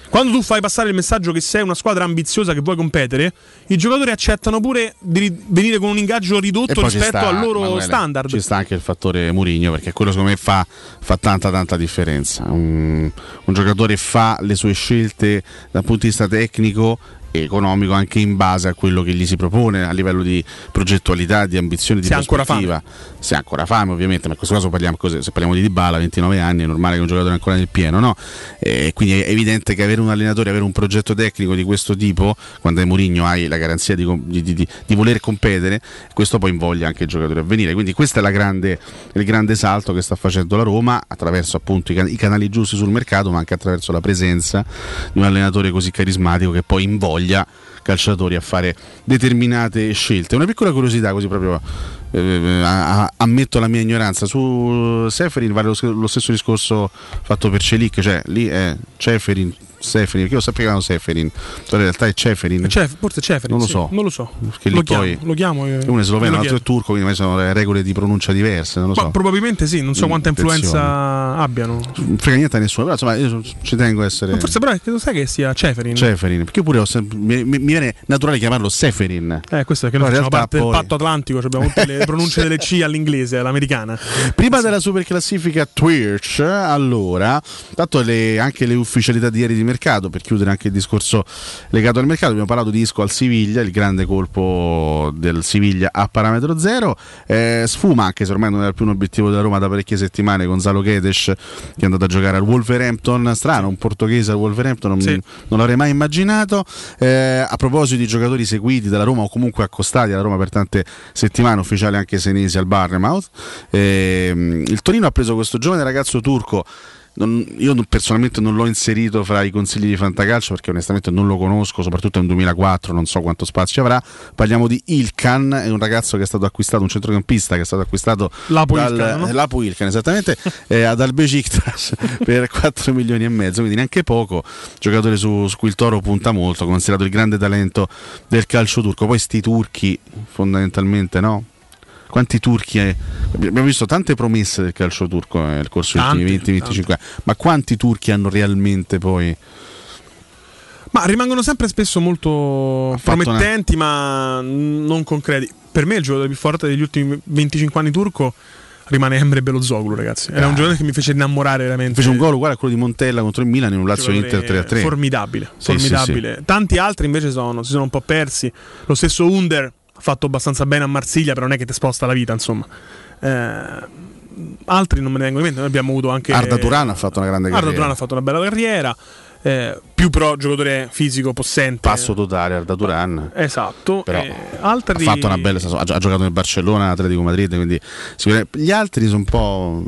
Quando tu fai passare il messaggio che sei una squadra ambiziosa che vuoi competere, i giocatori accettano pure di venire con un ingaggio ridotto rispetto sta, al loro Emanuele, standard. Ci sta anche il fattore Murigno, perché quello secondo me fa, fa tanta tanta differenza. Un, un giocatore fa le sue scelte dal punto di vista tecnico economico anche in base a quello che gli si propone a livello di progettualità, di ambizione, di Se prospettiva. Se ha ancora fame, ovviamente, ma in questo caso parliamo così, se parliamo di Dybala, 29 anni, è normale che un giocatore ancora nel pieno, no? E quindi è evidente che avere un allenatore, avere un progetto tecnico di questo tipo, quando hai Mourinho hai la garanzia di, di- di- di- voler competere, questo poi invoglia anche il giocatore a venire. Quindi questo è la grande- il grande salto che sta facendo la Roma attraverso appunto i, i canali giusti sul mercato, ma anche attraverso la presenza di un allenatore così carismatico che poi invoglia calciatori a fare determinate scelte. Una piccola curiosità, così proprio eh, ammetto la mia ignoranza. Su Seferin vale lo, lo stesso discorso fatto per Celic, cioè lì è Ceferin, Seferin, perché io sapevo che erano Seferin, però in realtà è Ceferin. Cef- forse Ceferin, Non lo sì. so. Non lo so. Perché Lo chiamo, poi lo chiamo e- uno è sloveno, l'altro è turco, quindi sono regole di pronuncia diverse, non lo Ma so. probabilmente sì, non so quanta influenza attenzione. abbiano. Non frega niente a nessuno, però insomma io ci tengo a essere Ma forse però credo sai che sia Ceferin. Ceferin, perché pure ho sem- mi, mi- viene naturale chiamarlo Seferin. Eh, questo è che noi facciamo parte del poi- patto atlantico, cioè abbiamo tutte le pronunce delle C all'inglese, all'americana. Prima della super classifica Twitch, allora, tanto le- anche le ufficialità di ieri di mercato, per chiudere anche il discorso legato al mercato, abbiamo parlato di Isco al Siviglia, il grande colpo del Siviglia a parametro zero, Eh, sfuma anche se ormai non era più un obiettivo della Roma da parecchie settimane, Gonzalo Kedes che è andato a giocare al Wolverhampton, strano, un portoghese al Wolverhampton, non, Sì. non l'avrei mai immaginato. Eh, a proposito di giocatori seguiti dalla Roma o comunque accostati alla Roma per tante settimane, ufficiale anche Senesi al Barnemouth, ehm, il Torino ha preso questo giovane ragazzo turco. Non- io personalmente non l'ho inserito fra i consigli di Fantacalcio perché onestamente non lo conosco, soprattutto nel 2004, non so quanto spazio avrà. Parliamo di Ilkan, è un ragazzo che è stato acquistato, un centrocampista che è stato acquistato Lapo dal, Ilkan, no? Lapo Ilkan, esattamente, eh, dal Besiktas per 4 milioni e mezzo, quindi neanche poco. Giocatore su, su cui il Toro punta molto, considerato il grande talento del calcio turco. Poi sti turchi, fondamentalmente, no? Quanti turchi è? Abbiamo visto tante promesse del calcio turco eh, nel corso degli ultimi 20-25 anni, ma quanti turchi hanno realmente poi Ma rimangono sempre spesso molto promettenti, ma non concreti. Per me il giocatore più forte degli ultimi 25 anni turco rimane Emre Belozoglu, ragazzi. Era un Ah. giocatore che mi fece innamorare veramente. fece un gol uguale a quello di Montella contro il Milan in un Lazio Inter 3-3 Formidabile, Sì, sì, formidabile. Tanti altri invece sono, si sono un po' persi. Lo stesso Under fatto abbastanza bene a Marsiglia, però non è che ti sposta la vita, insomma. Eh, altri non me ne vengono in mente. Noi abbiamo avuto anche Arda Turan ha fatto una grande Arda carriera Turan ha fatto una bella carriera. Eh, più però giocatore fisico, possente. Passo totale Arda Turan. Esatto. Però eh, altri... ha fatto una bella ha, giocato nel Barcellona, Atletico Madrid, quindi gli altri sono un po'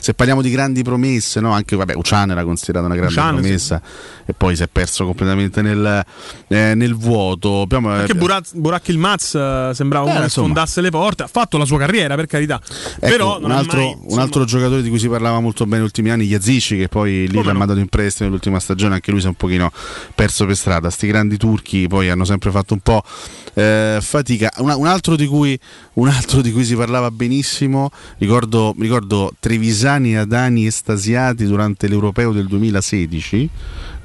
se parliamo di grandi promesse, no? anche vabbè, Ucian era considerato una grande Ucian, promessa e poi si è perso completamente nel, eh, nel vuoto. Abbiamo, Anche Burak, Burak Ilmaz eh, sembrava Eh, uno che insomma. sfondasse le porte, ha fatto la sua carriera per carità. Ecco, però un, altro, mai- un altro giocatore di cui si parlava molto bene negli ultimi anni, Yazici, che poi lì l'ha mandato in prestito nell'ultima stagione, anche lui si è un pochino perso per strada. Sti grandi turchi poi hanno sempre fatto un po' eh, fatica. Una- un, altro di cui, un altro di cui si parlava benissimo, ricordo, ricordo Trevisani, Adani estasiati durante l'Europeo del 2016,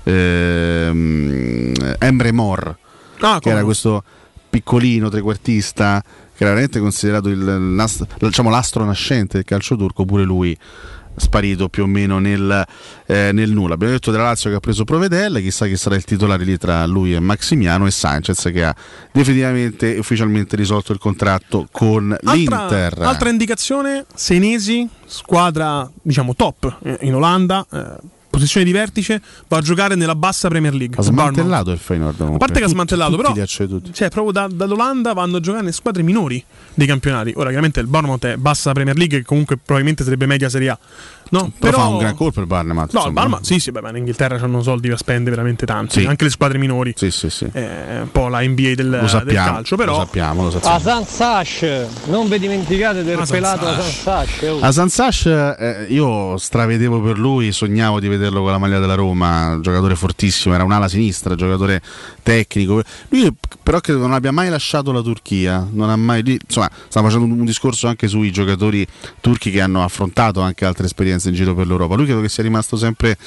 ehm, Emre Mor, Ah, che era questo piccolino trequartista che era veramente considerato il, l'ast- diciamo, l'astro nascente del calcio turco, pure lui sparito più o meno nel, eh, nel nulla. Abbiamo detto della Lazio che ha preso Provedella, chissà chi sarà il titolare lì tra lui e Maximiano e Sanchez che ha definitivamente e ufficialmente risolto il contratto con l'Inter. Altra, altra indicazione, Senesi, squadra diciamo top eh, in Olanda, eh, posizione di vertice, va a giocare nella bassa Premier League. ha smantellato il Feyenoord. A comunque. parte che ha Tutti- smantellato, tutti però ceduti. cioè, proprio da- dall'Olanda vanno a giocare nelle squadre minori dei campionati. Ora, chiaramente il Bournemouth è bassa Premier League, che comunque probabilmente sarebbe media Serie A. No, Però, però fa un gran colpo il Barnum. No, il Bournemouth, sì, sì, beh, ma in Inghilterra hanno soldi per spendere veramente tanti, Sì. anche le squadre minori. Sì, sì, sì. Eh, un po' la NBA del, Lo del sappiamo, calcio, però lo sappiamo, lo sappiamo. Asan Sash, non vi dimenticate del pelato Sash. Asan Sash. oh. Asan Sash, eh, io stravedevo per lui, sognavo di vederlo con la maglia della Roma, giocatore fortissimo, era un'ala sinistra, giocatore tecnico. Lui però credo non abbia mai lasciato la Turchia, non ha mai, insomma, stava facendo un discorso anche sui giocatori turchi che hanno affrontato anche altre esperienze in giro per l'Europa. Lui credo che sia rimasto sempre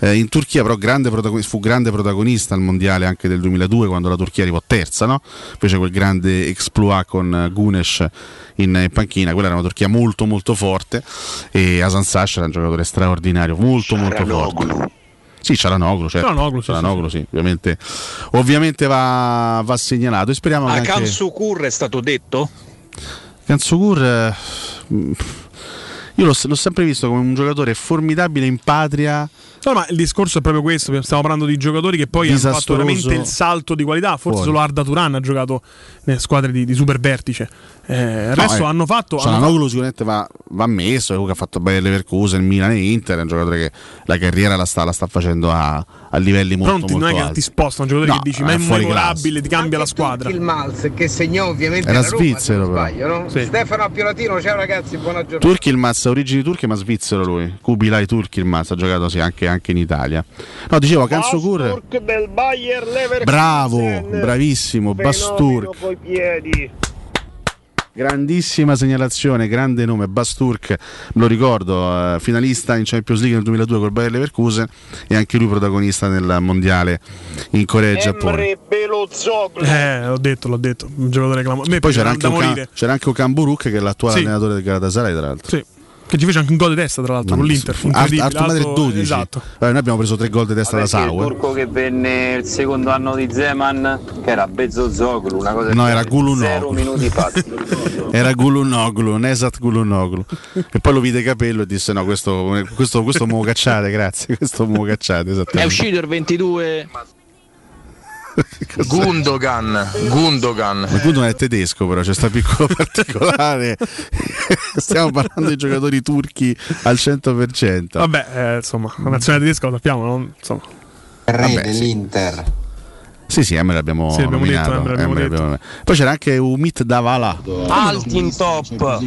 eh, in Turchia, però grande fu grande protagonista al mondiale anche del 2002 quando la Turchia arrivò terza, no? fece quel grande exploit con eh, Gunesh in, in panchina. Quella era una Turchia molto molto forte e Hasan Sash era un giocatore straordinario, molto molto forte. Sì, Cialanoglu, certo. Cialanoglu, sì, Cialanoglu, sì, ovviamente, ovviamente va, va segnalato. E speriamo che A anche Kansukur è stato detto? Kansukur, eh, mh, io l'ho, l'ho sempre visto come un giocatore formidabile in patria. No, ma il discorso è proprio questo. Stiamo parlando di giocatori che poi hanno fatto veramente il salto di qualità. Forse Fuori. solo Arda Turan ha giocato nelle squadre di, di super vertice. Eh, il No, resto eh, hanno fatto. Cialanoglu sicuramente va, va messo, comunque ha fatto bene Leverkusen, Milan e Inter, è un giocatore che la carriera la sta, la sta facendo a, a livelli molto, pronti, molto non è che alti. ti sposta, un giocatore No, che dici ma è fuori memorabile, ti cambia la squadra. Il Malz che segnò ovviamente Era la Roma, svizzero, se non però. sbaglio, no? Sì. Stefano Appiolatino, ciao ragazzi, buona giornata. Turchi il Mazza, origini turche ma svizzero lui. Kubilai Turchi il Mazza, ha giocato sì, anche, anche in Italia. No, dicevo, Kansukur, Bayer Leverkusen. bravo, bravissimo, Basturk. coi piedi. Grandissima segnalazione, grande nome, Basturk, lo ricordo, eh, finalista in Champions League nel 2002 col Bayer Leverkusen e anche lui protagonista nel mondiale in Corea e Giappone. Eh, l'ho detto, l'ho detto. Un giocatore clamoroso. Poi c'era anche, morire. c'era anche Okan Buruk che è l'attuale Sì. allenatore del Galatasaray tra l'altro. Sì. Che ci fece anche un gol di testa, tra l'altro, con l'Inter. Incredibile. Arto Madrid Alto- 12. Esatto. Eh, noi abbiamo preso tre gol di testa da Perché il Sauer. turco che venne il secondo anno di Zeman, che era Bezzozoglu, una cosa No, era Gulunoglu. Zero minuti fa. Era Gulunoglu, Nesat Gulunoglu. E poi lo vide capello e disse: No, questo, questo, questo mo cacciate, grazie. Questo mo cacciate. È uscito il 22 Gundogan, Gundogan. Ma tu non è tedesco, però c'è sta piccolo particolare. Stiamo parlando di giocatori turchi al 100%. Vabbè, eh, insomma, la nazionale tedesca lo sappiamo, no? insomma. Vabbè, sì. dell'Inter. Sì, sì, Emre l'abbiamo Sì, abbiamo nominato. detto, Emre l'abbiamo Emre detto. l'abbiamo- Poi c'era anche Umit Davala. Altin top.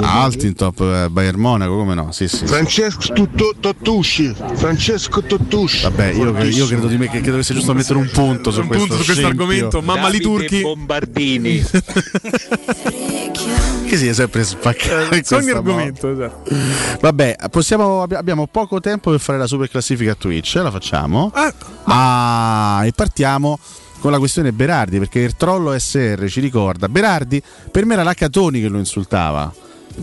Altintop, eh, Bayern Monaco, come no? Sì, sì. Francesco Tottusci. Francesco Tottusci. Vabbè, io, io credo di me che che sia giusto mettere un punto su Un questo, punto su questo argomento. Mamma li turchi. Bombardini. Che si è sempre spaccato. Su ogni argomento, esatto. Vabbè, possiamo, abbi- abbiamo poco tempo per fare la super classifica a Twitch, la facciamo. Eh, Ah, e partiamo con la questione Berardi, perché il trollo SR ci ricorda. Berardi, per me era Laccatoni che lo insultava.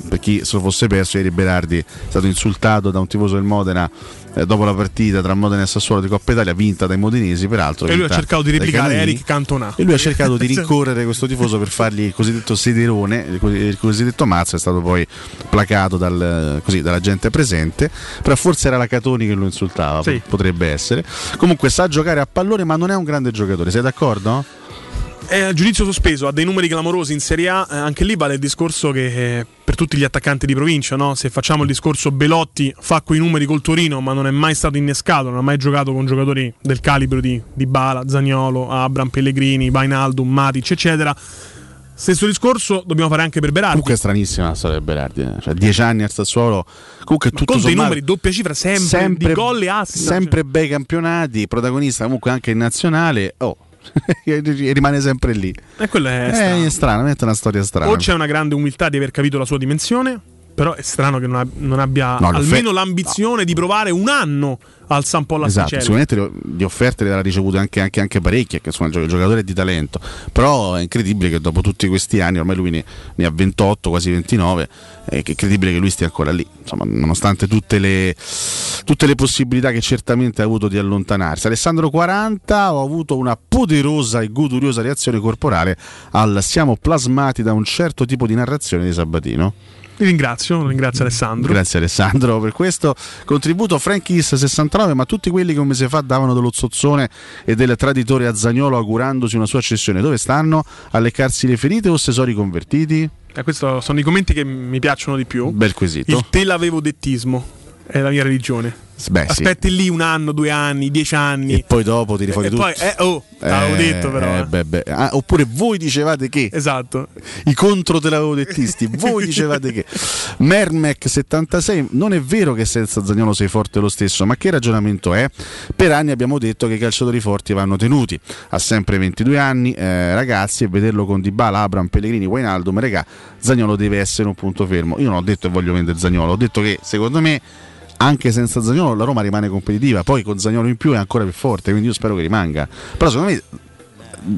Per chi se lo fosse perso, ieri Berardi è stato insultato da un tifoso del Modena eh, dopo la partita tra Modena e Sassuolo di Coppa Italia, vinta dai modenesi, peraltro. E lui ha cercato di replicare canini. Eric Cantona. E lui ha cercato di rincorrere questo tifoso per fargli il cosiddetto sederone, il cosiddetto mazzo, è stato poi placato dal- così, dalla gente presente, però forse era la Catoni che lo insultava, Sì. potrebbe essere. Comunque sa giocare a pallone ma non è un grande giocatore, sei d'accordo? È a giudizio sospeso, ha dei numeri clamorosi in Serie A, eh, anche lì vale il discorso che eh, per tutti gli attaccanti di provincia, no? se facciamo il discorso Belotti fa quei numeri col Torino ma non è mai stato innescato, non ha mai giocato con giocatori del calibro di, di Bala, Zagnolo, Abram, Pellegrini, Bainaldum, Matic eccetera. Stesso discorso dobbiamo fare anche per Berardi. Comunque è stranissima la storia di Berardi, eh. cioè 10 anni al Sassuolo, comunque tutto con sommato- numeri doppia cifra sempre, di gol e assist. sempre bei campionati, protagonista comunque anche in nazionale, oh, rimane sempre lì. E quello è Eh, strano. è strano, veramente una storia strana. O c'è una grande umiltà di aver capito la sua dimensione, però è strano che non, ab- non abbia No, almeno l'ambizione di provare un anno al San Polo Esatto, sicuramente di offerte le ha ricevute anche, anche, anche parecchie, che insomma il giocatore è di talento, però è incredibile che dopo tutti questi anni, ormai lui ne, ne ha 28, quasi 29, è incredibile che lui stia ancora lì, insomma, nonostante tutte le, tutte le possibilità che certamente ha avuto di allontanarsi. Alessandro 40, ho avuto una poderosa e goduriosa reazione corporale al siamo plasmati da un certo tipo di narrazione di Sabatino. Vi ringrazio, ringrazio Alessandro. Grazie Alessandro per questo contributo. Frankis 69, ma tutti quelli che un mese fa davano dello zozzone e del traditore a Zagnolo augurandosi una sua cessione, dove stanno? A leccarsi le ferite o se sono riconvertiti? Eh, questi sono i commenti che mi piacciono di più. Bel quesito. Il te l'avevo dettismo è la mia religione. Beh, sì. Aspetti lì un anno, due anni, dieci anni. E poi dopo ti rifuori e tutto. poi, eh, oh, l'avevo Eh, detto però. eh, eh. beh, beh. Ah, oppure voi dicevate che Esatto. i contro te l'avevo dettisti voi dicevate che Mermec 76 non è vero che senza Zagnolo sei forte lo stesso ma che ragionamento è? per anni abbiamo detto che i calciatori forti vanno tenuti ha sempre 22 anni eh, ragazzi e vederlo con Dybala, Abram, Pellegrini, Wijnaldum regà Zagnolo deve essere un punto fermo io non ho detto che voglio vendere Zagnolo ho detto che secondo me anche senza Zagnolo la Roma rimane competitiva poi con Zagnolo in più è ancora più forte quindi io spero che rimanga però secondo me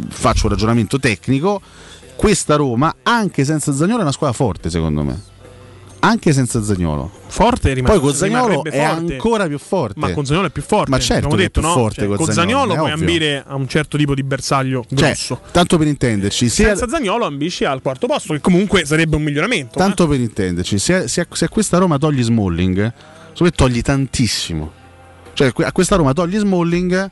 faccio un ragionamento tecnico, questa Roma, anche senza Zagnolo, è una squadra forte, secondo me. Anche senza Zagnolo. Forte rimane- Poi con Zagnolo è forte. ancora più forte. Ma con Zagnolo è più forte. Ma certo abbiamo detto, no? forte Cioè, con Zagnolo è puoi ambire a un certo tipo di bersaglio Cioè, grosso. tanto per intenderci, Senza Zagnolo ambisci al quarto posto, che comunque sarebbe un miglioramento. tanto per intenderci, se, se se a questa Roma togli Smalling, secondo me togli tantissimo. Cioè, a questa Roma togli Smalling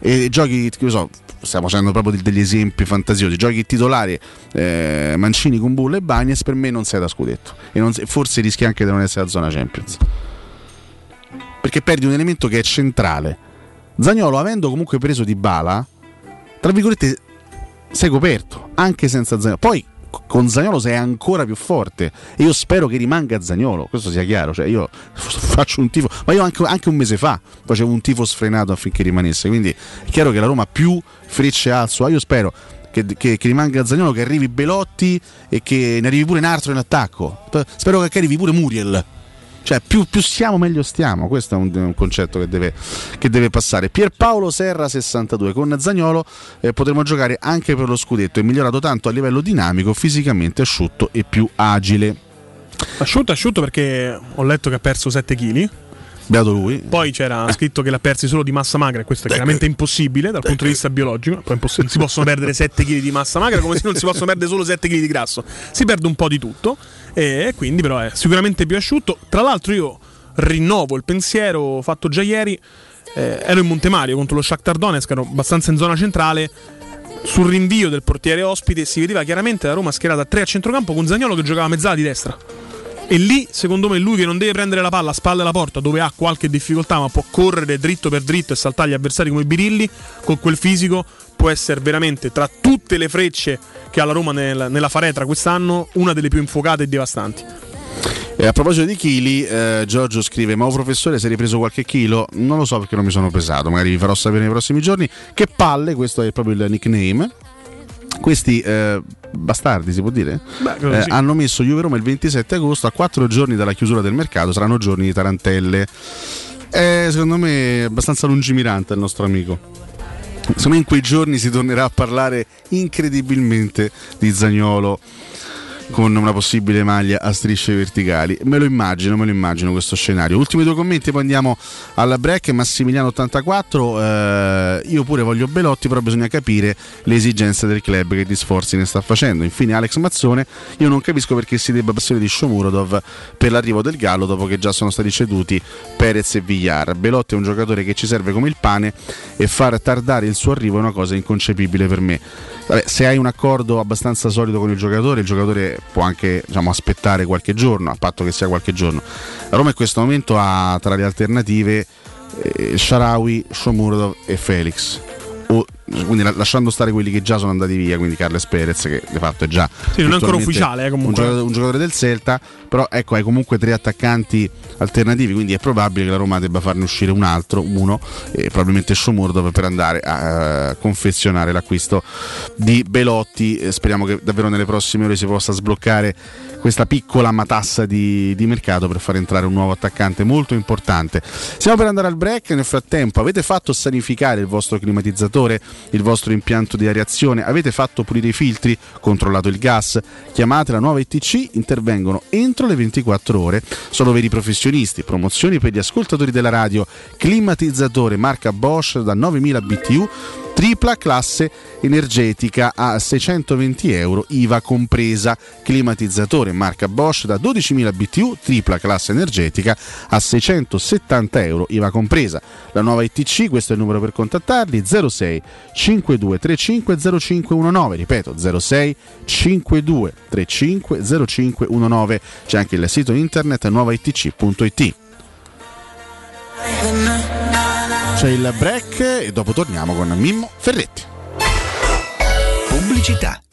e giochi, che so, stiamo facendo proprio de- degli esempi fantasiosi, giochi titolari eh, Mancini con Bulla e Bagnes, per me non sei da scudetto. E non forse rischi anche di non essere a zona Champions. Perché perdi un elemento che è centrale. Zagnolo, avendo comunque preso di bala, tra virgolette, sei coperto, anche senza Zagnolo. Poi con Zagnolo sei ancora più forte e io spero che rimanga Zagnolo, questo sia chiaro, cioè io faccio un tifo, ma io anche, anche un mese fa facevo un tifo sfrenato affinché rimanesse, quindi è chiaro che la Roma più frecce alzo, ha. io spero che, che- che rimanga Zagnolo, che arrivi Belotti e che ne arrivi pure un altro in attacco, spero che arrivi pure Muriel. Cioè, più, più siamo, meglio stiamo. Questo è un, un concetto che deve, che deve passare. Pierpaolo Serra 62. Con Zagnolo eh, potremo giocare anche per lo scudetto. È migliorato tanto a livello dinamico, fisicamente asciutto e più agile. Asciutto, asciutto perché ho letto che ha perso 7 kg. Beato lui. Poi c'era scritto che l'ha persi solo di massa magra, e questo è chiaramente impossibile dal punto di vista biologico. Non si possono perdere 7 kg di massa magra, come se non si possono perdere solo 7 kg di grasso. Si perde un po' di tutto, e quindi però è sicuramente più asciutto. Tra l'altro, io rinnovo il pensiero fatto già ieri. eh, ero in Montemario contro lo Shakhtar Donetsk, ero abbastanza in zona centrale. Sul rinvio del portiere ospite si vedeva chiaramente la Roma schierata a 3 a centrocampo con Zagnolo che giocava a mezzala di destra. E lì, secondo me, lui che non deve prendere la palla a spalle alla porta, dove ha qualche difficoltà, ma può correre dritto per dritto e saltare gli avversari come Birilli, con quel fisico può essere veramente, tra tutte le frecce che ha la Roma nel- nella faretra quest'anno, una delle più infuocate e devastanti. E a proposito di chili, eh, Giorgio scrive: Ma professore, si è ripreso qualche chilo? Non lo so perché non mi sono pesato, magari vi farò sapere nei prossimi giorni. Che palle, questo è proprio il nickname. Questi eh, bastardi, si può dire? credo Eh, sì. Hanno messo Juve Roma il 27 agosto, a quattro giorni dalla chiusura del mercato, saranno giorni di tarantelle. Eh, secondo me è abbastanza lungimirante il nostro amico. Secondo me in quei giorni si tornerà a parlare incredibilmente di Zagnolo. Con una possibile maglia a strisce verticali. Me lo immagino, me lo immagino questo scenario. Ultimi due commenti, poi andiamo alla break. Massimiliano 84, eh, io pure voglio Belotti, però bisogna capire le esigenze del club che di sforzi ne sta facendo. Infine Alex Mazzone, io non capisco perché si debba passare di Shomurodov per l'arrivo del Gallo dopo che già sono stati ceduti Perez e Villar. Belotti è un giocatore che ci serve come il pane e far tardare il suo arrivo è una cosa inconcepibile per me. Vabbè, se hai un accordo abbastanza solido con il giocatore, il giocatore può anche diciamo, aspettare qualche giorno, a patto che sia qualche giorno. La Roma in questo momento ha tra le alternative eh, Sharawi, Shomurodov e Felix. O, quindi la- lasciando stare quelli che già sono andati via, quindi Carles Perez che di fatto è già Sì, non è ancora ufficiale, eh, comunque. Un, giocatore, un giocatore del Celta, però ecco hai comunque tre attaccanti alternativi, quindi è probabile che la Roma debba farne uscire un altro, uno, e probabilmente Shomurdov per andare a eh, confezionare l'acquisto di Belotti. Eh, speriamo che davvero nelle prossime ore si possa sbloccare questa piccola matassa di, di mercato per far entrare un nuovo attaccante molto importante. Stiamo per andare al break, nel frattempo avete fatto sanificare il vostro climatizzatore, il vostro impianto di areazione, avete fatto pulire i filtri, controllato il gas, chiamate la nuova ITC, intervengono entro le 24 ore, sono veri professionisti, promozioni per gli ascoltatori della radio, climatizzatore marca Bosch da 9000 BTU, tripla classe energetica a 620 euro IVA compresa. Climatizzatore marca Bosch da 12.000 BTU tripla classe energetica a 670 euro IVA compresa. La nuova ITC questo è il numero per contattarli 06 52 35 0519 ripeto 06 52 35 0519 c'è anche il sito internet nuovaitc.it c'è il break e dopo torniamo con Mimmo Ferretti Pubblicità.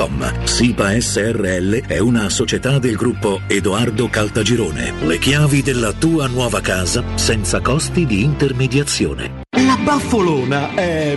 www.kcalt.com. SIPA SRL è una società del gruppo Edoardo Caltagirone. Le chiavi della tua nuova casa senza costi di intermediazione. La baffolona è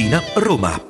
Tiburtina, Roma.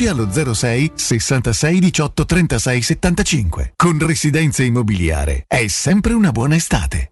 allo 06 66 18 36 75. Con Residenze Immobiliare è sempre una buona estate.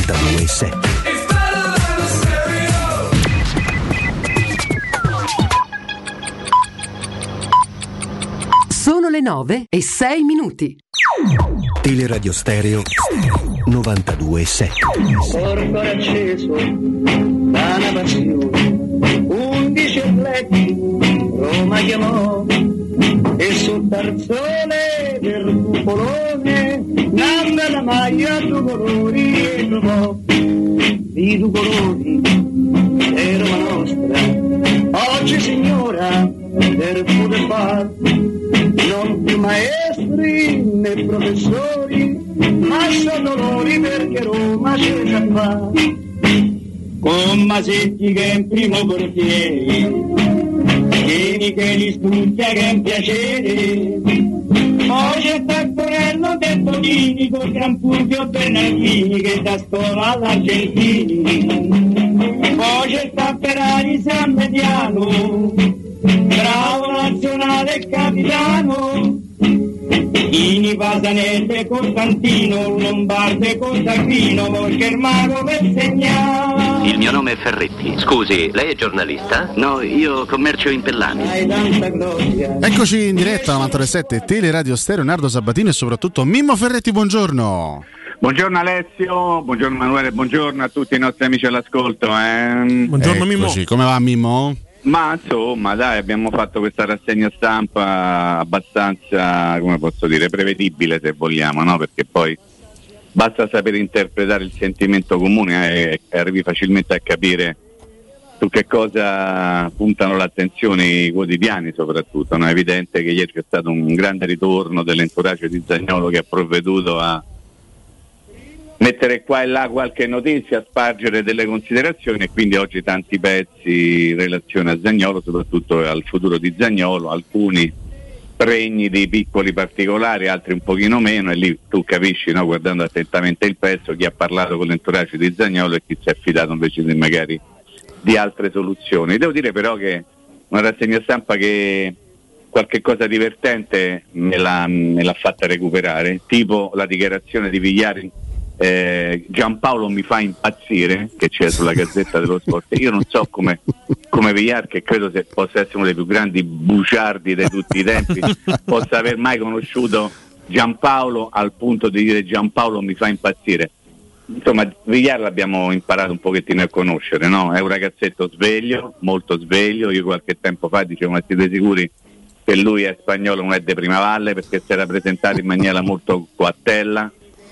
92.7 Sono le 9 e 6 minuti. Teleradio Stereo 92.7 Corpo acceso da una passione, undici atleti Roma chiamò e sul tarzone del cupolone nanna la maglia due colori e trovò di due colori Roma nostra. Oggi signora per poter far non più maestri né professori ma sono dolori perché Roma c'è già fa con Masetti che è in primo portiere Vieni che li studia che è un piacere. Poi c'è Taccorello del Bonini con Gran Fulvio Bernardini che da scuola all'Argentini poi c'è sta Ferrari San Mediano bravo nazionale capitano Ini Pasanese Costantino Lombarde Costantino Volchermano per segnare Il mio nome è Ferretti. Scusi, lei è giornalista? No, io commercio in Pellami. gloria Eccoci in diretta alla 97 Teleradio Stereo, Nardo Sabatino e soprattutto Mimmo Ferretti, buongiorno. Buongiorno Alessio, buongiorno Emanuele, buongiorno a tutti i nostri amici all'ascolto. eh. Eccoci, come va Mimmo? Ma insomma, dai, abbiamo fatto questa rassegna stampa abbastanza, come posso dire, prevedibile se vogliamo, no? Perché poi basta sapere interpretare il sentimento comune eh, e arrivi facilmente a capire su che cosa puntano l'attenzione i quotidiani soprattutto. no? È evidente che ieri c'è stato un grande ritorno dell'entourage di Zagnolo che ha provveduto a mettere qua e là qualche notizia, spargere delle considerazioni e quindi oggi tanti pezzi in relazione a Zagnolo, soprattutto al futuro di Zagnolo, alcuni pregni di piccoli particolari, altri un pochino meno e lì tu capisci, no, guardando attentamente il pezzo, chi ha parlato con l'entourage di Zagnolo e chi si è affidato invece di magari di altre soluzioni. Devo dire però che una rassegna stampa che qualche cosa divertente me l'ha, me l'ha fatta recuperare, tipo la dichiarazione di Vigliari eh, Giampaolo mi fa impazzire, che c'è sulla gazzetta dello sport. Io non so come, come Villar, che credo se possa essere uno dei più grandi buciardi di tutti i tempi, possa aver mai conosciuto Giampaolo al punto di dire Giampaolo mi fa impazzire. Insomma, Villar l'abbiamo imparato un pochettino a conoscere, no? È un ragazzetto sveglio, molto sveglio. Io qualche tempo fa dicevo, ma siete sicuri che lui è spagnolo, non è di prima valle, perché si era presentato in maniera molto coattella,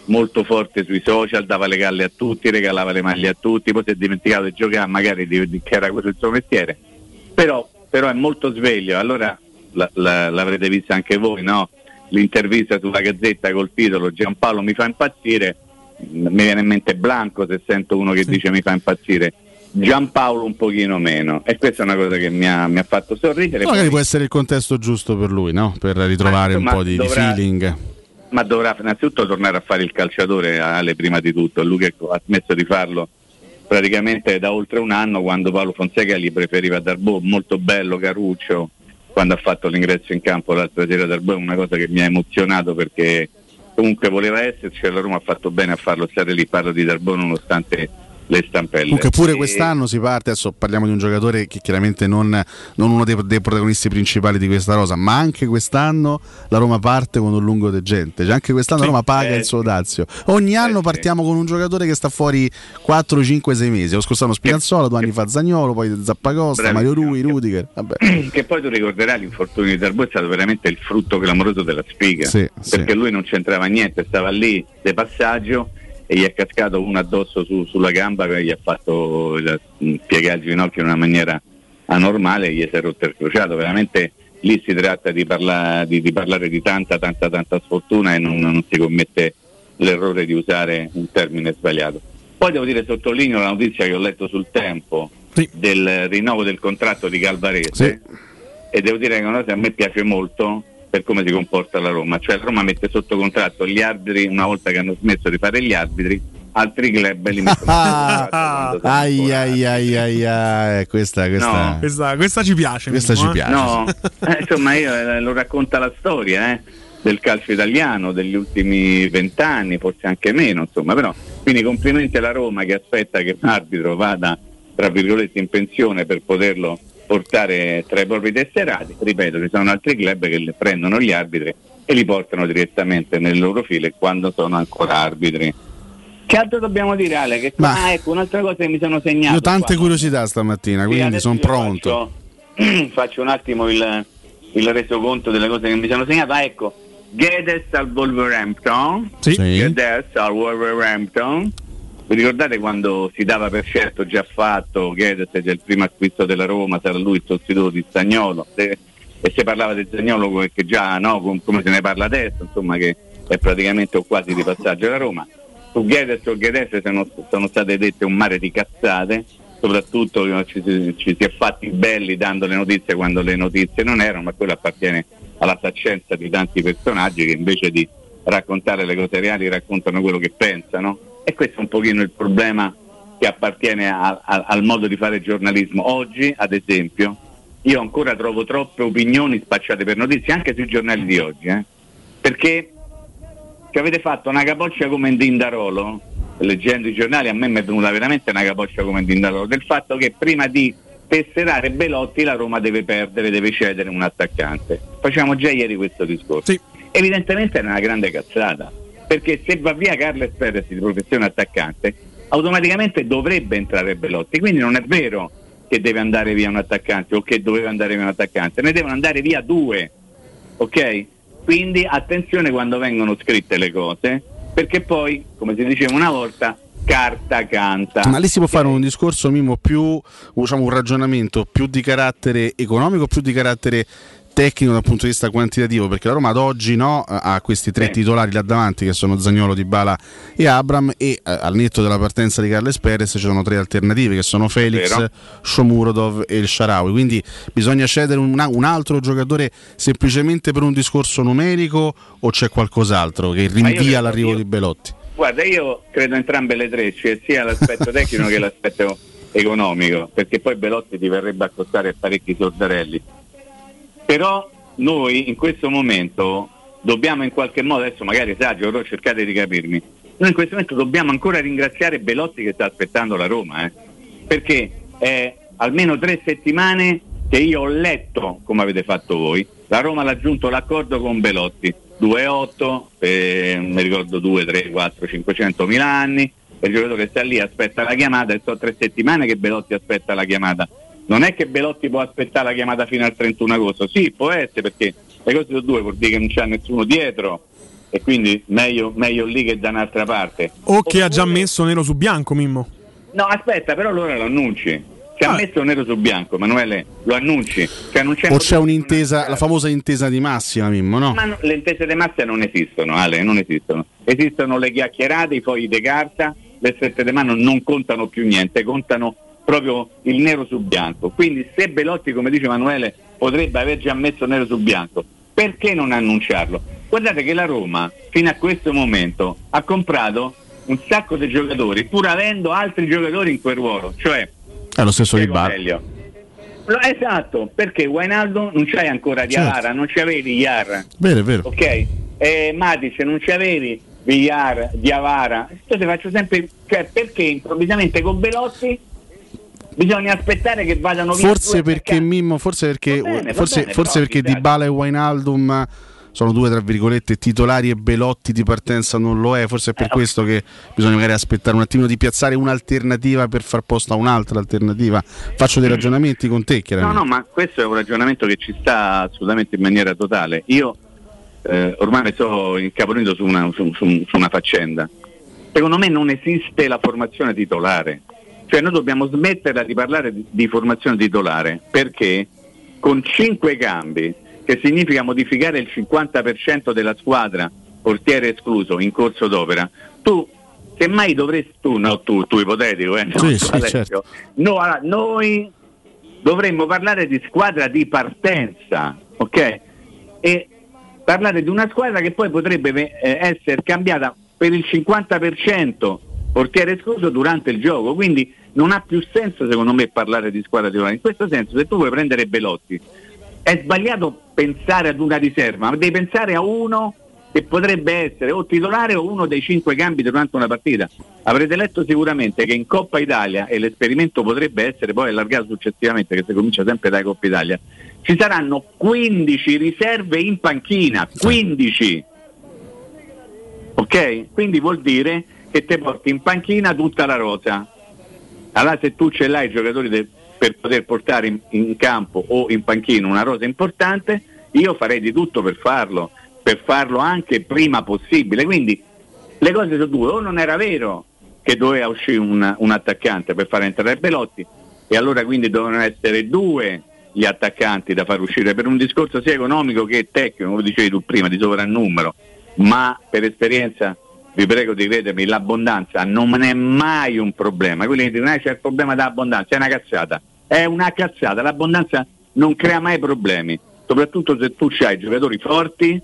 molto forte sui social, dava le galle a tutti, regalava le maglie a tutti, poi si è dimenticato di giocare, magari di, di- che era quello il suo mestiere. Però, però è molto sveglio, allora la- la- l'avrete vista anche voi, no? L'intervista sulla gazzetta col titolo Giampaolo mi fa impazzire, mi viene in mente Blanco se sento uno che dice mi fa impazzire. Giampaolo un pochino meno e questa è una cosa che mi ha, mi ha fatto sorridere. Magari Poi- può essere il contesto giusto per lui, no? Per ritrovare un insomma, po' di, di dovrà- feeling. Ma dovrà innanzitutto tornare a fare il calciatore Ale prima di tutto, lui che ha smesso di farlo praticamente da oltre un anno quando Paolo Fonseca gli preferiva Darbo, molto bello Caruccio quando ha fatto l'ingresso in campo l'altra sera. Darbo è una cosa che mi ha emozionato perché comunque voleva esserci e la Roma ha fatto bene a farlo stare lì, parlo di Darbono nonostante le stampelle. Comunque pure E- quest'anno si parte, adesso parliamo di un giocatore che chiaramente non, non uno dei, dei protagonisti principali di questa rosa, ma anche quest'anno la Roma parte con un lungo degente, cioè anche quest'anno la Roma paga eh, il suo dazio. Ogni anno partiamo con un giocatore che sta fuori 4, 5, 6 mesi, lo scorso anno Spinazzola, due anni fa Zagnolo, poi Zappacosta, Mario Rui, Rudiger, vabbè. che poi tu ricorderai l'infortunio di Darbo è stato veramente il frutto clamoroso della spiga. Sì, perché lui non c'entrava niente, stava lì de passaggio e gli è cascato uno addosso su- sulla gamba che gli ha fatto il- mh, piegare il ginocchio in una maniera anormale e gli si è rotto il crociato. Veramente lì si tratta di, parla- di- di parlare di tanta, tanta, tanta sfortuna e non, non si commette l'errore di usare un termine sbagliato. Poi devo dire, sottolineo la notizia che ho letto sul tempo del rinnovo del contratto di Calvarese e devo dire che è una cosa che a me piace molto per come si comporta la Roma, cioè la Roma mette sotto contratto gli arbitri una volta che hanno smesso di fare gli arbitri, altri club li mettono sotto contratto quando sono ai ai ai ai ai, questa, questa, No. Questa, questa ci piace. Questa Mimmo, ci eh. piace. No, eh, insomma io, eh, lo racconta la storia eh, del calcio italiano degli ultimi vent'anni, forse anche meno, insomma, però quindi complimenti alla Roma che aspetta che l'arbitro vada tra virgolette in pensione per poterlo portare tra i propri tesserati. Ripeto, ci sono altri club che prendono gli arbitri e li portano direttamente nelle loro file quando sono ancora arbitri. Che altro dobbiamo dire Ale? Che Ma- ah, ecco, un'altra cosa che mi sono segnato. Io ho tante qua. curiosità stamattina, Sì, quindi sono pronto. Faccio, faccio un attimo il, il resoconto delle cose che mi sono segnato. Ah, ecco, Guedes al Wolverhampton. Sì. Guedes al Wolverhampton. Vi ricordate quando si dava per certo già fatto Guedes già il primo acquisto della Roma, sarà lui il sostituto di Stagnolo e, si parlava di Stagnolo che già no, com- come se ne parla adesso, insomma che è praticamente o quasi di passaggio alla Roma. Su Guedes o Guedes sono, sono state dette un mare di cazzate, soprattutto eh, ci, ci si è fatti belli dando le notizie quando le notizie non erano, ma quello appartiene alla saccenza di tanti personaggi che invece di raccontare le cose reali raccontano quello che pensano. E questo è un pochino il problema che appartiene a- a- al modo di fare giornalismo. Oggi, ad esempio, io ancora trovo troppe opinioni spacciate per notizie, anche sui giornali di oggi, eh. perché ci avete fatto una capoccia come Dindarolo, leggendo i giornali a me mi è venuta veramente una capoccia come Dindarolo, del fatto che prima di tesserare Belotti la Roma deve perdere, deve cedere un attaccante. Facciamo già ieri questo discorso. Evidentemente è una grande cazzata, perché se va via Carles Perez di professione attaccante, automaticamente dovrebbe entrare Belotti, quindi non è vero che deve andare via un attaccante o che doveva andare via un attaccante, ne devono andare via due, ok? Quindi attenzione quando vengono scritte le cose, perché poi, come si diceva una volta, carta canta. Ma lì si può fare un discorso Mimo più, diciamo un ragionamento più di carattere economico, più di carattere tecnico dal punto di vista quantitativo, perché la Roma ad oggi no, ha questi tre titolari là davanti che sono Zagnolo, Dybala e Abram e eh, al netto della partenza di Carles Perez ci sono tre alternative che sono Felix, Vero. Shomurodov e il Sharawi, quindi bisogna cedere un, un altro giocatore semplicemente per un discorso numerico o c'è qualcos'altro che rinvia l'arrivo io- di Belotti? Guarda, io credo entrambe le tre, cioè sia l'aspetto tecnico che l'aspetto economico, perché poi Belotti ti verrebbe a costare parecchi sordarelli. Però noi in questo momento dobbiamo in qualche modo, adesso magari esagero, cercate di capirmi, noi in questo momento dobbiamo ancora ringraziare Belotti che sta aspettando la Roma, eh, perché è almeno tre settimane che io ho letto, come avete fatto voi, la Roma l'ha aggiunto l'accordo con Belotti, 2,8, eh, mi ricordo 2, 3, 4, 500 mila anni, il giocatore sta lì, aspetta la chiamata, e sono tre settimane che Belotti aspetta la chiamata. Non è che Belotti può aspettare la chiamata fino al 31 agosto, sì, può essere perché le cose sono due, vuol dire che non c'è nessuno dietro e quindi meglio, meglio lì che da un'altra parte. O che ha già messo nero su bianco, Mimmo. No, aspetta, però allora lo annunci. Ci ha messo nero su bianco, Emanuele, lo annunci. Cioè non c'è O c'è un'intesa, la famosa intesa di massima, Mimmo, no? Ma no- le intese di massa non esistono, Ale, non esistono. Esistono le chiacchierate, i fogli di carta, le strette di mano non contano più niente, contano proprio il nero su bianco. Quindi se Belotti, come dice Emanuele, potrebbe aver già messo nero su bianco, perché non annunciarlo? Guardate che la Roma, fino a questo momento, ha comprato un sacco di giocatori, pur avendo altri giocatori in quel ruolo, cioè È lo stesso di. Lo- Esatto, perché Wainaldo non c'hai ancora Diarra, Certo. non c'avevi Iar. Vero, vero. Ok? eh, Matic non ci avevi, Villar, Diavara. Io ti faccio sempre, cioè perché improvvisamente con Belotti bisogna aspettare che vadano via Forse perché Mimmo, forse perché, Va bene, forse, bene, forse perché. Dybala e Wijnaldum sono due tra virgolette titolari e Belotti di partenza non lo è, forse è Eh, per questo che bisogna magari aspettare un attimino di piazzare un'alternativa per far posto a un'altra alternativa. Faccio dei ragionamenti con te, No, chiaramente. no, ma questo è un ragionamento che ci sta assolutamente in maniera totale. Io eh, ormai sto incaponito su una, su- su- su una faccenda. Secondo me non esiste la formazione titolare. Cioè noi dobbiamo smetterla di parlare di, di formazione titolare perché con cinque cambi, che significa modificare il 50% della squadra, portiere escluso, in corso d'opera, tu semmai dovresti, tu, no tu, tu ipotetico, eh, no, Sì, tu, sì, certo. no, allora, noi dovremmo parlare di squadra di partenza, ok? E parlare di una squadra che poi potrebbe eh, essere cambiata per il 50% portiere escluso durante il gioco, quindi non ha più senso secondo me parlare di squadra titolare. In questo senso se tu vuoi prendere Belotti è sbagliato pensare ad una riserva, ma devi pensare a uno che potrebbe essere o titolare o uno dei cinque cambi durante una partita. Avrete letto sicuramente che in Coppa Italia, e l'esperimento potrebbe essere poi allargato successivamente, che si comincia sempre dai Coppa Italia, ci saranno 15 riserve in panchina, 15. Ok? Quindi vuol dire che te porti in panchina tutta la rosa. Allora se tu ce l'hai i giocatori de- per poter portare in, in campo o in panchina una rosa importante, io farei di tutto per farlo, per farlo anche prima possibile. Quindi le cose sono due, o non era vero che doveva uscire un, un attaccante per far entrare Belotti e allora quindi dovevano essere due gli attaccanti da far uscire per un discorso sia economico che tecnico, come dicevi tu prima, di sovrannumero, ma per esperienza vi prego di credermi, l'abbondanza non è mai un problema. Quelli che dicono "Eh, c'è il problema dell'abbondanza, è una cazzata. È una cazzata, l'abbondanza non crea mai problemi, soprattutto se tu hai giocatori forti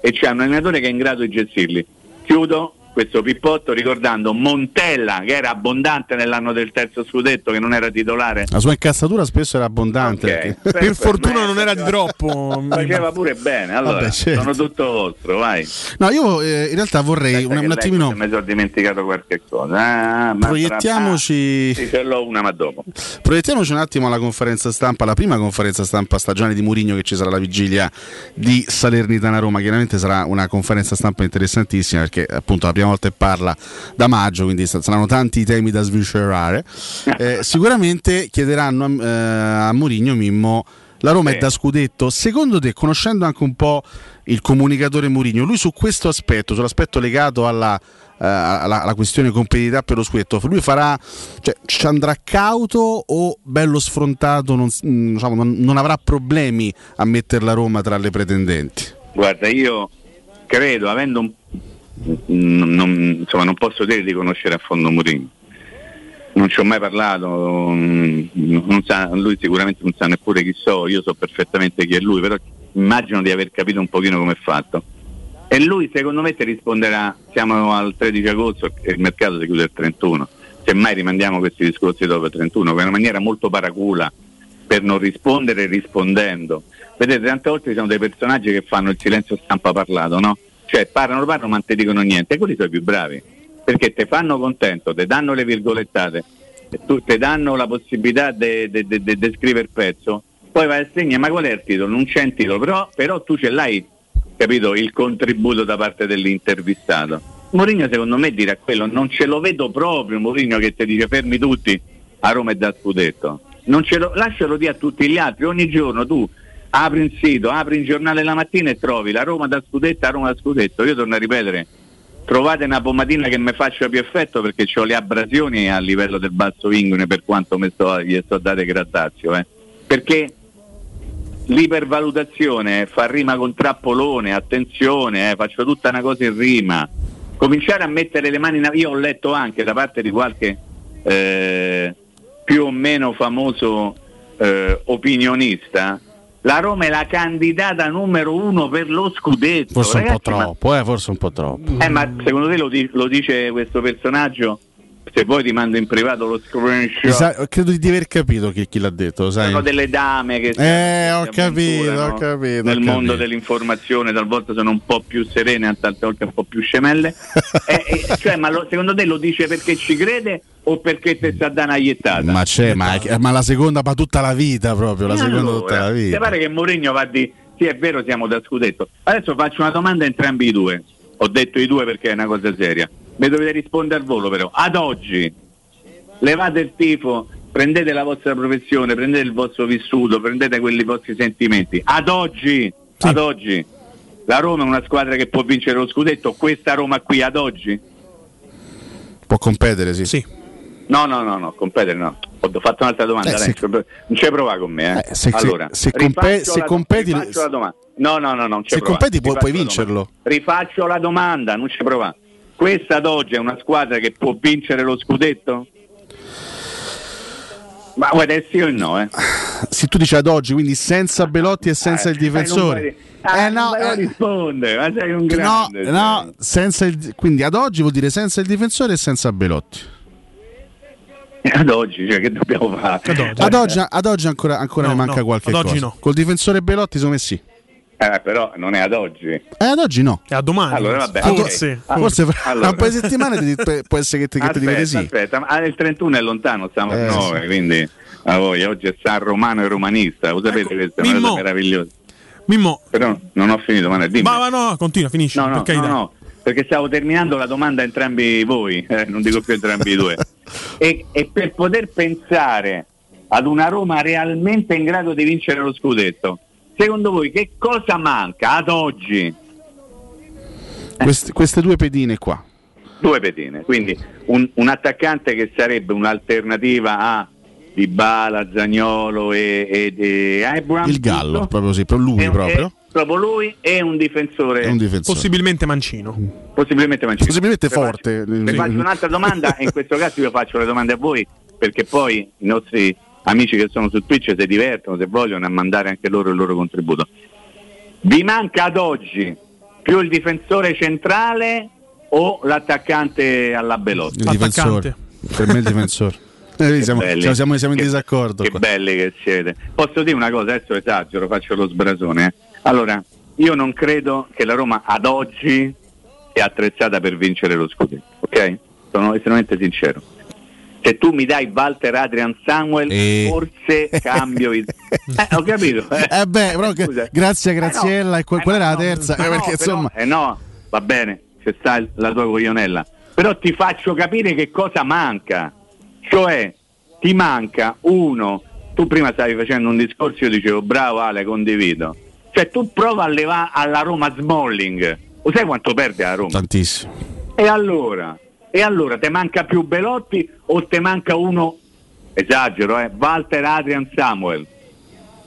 e c'è un allenatore che è in grado di gestirli. Chiudo questo pippotto ricordando Montella che era abbondante nell'anno del terzo scudetto, che non era titolare. La sua incassatura spesso era abbondante. perché- Per fortuna non era di troppo. Faceva pure bene, allora Vabbè, certo. sono tutto vostro, vai. No, io eh, in realtà vorrei un, un attimino. Mi sono dimenticato qualche cosa. Ah, Proiettiamoci- ah, sì, ce l'ho una, ma dopo. Proiettiamoci un attimo alla conferenza stampa, la prima conferenza stampa stagionale di Murigno che ci sarà alla vigilia di Salernitana Roma. Chiaramente sarà una conferenza stampa interessantissima perché appunto la prima volta che parla da maggio, quindi sa- saranno tanti i temi da sviscerare. Eh, sicuramente chiederanno a, eh, a Murigno Mimmo. La Roma è da scudetto. Secondo te, conoscendo anche un po' il comunicatore Murigno, lui su questo aspetto, sull'aspetto legato alla, eh, alla, alla questione competitività per lo scudetto, lui farà, cioè, ci andrà cauto o bello sfrontato, non, mm, diciamo, non- non avrà problemi a mettere la Roma tra le pretendenti? Guarda, io credo, avendo un, non, insomma, non posso dire di conoscere a fondo Mourinho. Non ci ho mai parlato, mm, sa- lui sicuramente non sa neppure chi so, io so perfettamente chi è lui, però immagino di aver capito un pochino come è fatto. E lui secondo me ti risponderà, siamo al 13 agosto e il mercato si chiude il 31, semmai rimandiamo questi discorsi dopo il 31, in una maniera molto paracula per non rispondere rispondendo. Vedete, tante volte ci sono dei personaggi che fanno il silenzio stampa parlato, no? Cioè parlano, parlano ma non ti dicono niente, e quelli sono i più bravi, perché ti fanno contento, ti danno le virgolettate, e ti danno la possibilità di scrivere il pezzo, poi vai a segnare, ma qual è il titolo? Non c'è un titolo, però, però tu ce l'hai, capito, il contributo da parte dell'intervistato. Mourinho secondo me dirà quello, non ce lo vedo proprio Mourinho che ti dice fermi tutti, a Roma è da scudetto. Lo, lascialo dire a tutti gli altri, ogni giorno tu apri un sito, apri un giornale la mattina e trovi la Roma da scudetto, a Roma da scudetto. Io torno a ripetere, trovate una pomatina che mi faccia più effetto perché ho le abrasioni a livello del basso inguine per quanto mi sto, gli sto date grattazio. Eh. Perché l'ipervalutazione fa rima con trappolone, attenzione, eh, faccio tutta una cosa in rima. Cominciare a mettere le mani in io ho letto anche da parte di qualche eh, più o meno famoso eh, opinionista, la Roma è la candidata numero uno per lo scudetto. Forse un po' Ragazzi, ma- troppo, eh, forse un po' troppo. eh, ma secondo te lo, lo dice questo personaggio se vuoi ti mando in privato lo screenshot. Sa- credo di aver capito chi, chi l'ha detto, sai? Sono delle dame che Eh, ho capito, ho capito, nel ho mondo capito. dell'informazione talvolta sono un po' più serene tante volte un po' più scemelle Eh, eh, cioè, ma lo- secondo te lo dice perché ci crede o perché te sta dando una iettata? Ma c'è, ma, ma la seconda ma tutta la vita proprio, la E seconda allora, tutta la Ti vita. pare che Mourinho va di sì è vero siamo da scudetto adesso faccio una domanda a entrambi i due ho detto i due perché è una cosa seria mi dovete rispondere al volo però ad oggi levate il tifo prendete la vostra professione prendete il vostro vissuto prendete quelli vostri sentimenti ad oggi ad oggi la Roma è una squadra che può vincere lo scudetto questa Roma qui ad oggi Può competere, sì. Sì. No, no, no, no, competere no. Ho fatto un'altra domanda, Eh, se- non ci prova con me. Eh. Eh, se- allora, se compe- se la- competi- rifaccio la domanda. No, no, no, non ci Se prova. competi puoi, puoi vincerlo. Rifaccio la domanda, non ci prova. Questa ad oggi è una squadra che può vincere lo scudetto? Ma guarda, è sì o no, eh? Se tu dici ad oggi, quindi senza Belotti e senza Eh, il difensore. Eh, ah, Eh, no, eh. rispondere, ma sei un No, grande. sei. no, senza il, quindi ad oggi vuol dire senza il difensore e senza Belotti. Ad oggi, cioè, che dobbiamo fare? Ad oggi, ad oggi ancora, ancora No, ne manca no, qualche ad oggi cosa. no. Col difensore Belotti, secondo me sì. Eh, però non è ad oggi. Eh, ad oggi no. È a domani. Allora, vabbè, Forse. ok. Forse fra Allora. un paio di settimane ti- pu- può essere che ti, che ti dico di sì. Aspetta, ma il 31 è lontano, stiamo Eh, a 9, quindi a voi oggi è San Romano e Romanista, lo sapete questa è una Mimmo. cosa meravigliosa. Mimmo, Però non ho finito, ma dimmi. ma, ma no, continua, finisci. no, no, carità. no, no, perché stavo terminando la domanda a entrambi voi, eh, non dico più entrambi i due. e, e per poter pensare ad una Roma realmente in grado di vincere lo scudetto, secondo voi che cosa manca ad oggi? Queste, queste due pedine qua. due pedine, quindi un, un attaccante che sarebbe un'alternativa a Dybala, Zagnolo e, e, e Abraham, Il Gallo, giusto? proprio sì, proprio lui E- proprio. proprio lui e un difensore, È un difensore. Possibilmente Mancino. possibilmente Mancini. Possibilmente Vi faccio- forte. Vi faccio un'altra domanda e in questo caso io faccio le domande a voi perché poi i nostri amici che sono su Twitch si divertono se vogliono a mandare anche loro il loro contributo. Vi manca ad oggi più il difensore centrale o l'attaccante alla Belotti? Il difensore. Per me il difensore. Eh, siamo, siamo- siamo- siamo in Che- disaccordo. Che qua. belli che siete. Posso dire una cosa, adesso esagero, faccio lo sbrasone. eh. Allora, io non credo che la Roma ad oggi sia attrezzata per vincere lo scudetto, ok? Sono estremamente sincero. Se tu mi dai Walter Adrian Samuel, E- forse cambio il... Eh, ho capito. Eh, Eh beh, però grazie Eh, no. Graziella. e Eh, qual ma era no, la terza? Eh, no, perché però- insomma. eh no, va bene, c'è sta la tua coglionella. Però ti faccio capire che cosa manca. Cioè, ti manca uno. Tu prima stavi facendo un discorso, io dicevo bravo Ale, condivido. Cioè, tu prova a levare alla Roma Smalling. Lo sai quanto perde la Roma? Tantissimo. E allora? E allora, te manca più Belotti o te manca uno, esagero, eh, Walter Adrian Samuel?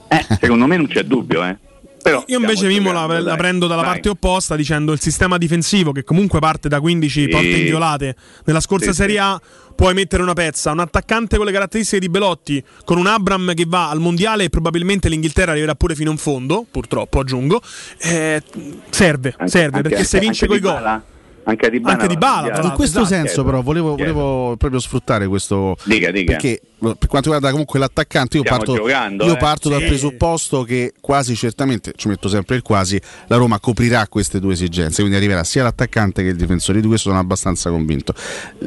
Eh, secondo me non c'è dubbio, eh. Però Io invece Mimmo la, la dai. prendo dalla Vai. parte opposta dicendo il sistema difensivo che comunque parte da 15 Sì. porte inviolate nella scorsa Sì, Serie. A puoi mettere una pezza un attaccante con le caratteristiche di Belotti con un Abram che va al mondiale e probabilmente l'Inghilterra arriverà pure fino in fondo purtroppo aggiungo eh, serve Anche- serve anche- perché se anche- vince anche coi gol? Anche di Anche Dybala, tra In questo Esatto. senso, però, volevo, volevo proprio sfruttare questo. Dica, dica. Perché per quanto riguarda comunque l'attaccante, io Stiamo parto, giocando, io eh. parto dal Sì. presupposto che quasi certamente, ci metto sempre il quasi, la Roma coprirà queste due esigenze, quindi arriverà sia l'attaccante che il difensore. Di questo sono abbastanza convinto.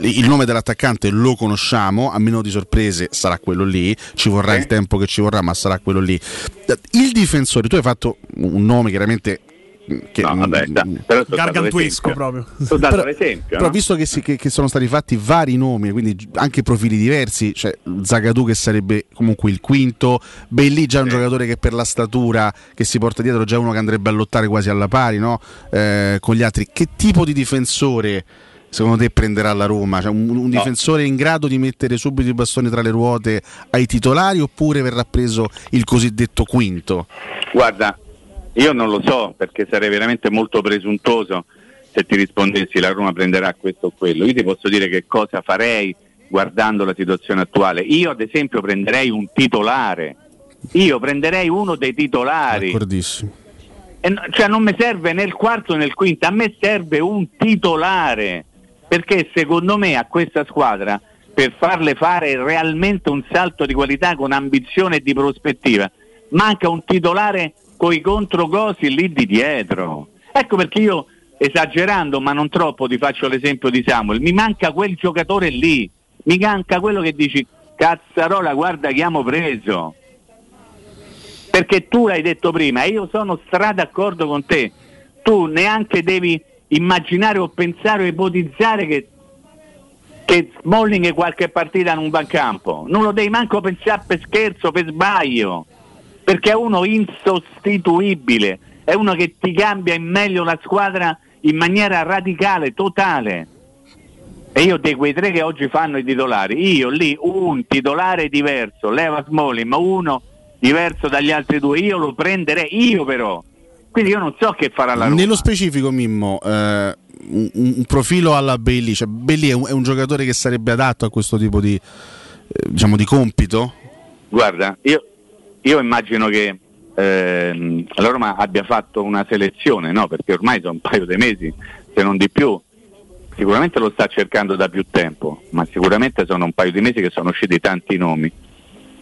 Il nome dell'attaccante lo conosciamo, a meno di sorprese sarà quello lì, ci vorrà Eh. il tempo che ci vorrà, ma sarà quello lì. Il difensore, tu hai fatto un nome chiaramente. Che, No, vabbè, da- però gargantuesco proprio. Sto dato però, l'esempio, però no? visto che, si- che- che sono stati fatti vari nomi, quindi anche profili diversi, cioè Zagadou che sarebbe comunque il quinto, Belli già un giocatore che per la statura che si porta dietro, già uno che andrebbe a lottare quasi alla pari no? Eh, con gli altri. Che tipo di difensore secondo te prenderà la Roma? Cioè, un, un difensore in grado di mettere subito i bastoni tra le ruote ai titolari oppure verrà preso il cosiddetto quinto? Guarda, io non lo so perché sarei veramente molto presuntuoso se ti rispondessi la Roma prenderà questo o quello. Io ti posso dire che cosa farei guardando la situazione attuale. Io ad esempio prenderei un titolare. Io prenderei uno dei titolari. D'accordissimo. No- cioè non mi serve né il quarto né il quinto, a me serve un titolare. perché secondo me a questa squadra per farle fare realmente un salto di qualità con ambizione e di prospettiva manca un titolare coi controcosi lì di dietro. Ecco perché io esagerando ma non troppo ti faccio l'esempio di Samuel, mi manca quel giocatore lì, mi manca quello che dici cazzarola guarda chi abbiamo preso. Perché tu l'hai detto prima e io sono stra d'accordo con te, tu neanche devi immaginare o pensare o ipotizzare che, che Smalling qualche partita in campo, non lo devi manco pensare per scherzo, per sbaglio, perché è uno insostituibile, è uno che ti cambia in meglio la squadra in maniera radicale, totale. E io di quei tre che oggi fanno i titolari, io lì un titolare diverso, leva Smalling, ma uno diverso dagli altri due, io lo prenderei, io però. Quindi io non so che farà la Roma. Nello specifico, Mimmo, eh, un, un profilo alla Bailey, cioè Bailey è un, è un giocatore che sarebbe adatto a questo tipo di, eh, diciamo, di compito? Guarda, io, io immagino che ehm, la Roma abbia fatto una selezione, no? perché ormai sono un paio di mesi, se non di più. Sicuramente lo sta cercando da più tempo, ma sicuramente sono un paio di mesi che sono usciti tanti nomi.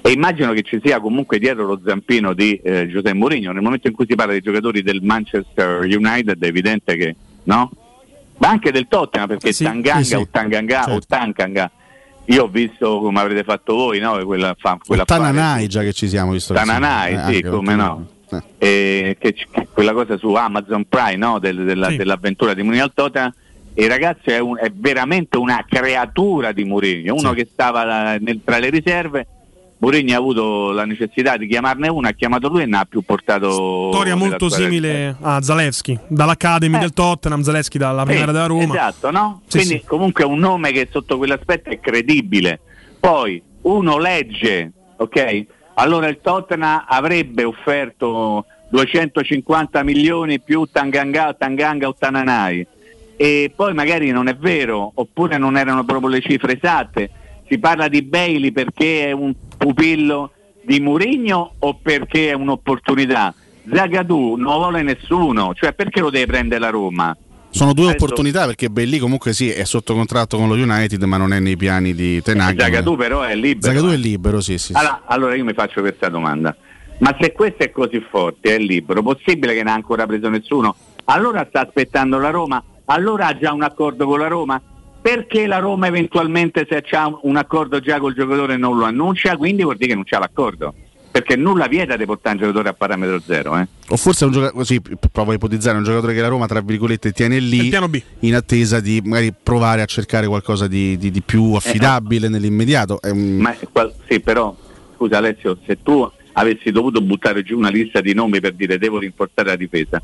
E immagino che ci sia comunque dietro lo zampino di eh, Giuseppe Mourinho. Nel momento in cui si parla dei giocatori del Manchester United è evidente che no? Ma anche del Tottenham perché Sì, Tanganga sì, sì. o Tanganga o Tankanga. Io ho visto come avrete fatto voi, no? Quella, fa, quella Tananai già che ci siamo visto. Tananai, Eh, sì, anche come no. Eh, che c- che quella cosa su Amazon Prime no? Del- della- Sì. dell'avventura di Tottenham e il ragazzo è, un- è veramente una creatura di Mourinho uno che stava eh, nel- tra le riserve Mourinho ha avuto la necessità di chiamarne uno ha chiamato lui e ne ha più portato Storia molto simile a Zalewski, dall'Academy del Tottenham, Zalewski dalla primera sì, della Roma. Esatto, no? Sì, Quindi sì. comunque è un nome che sotto quell'aspetto è credibile. Poi uno legge, ok? Allora il Tottenham avrebbe offerto 250 milioni più Tanganga, Tanganga o Tananai e poi magari non è vero, oppure non erano proprio le cifre esatte. Si parla di Bailey perché è un pupillo di Murigno o perché è un'opportunità? Zagadou non vuole nessuno, cioè perché lo deve prendere la Roma? Sono due Adesso- opportunità perché Belli comunque sì è sotto contratto con lo United ma non è nei piani di Tenag. Zagadou però è libero. Zagadou è libero, sì, sì. sì. Allora, allora io mi faccio questa domanda. Ma se questo è così forte, è libero, possibile che ne ha ancora preso nessuno? Allora sta aspettando la Roma? Allora ha già un accordo con la Roma? Perché la Roma eventualmente se ha un accordo già col giocatore non lo annuncia? Quindi vuol dire che non c'ha l'accordo. Perché nulla vieta di portare un giocatore a parametro zero. Eh? O forse è un giocatore, così provo a ipotizzare, un giocatore che la Roma, tra virgolette, tiene lì in attesa di magari provare a cercare qualcosa di, di- di più affidabile nell'immediato. È un- Ma qual- sì, però scusa Alessio, se tu avessi dovuto buttare giù una lista di nomi per dire devo rinforzare la difesa,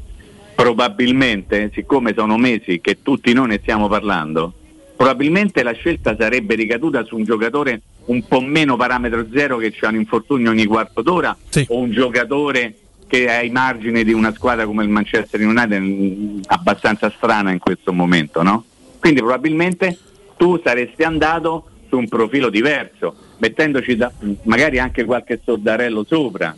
probabilmente, siccome sono mesi che tutti noi ne stiamo parlando, probabilmente la scelta sarebbe ricaduta su un giocatore un po' meno parametro zero che c'ha un infortunio ogni quarto d'ora o un giocatore che è ai margini di una squadra come il Manchester United mh, abbastanza strana in questo momento, no? Quindi probabilmente tu saresti andato su un profilo diverso, mettendoci da- magari anche qualche sordarello sopra.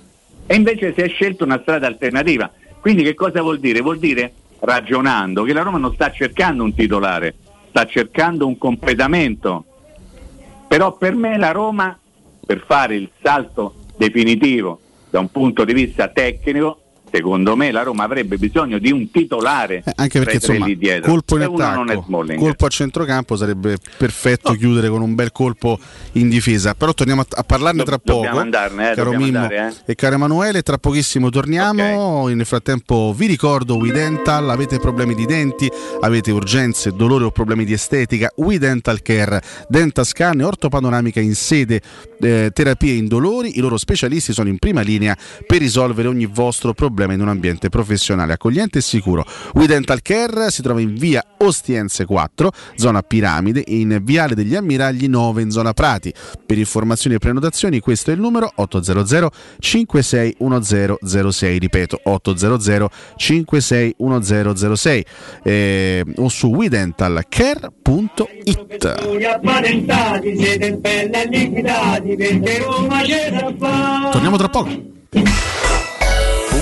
E invece si è scelto una strada alternativa. Quindi che cosa vuol dire? Vuol dire, ragionando, che la Roma non sta cercando un titolare, sta cercando un completamento. Però per me la Roma, per fare il salto definitivo da un punto di vista tecnico, secondo me la Roma avrebbe bisogno di un titolare Eh, anche perché insomma, colpo in attacco, colpo a centrocampo sarebbe perfetto chiudere con un bel colpo in difesa. Però torniamo a, a parlarne tra poco. andarne, eh, caro Mimmo andare, e caro Emanuele, tra pochissimo torniamo. Nel frattempo vi ricordo We Dental, avete problemi di denti, avete urgenze, dolore o problemi di estetica, We Dental Care, Dentascan e ortopanoramica in sede eh, terapie indolori, i loro specialisti sono in prima linea per risolvere ogni vostro problema in un ambiente professionale accogliente e sicuro. We Dental Care si trova in via Ostiense 4, zona Piramide, in viale degli Ammiragli 9 in zona Prati. Per informazioni e prenotazioni questo è il numero 800 561006, ripeto 800 561006 eh, o su wedentalcare.it. Torniamo tra poco.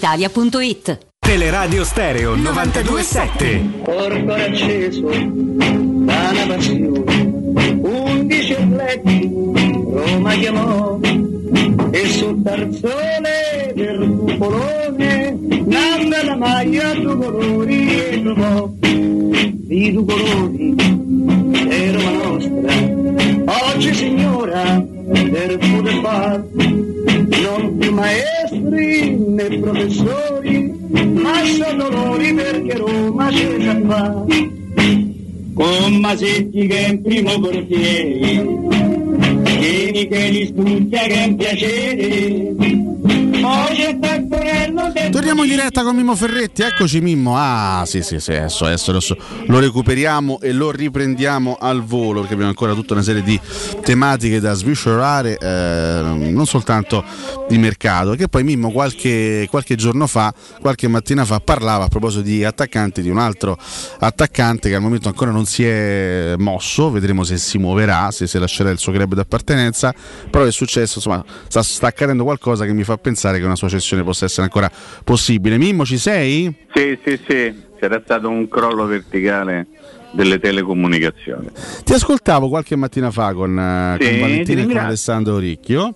brispalitalia.it. Teleradio Stereo 927. Corpo acceso da una passione, undici atleti Roma chiamò e sul tarzone del cupolone nanda la maglia due colori e trovò di due colori Roma nostra. Oggi signora del pure far non più maestri né professori ma sono loro perché Roma c'è già fa con Masetti che è in primo portiere Vieni che li è un piacere Torniamo in diretta con Mimmo Ferretti, eccoci Mimmo. Ah, sì, sì, sì, adesso, adesso, adesso lo recuperiamo e lo riprendiamo al volo perché abbiamo ancora tutta una serie di tematiche da sviscerare, eh, non soltanto di mercato. Che poi Mimmo qualche, qualche giorno fa, qualche mattina fa, parlava a proposito di attaccanti, di un altro attaccante che al momento ancora non si è mosso, vedremo se si muoverà, se, se lascerà il suo club d'appartenenza, però è successo, insomma, sta, sta accadendo qualcosa che mi fa pensare che una sua cessione possa essere ancora possibile. Mimmo, ci sei? Sì, sì, sì, c'era stato un crollo verticale delle telecomunicazioni. Ti ascoltavo qualche mattina fa con, eh, Sì, con ti Valentina e con. Alessandro Ricchio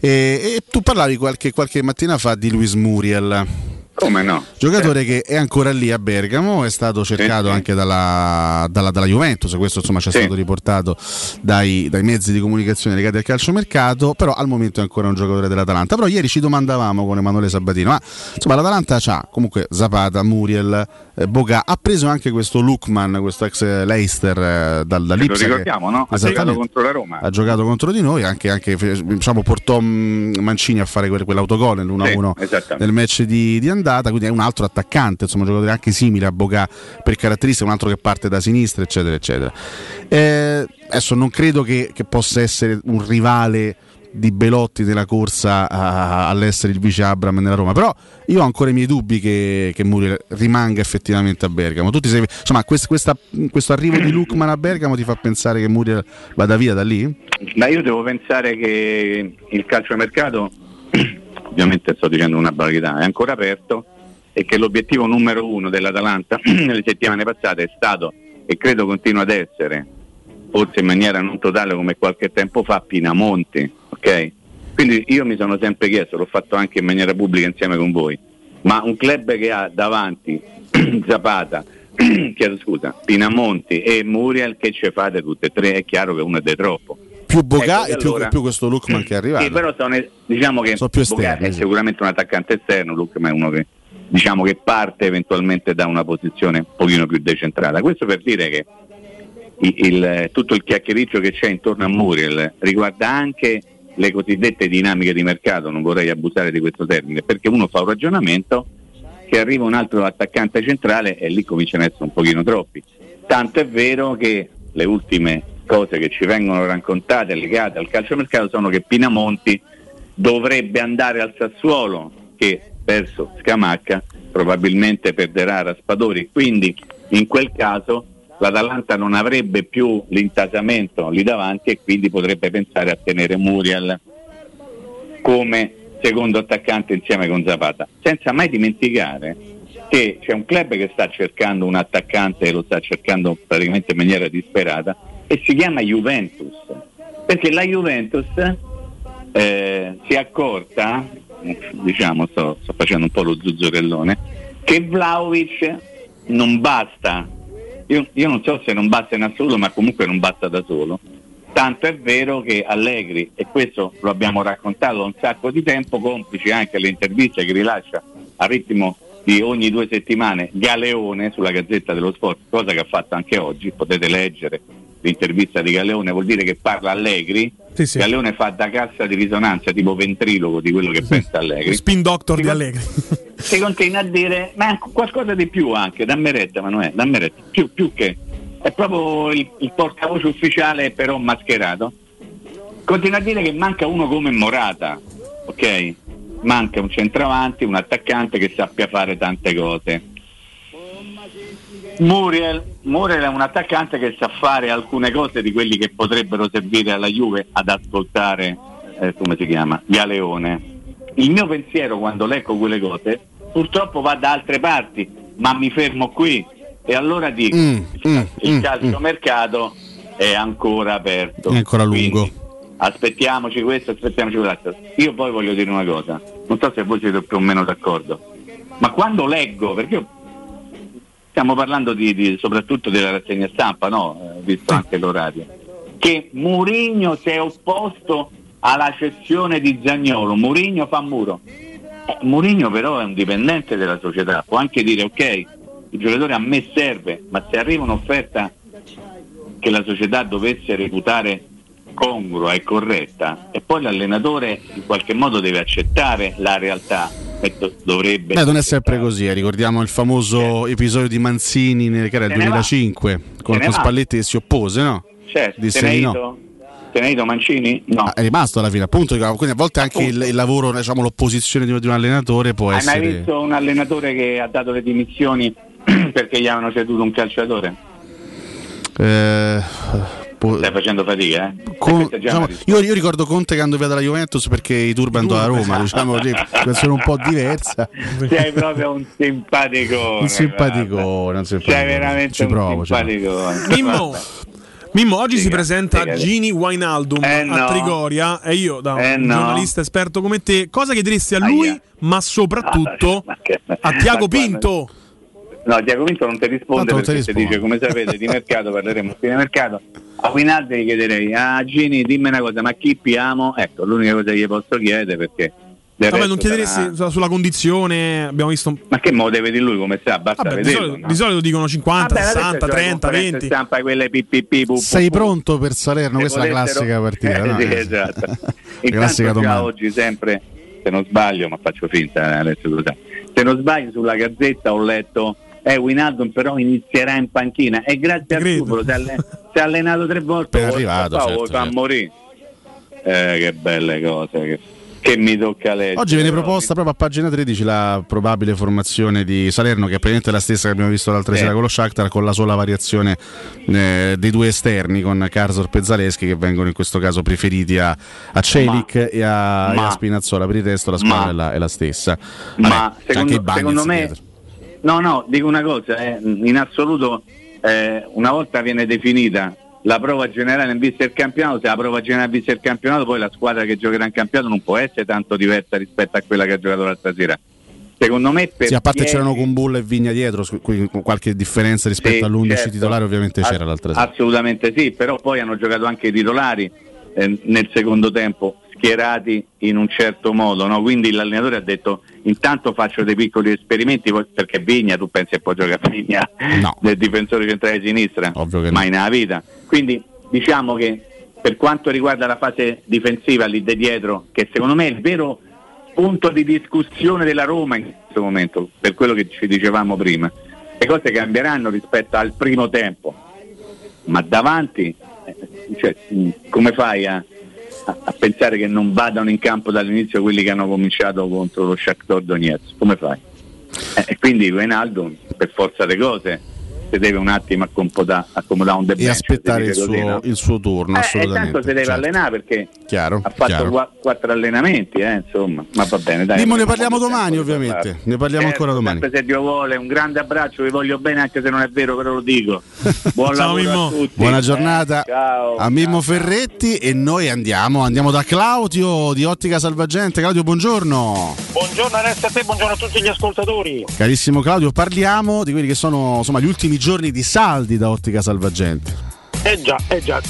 e, e tu parlavi qualche, qualche mattina fa di Luis Muriel. Come no? Giocatore che è ancora lì a Bergamo, è stato cercato anche dalla, dalla- dalla Juventus, questo insomma ci è stato riportato dai, dai mezzi di comunicazione legati al calciomercato, però al momento è ancora un giocatore dell'Atalanta. Però ieri ci domandavamo con Emanuele Sabatino, ma insomma l'Atalanta ha comunque Zapata, Muriel, Boga, ha preso anche questo Lukman, questo ex Leicester eh, dal, Lo dall'Ipsia. che- ricordiamo, no? Ha giocato contro la Roma. ha giocato contro di noi, anche, anche, diciamo, portò mm, Mancini a fare quel- quell'autogol nell'1-1 Sì, nel match di, di andata, quindi è un altro attaccante, insomma, un giocatore anche simile a Boga per caratteristiche, un altro che parte da sinistra, eccetera, eccetera. Eh, adesso non credo che, che possa essere un rivale di Belotti nella corsa all'essere il vice Abram nella Roma, però io ho ancora i miei dubbi che, che Muriel rimanga effettivamente a Bergamo. Tu ti sei, insomma, quest- questa- questo arrivo di Lukman a Bergamo ti fa pensare che Muriel vada via da lì? Ma io devo pensare che il calciomercato, ovviamente sto dicendo una banalità, è ancora aperto e che l'obiettivo numero uno dell'Atalanta nelle settimane passate è stato, e credo continua ad essere, forse in maniera non totale come qualche tempo fa, Pinamonti. Ok? Quindi io mi sono sempre chiesto, l'ho fatto anche in maniera pubblica insieme con voi, ma un club che ha davanti Zapata, chiedo scusa, Pinamonti e Muriel che ci fate tutte e tre, è chiaro che uno è troppo. Più Boga Ecco, e più, allora- più questo Lukman che è arrivato. Sì, però sono, diciamo che Sono più esterni, è sì. sicuramente un attaccante esterno, Lukman è uno che diciamo che parte eventualmente da una posizione un pochino più decentrata. Questo per dire che il- il- tutto il chiacchiericcio che c'è intorno a Muriel riguarda anche le cosiddette dinamiche di mercato, non vorrei abusare di questo termine, perché uno fa un ragionamento che arriva un altro attaccante centrale e lì cominciano ad essere un pochino troppi. Tanto è vero che le ultime cose che ci vengono raccontate legate al calciomercato sono che Pinamonti dovrebbe andare al Sassuolo che perso Scamacca probabilmente perderà Raspadori quindi in quel caso l'Atalanta non avrebbe più l'intasamento lì davanti e quindi potrebbe pensare a tenere Muriel come secondo attaccante insieme con Zapata. Senza mai dimenticare che c'è un club che sta cercando un attaccante e lo sta cercando praticamente in maniera disperata e si chiama Juventus. Perché la Juventus eh, si è accorta diciamo sto, sto facendo un po' lo zuzzurellone che Vlaovic non basta io, io non so se non basta in assoluto ma comunque non basta da solo. Tanto è vero che Allegri e questo lo abbiamo raccontato da un sacco di tempo complici anche le interviste che rilascia a ritmo di ogni due settimane Galeone sulla Gazzetta dello Sport cosa che ha fatto anche oggi potete leggere l'intervista di Galeone vuol dire che parla Allegri. Galeone fa da cassa di risonanza tipo ventriloco di quello che pensa Allegri. Spin doctor di Allegri. si continua a dire ma qualcosa di più anche dammi retta Emanuele dammi retta. Più, più che. È proprio il, il portavoce ufficiale però mascherato. Continua a dire che manca uno come Morata ok? Manca un centravanti un attaccante che sappia fare tante cose Muriel, Muriel è un attaccante che sa fare alcune cose di quelli che potrebbero servire alla Juve ad ascoltare eh, come si chiama? Galeone. Il mio pensiero quando leggo quelle cose purtroppo va da altre parti ma mi fermo qui. E allora dico Mm, mm, il mm, calciomercato è ancora aperto. È ancora lungo. aspettiamoci questo aspettiamoci quell'altro. Io poi voglio dire una cosa non so se voi siete più o meno d'accordo ma quando leggo perché io stiamo parlando di, di- soprattutto della rassegna stampa no? Eh, visto anche l'orario. Che Murigno si è opposto alla cessione di Zagnolo Murigno fa muro. Eh, Murigno però è un dipendente della società. Può anche dire ok il giocatore a me serve ma se arriva un'offerta che la società dovesse reputare congrua e corretta e poi l'allenatore in qualche modo deve accettare la realtà e do- dovrebbe... Beh, non è sempre così, eh. ricordiamo il famoso episodio di Manzini nel, che era il Se ne va. 2005 con, con. Spalletti che si oppose, no? Certo, Disse hai no. ido? Te ne hai ido Mancini? No. Ah, È rimasto alla fine, appunto, quindi a volte anche il, il lavoro, diciamo, l'opposizione di, di un allenatore può Hai mai essere... visto un allenatore che ha dato le dimissioni perché gli avevano ceduto un calciatore? Eh, può- Stai facendo fatica, eh? con- diciamo, una io, io ricordo Conte che andò via dalla Juventus perché i Turbo andò a Roma, diciamo lì, situazione un po' diversa. Sei proprio un simpaticone. Un simpaticone, un simpaticone. Sei veramente Ci un provo, simpaticone. Mimmo, Mimmo, oggi si Dica, presenta dica. Gini Wijnaldum Eh, a no. Trigoria e io da un Eh, no. giornalista esperto come te, cosa chiederesti a lui, Aia. ma soprattutto Ma che- a Tiago Pinto? No, Tiago Pinto non ti risponde Tanto perché ti dice come sapete di mercato parleremo fine mercato. A Winaldi gli chiederei, a Gini dimmi una cosa, ma chi piamo? Ecco, l'unica cosa che gli posso chiedere perché... Vabbè, non chiederesti sarà- sulla, condizione, abbiamo visto un- Ma che mo deve di lui come sta? Basta Vabbè, di, vederlo. solito, no? di solito dicono 50, Vabbè, adesso 60, c'è la 30, conferenza 20. stampa quelle PPP, pu- Sei pu- pronto per Salerno? Se Questa è la classica partita. Eh, no? sì, esatto. Classica già domanda. oggi sempre, se non sbaglio, ma faccio finta eh, adesso lo sa. Se non sbaglio sulla gazzetta ho letto eh, Winaldum però inizierà in panchina e grazie al. Cupolo si è alle- si è allenato tre volte oh, arrivato, fa- certo, certo. morire eh, che belle cose che, che mi tocca leggere Oggi viene proposta proprio a pagina 13 la probabile formazione di Salerno, che è praticamente la stessa che abbiamo visto l'altra Sì. sera con lo Shakhtar, con la sola variazione eh, dei due esterni, con Karsdorp e Zaleschi, che vengono in questo caso preferiti a, a Celic e a, e a ma- Spinazzola. Per il resto la squadra ma- è, la, è la stessa. ma Vabbè, secondo, secondo me dietro. No no dico una cosa eh, in assoluto eh, una volta viene definita la prova generale in vista del campionato se la prova generale in vista del campionato poi la squadra che giocherà in campionato non può essere tanto diversa rispetto a quella che ha giocato l'altra sera secondo me per Sì, a parte ieri- c'erano con Bulla e Vigna dietro, qualche differenza rispetto Sì, all'11 certo. titolare ovviamente c'era l'altra sera. Assolutamente sì, però poi hanno giocato anche i titolari eh, nel secondo tempo, schierati in un certo modo, no? quindi l'allenatore ha detto intanto faccio dei piccoli esperimenti perché Vigna, tu pensi che può giocare a Vigna No. del difensore centrale di sinistra? Ovvio che no. mai nella vita. Quindi diciamo che per quanto riguarda la fase difensiva lì di dietro, che secondo me è il vero punto di discussione della Roma in questo momento, per quello che ci dicevamo prima, le cose cambieranno rispetto al primo tempo, ma davanti, eh, cioè, come fai a, a- pensare che non vadano in campo dall'inizio quelli che hanno cominciato contro lo Shakhtar Donetsk? Come fai? Eh, e quindi Ronaldo, per forza le cose, si deve un attimo accomodare, accomodare un E debench, aspettare il suo, no? il suo turno, Eh, e assolutamente. tanto si deve certo. allenare perché Chiaro, ha fatto chiaro. qua- quattro allenamenti, eh, insomma, ma va bene. Dai, Mimmo, ne parliamo molto domani, ovviamente. parlare. Ne parliamo Certo, ancora domani. se Dio vuole, un grande abbraccio, vi voglio bene anche se non è vero, però lo dico. Buon Ciao, lavoro Mimmo. a tutti. Buona Eh, giornata ciao. a Mimmo Ferretti e noi andiamo, andiamo da Claudio di Ottica Salvagente. Claudio, buongiorno. Buongiorno Alessio a te, buongiorno a tutti gli ascoltatori. Carissimo Claudio, parliamo di quelli che sono insomma, gli ultimi giorni di saldi da Ottica Salvagente. Eh già, eh già.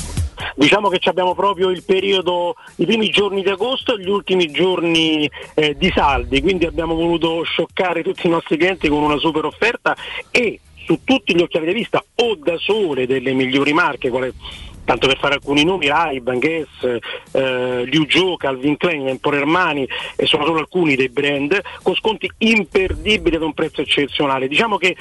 Diciamo che abbiamo proprio il periodo, i primi giorni di agosto e gli ultimi giorni eh, di saldi, quindi abbiamo voluto scioccare tutti i nostri clienti con una super offerta e su tutti gli occhiali di vista o da sole delle migliori marche, quale, tanto per fare alcuni nomi, Ray-Ban, Guess, eh, Liu Zhou, Calvin Klein, Emporio Armani e sono solo alcuni dei brand con sconti imperdibili ad un prezzo eccezionale. Diciamo che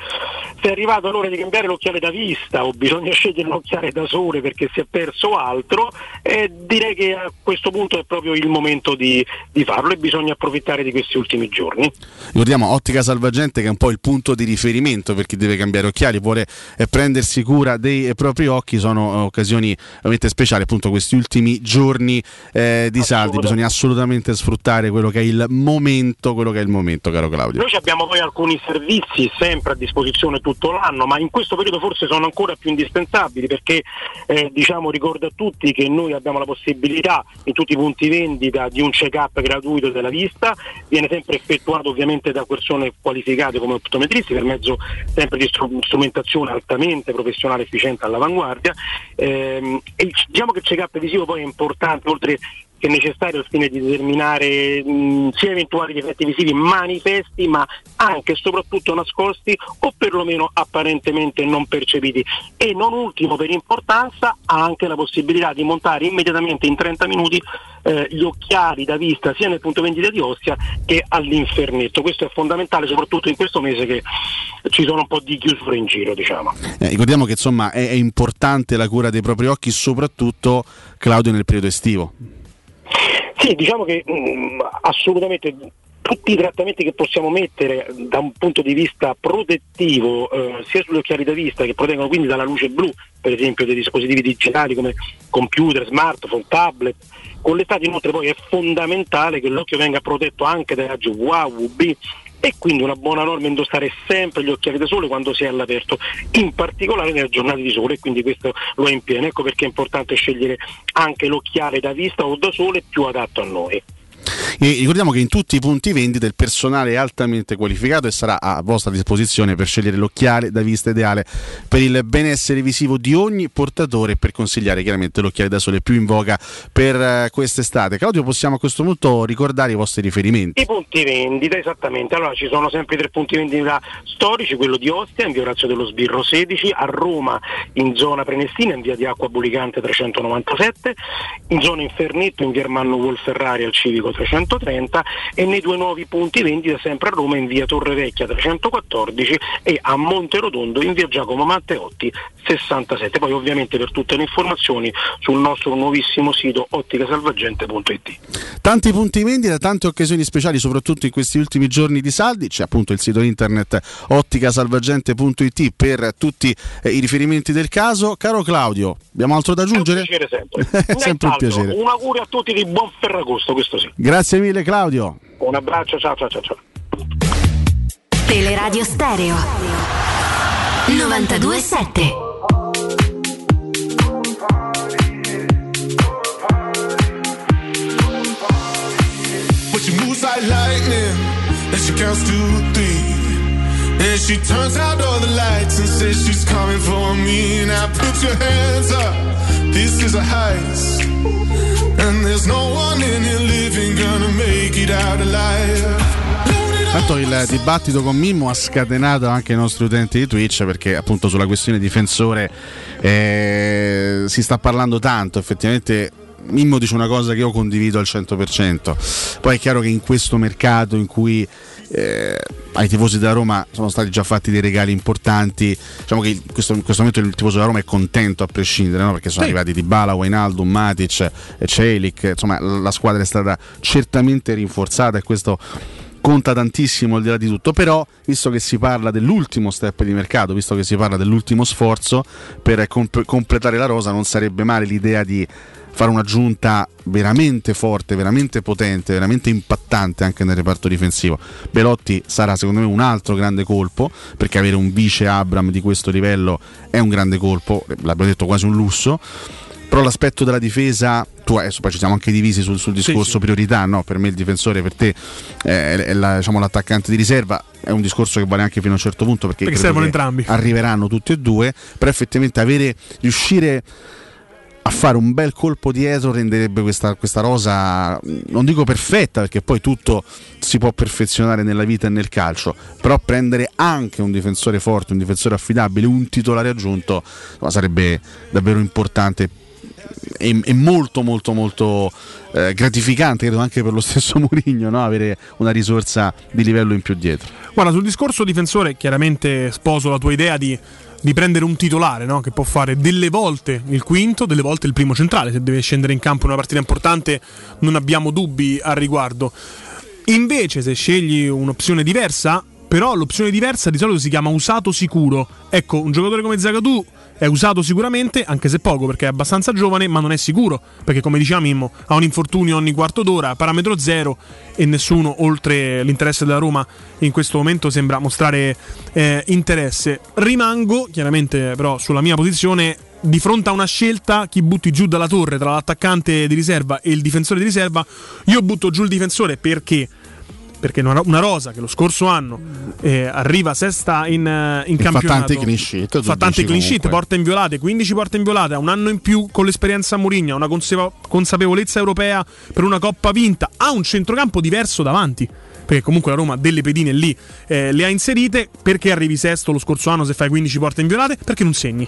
se è arrivato l'ora di cambiare l'occhiale da vista o bisogna scegliere l'occhiale da sole perché si è perso altro, eh, direi che a questo punto è proprio il momento di, di farlo e bisogna approfittare di questi ultimi giorni. Ricordiamo Ottica Salvagente che è un po' il punto di riferimento per chi deve cambiare occhiali, vuole eh, prendersi cura dei propri occhi, sono eh, veramente speciali, appunto questi ultimi giorni eh, di saldi, bisogna assolutamente sfruttare quello che è il momento, quello che è il momento, caro Claudio. Noi abbiamo poi alcuni servizi sempre a disposizione tutto l'anno, ma in questo periodo forse sono ancora più indispensabili perché eh, diciamo, ricordo a tutti che noi abbiamo la possibilità in tutti i punti vendita di un check-up gratuito della vista, viene sempre effettuato ovviamente da persone qualificate come optometristi per mezzo sempre di stru- strumentazione altamente professionale, efficiente all'avanguardia. Ehm, diciamo che il check-up visivo poi è importante oltre che è necessario al fine di determinare mh, sia eventuali difetti visivi manifesti ma anche e soprattutto nascosti o perlomeno apparentemente non percepiti. E non ultimo per importanza ha anche la possibilità di montare immediatamente in 30 minuti eh, gli occhiali da vista sia nel punto vendita di Ostia che all'infernetto. Questo è fondamentale soprattutto in questo mese che ci sono un po' di chiusure in giro diciamo. Eh, ricordiamo che insomma è, è importante la cura dei propri occhi, soprattutto Claudio nel periodo estivo. Sì, diciamo che mh, assolutamente tutti i trattamenti che possiamo mettere da un punto di vista protettivo, eh, sia sugli occhiali da vista che proteggono quindi dalla luce blu, per esempio dei dispositivi digitali come computer, smartphone, tablet, con l'estate inoltre poi è fondamentale che l'occhio venga protetto anche dai raggi UVA, UV e quindi una buona norma indossare sempre gli occhiali da sole quando si è all'aperto, in particolare nelle giornate di sole e quindi questo lo è in pieno. Ecco perché è importante scegliere anche l'occhiale da vista o da sole più adatto a noi. E ricordiamo che in tutti i punti vendita il personale è altamente qualificato e sarà a vostra disposizione per scegliere l'occhiale da vista ideale per il benessere visivo di ogni portatore e per consigliare chiaramente l'occhiale da sole più in voga per eh, quest'estate. Claudio, possiamo a questo punto ricordare i vostri riferimenti? I punti vendita, esattamente. Allora ci sono sempre tre punti vendita storici, quello di Ostia in via Orazio dello Sbirro 16, a Roma in zona Prenestina in via di Acqua Bulicante 397, in zona Infernetto in via Ermanno Wolferrari al Civico 330 e nei due nuovi punti vendita sempre a Roma in via Torre Vecchia 314 e a Monte Rotondo in via Giacomo Matteotti 67. Poi ovviamente per tutte le informazioni sul nostro nuovissimo sito otticasalvagente.it. Tanti punti vendita, tante occasioni speciali, soprattutto in questi ultimi giorni di saldi. C'è appunto il sito internet otticasalvagente.it per tutti eh, i riferimenti del caso. Caro Claudio, abbiamo altro da aggiungere? Piacere sempre. È sempre un piacere. Un augurio a tutti di buon Ferragosto, questo sì. Grazie mille Claudio. Un abbraccio, ciao ciao ciao ciao. Teleradio Stereo 927 But she moves like lightning, and she counts to three. And she turns out all the lights and says she's coming for me. Now put your hands up, this is a heist. Tanto il dibattito con Mimmo ha scatenato anche i nostri utenti di Twitch perché appunto sulla questione difensore eh, si sta parlando tanto, effettivamente Mimmo dice una cosa che io condivido al 100%, poi è chiaro che in questo mercato in cui eh, ai tifosi della Roma sono stati già fatti dei regali importanti. Diciamo che in questo, in questo momento il tifoso della Roma è contento a prescindere, no? perché sono Sì. arrivati Dybala, Wijnaldum, Matic, e Celik. Insomma, la squadra è stata certamente rinforzata e questo conta tantissimo al di là di tutto. Però, visto che si parla dell'ultimo step di mercato, visto che si parla dell'ultimo sforzo per comp- completare la rosa, non sarebbe male l'idea di fare un'aggiunta veramente forte, veramente potente, veramente impattante anche nel reparto difensivo. Belotti sarà secondo me un altro grande colpo, perché avere un vice Abram di questo livello è un grande colpo, l'abbiamo detto quasi un lusso. Però l'aspetto della difesa, tu adesso poi ci siamo anche divisi sul, sul discorso sì. priorità, no? per me il difensore, per te eh, è, la- diciamo, l'attaccante di riserva, è un discorso che vale anche fino a un certo punto perché, Perché servono entrambi. arriveranno tutti e due, però effettivamente avere, riuscire a fare un bel colpo dietro renderebbe questa, questa rosa, non dico perfetta, perché poi tutto si può perfezionare nella vita e nel calcio, però prendere anche un difensore forte, un difensore affidabile, un titolare aggiunto, sarebbe davvero importante e, e molto molto molto eh, gratificante credo anche per lo stesso Mourinho no? avere una risorsa di livello in più dietro Guarda, sul discorso difensore, chiaramente sposo la tua idea di, di prendere un titolare no? che può fare delle volte il quinto, delle volte il primo centrale. Se deve scendere in campo in una partita importante, non abbiamo dubbi al riguardo. Invece, se scegli un'opzione diversa, però l'opzione diversa di solito si chiama usato sicuro. Ecco, un giocatore come Zagadou è usato sicuramente, anche se poco, perché è abbastanza giovane, ma non è sicuro, perché come diceva Mimmo, ha un infortunio ogni quarto d'ora, parametro zero e nessuno, oltre l'interesse della Roma, in questo momento sembra mostrare eh, interesse. Rimango, chiaramente però, sulla mia posizione di fronte a una scelta chi butti giù dalla torre tra l'attaccante di riserva e il difensore di riserva, io butto giù il difensore perché perché una, rosa che lo scorso anno eh, arriva sesta in, eh, in E fa campionato. tante clean sheet, fa tante dici clean sheet, porta inviolate 15 porte inviolate ha un anno in più con l'esperienza a Mourinho ha una consapevolezza europea per una coppa vinta ha un centrocampo diverso davanti perché comunque la Roma delle pedine lì eh, le ha inserite perché arrivi sesto lo scorso anno se fai 15 porte inviolate perché non segni.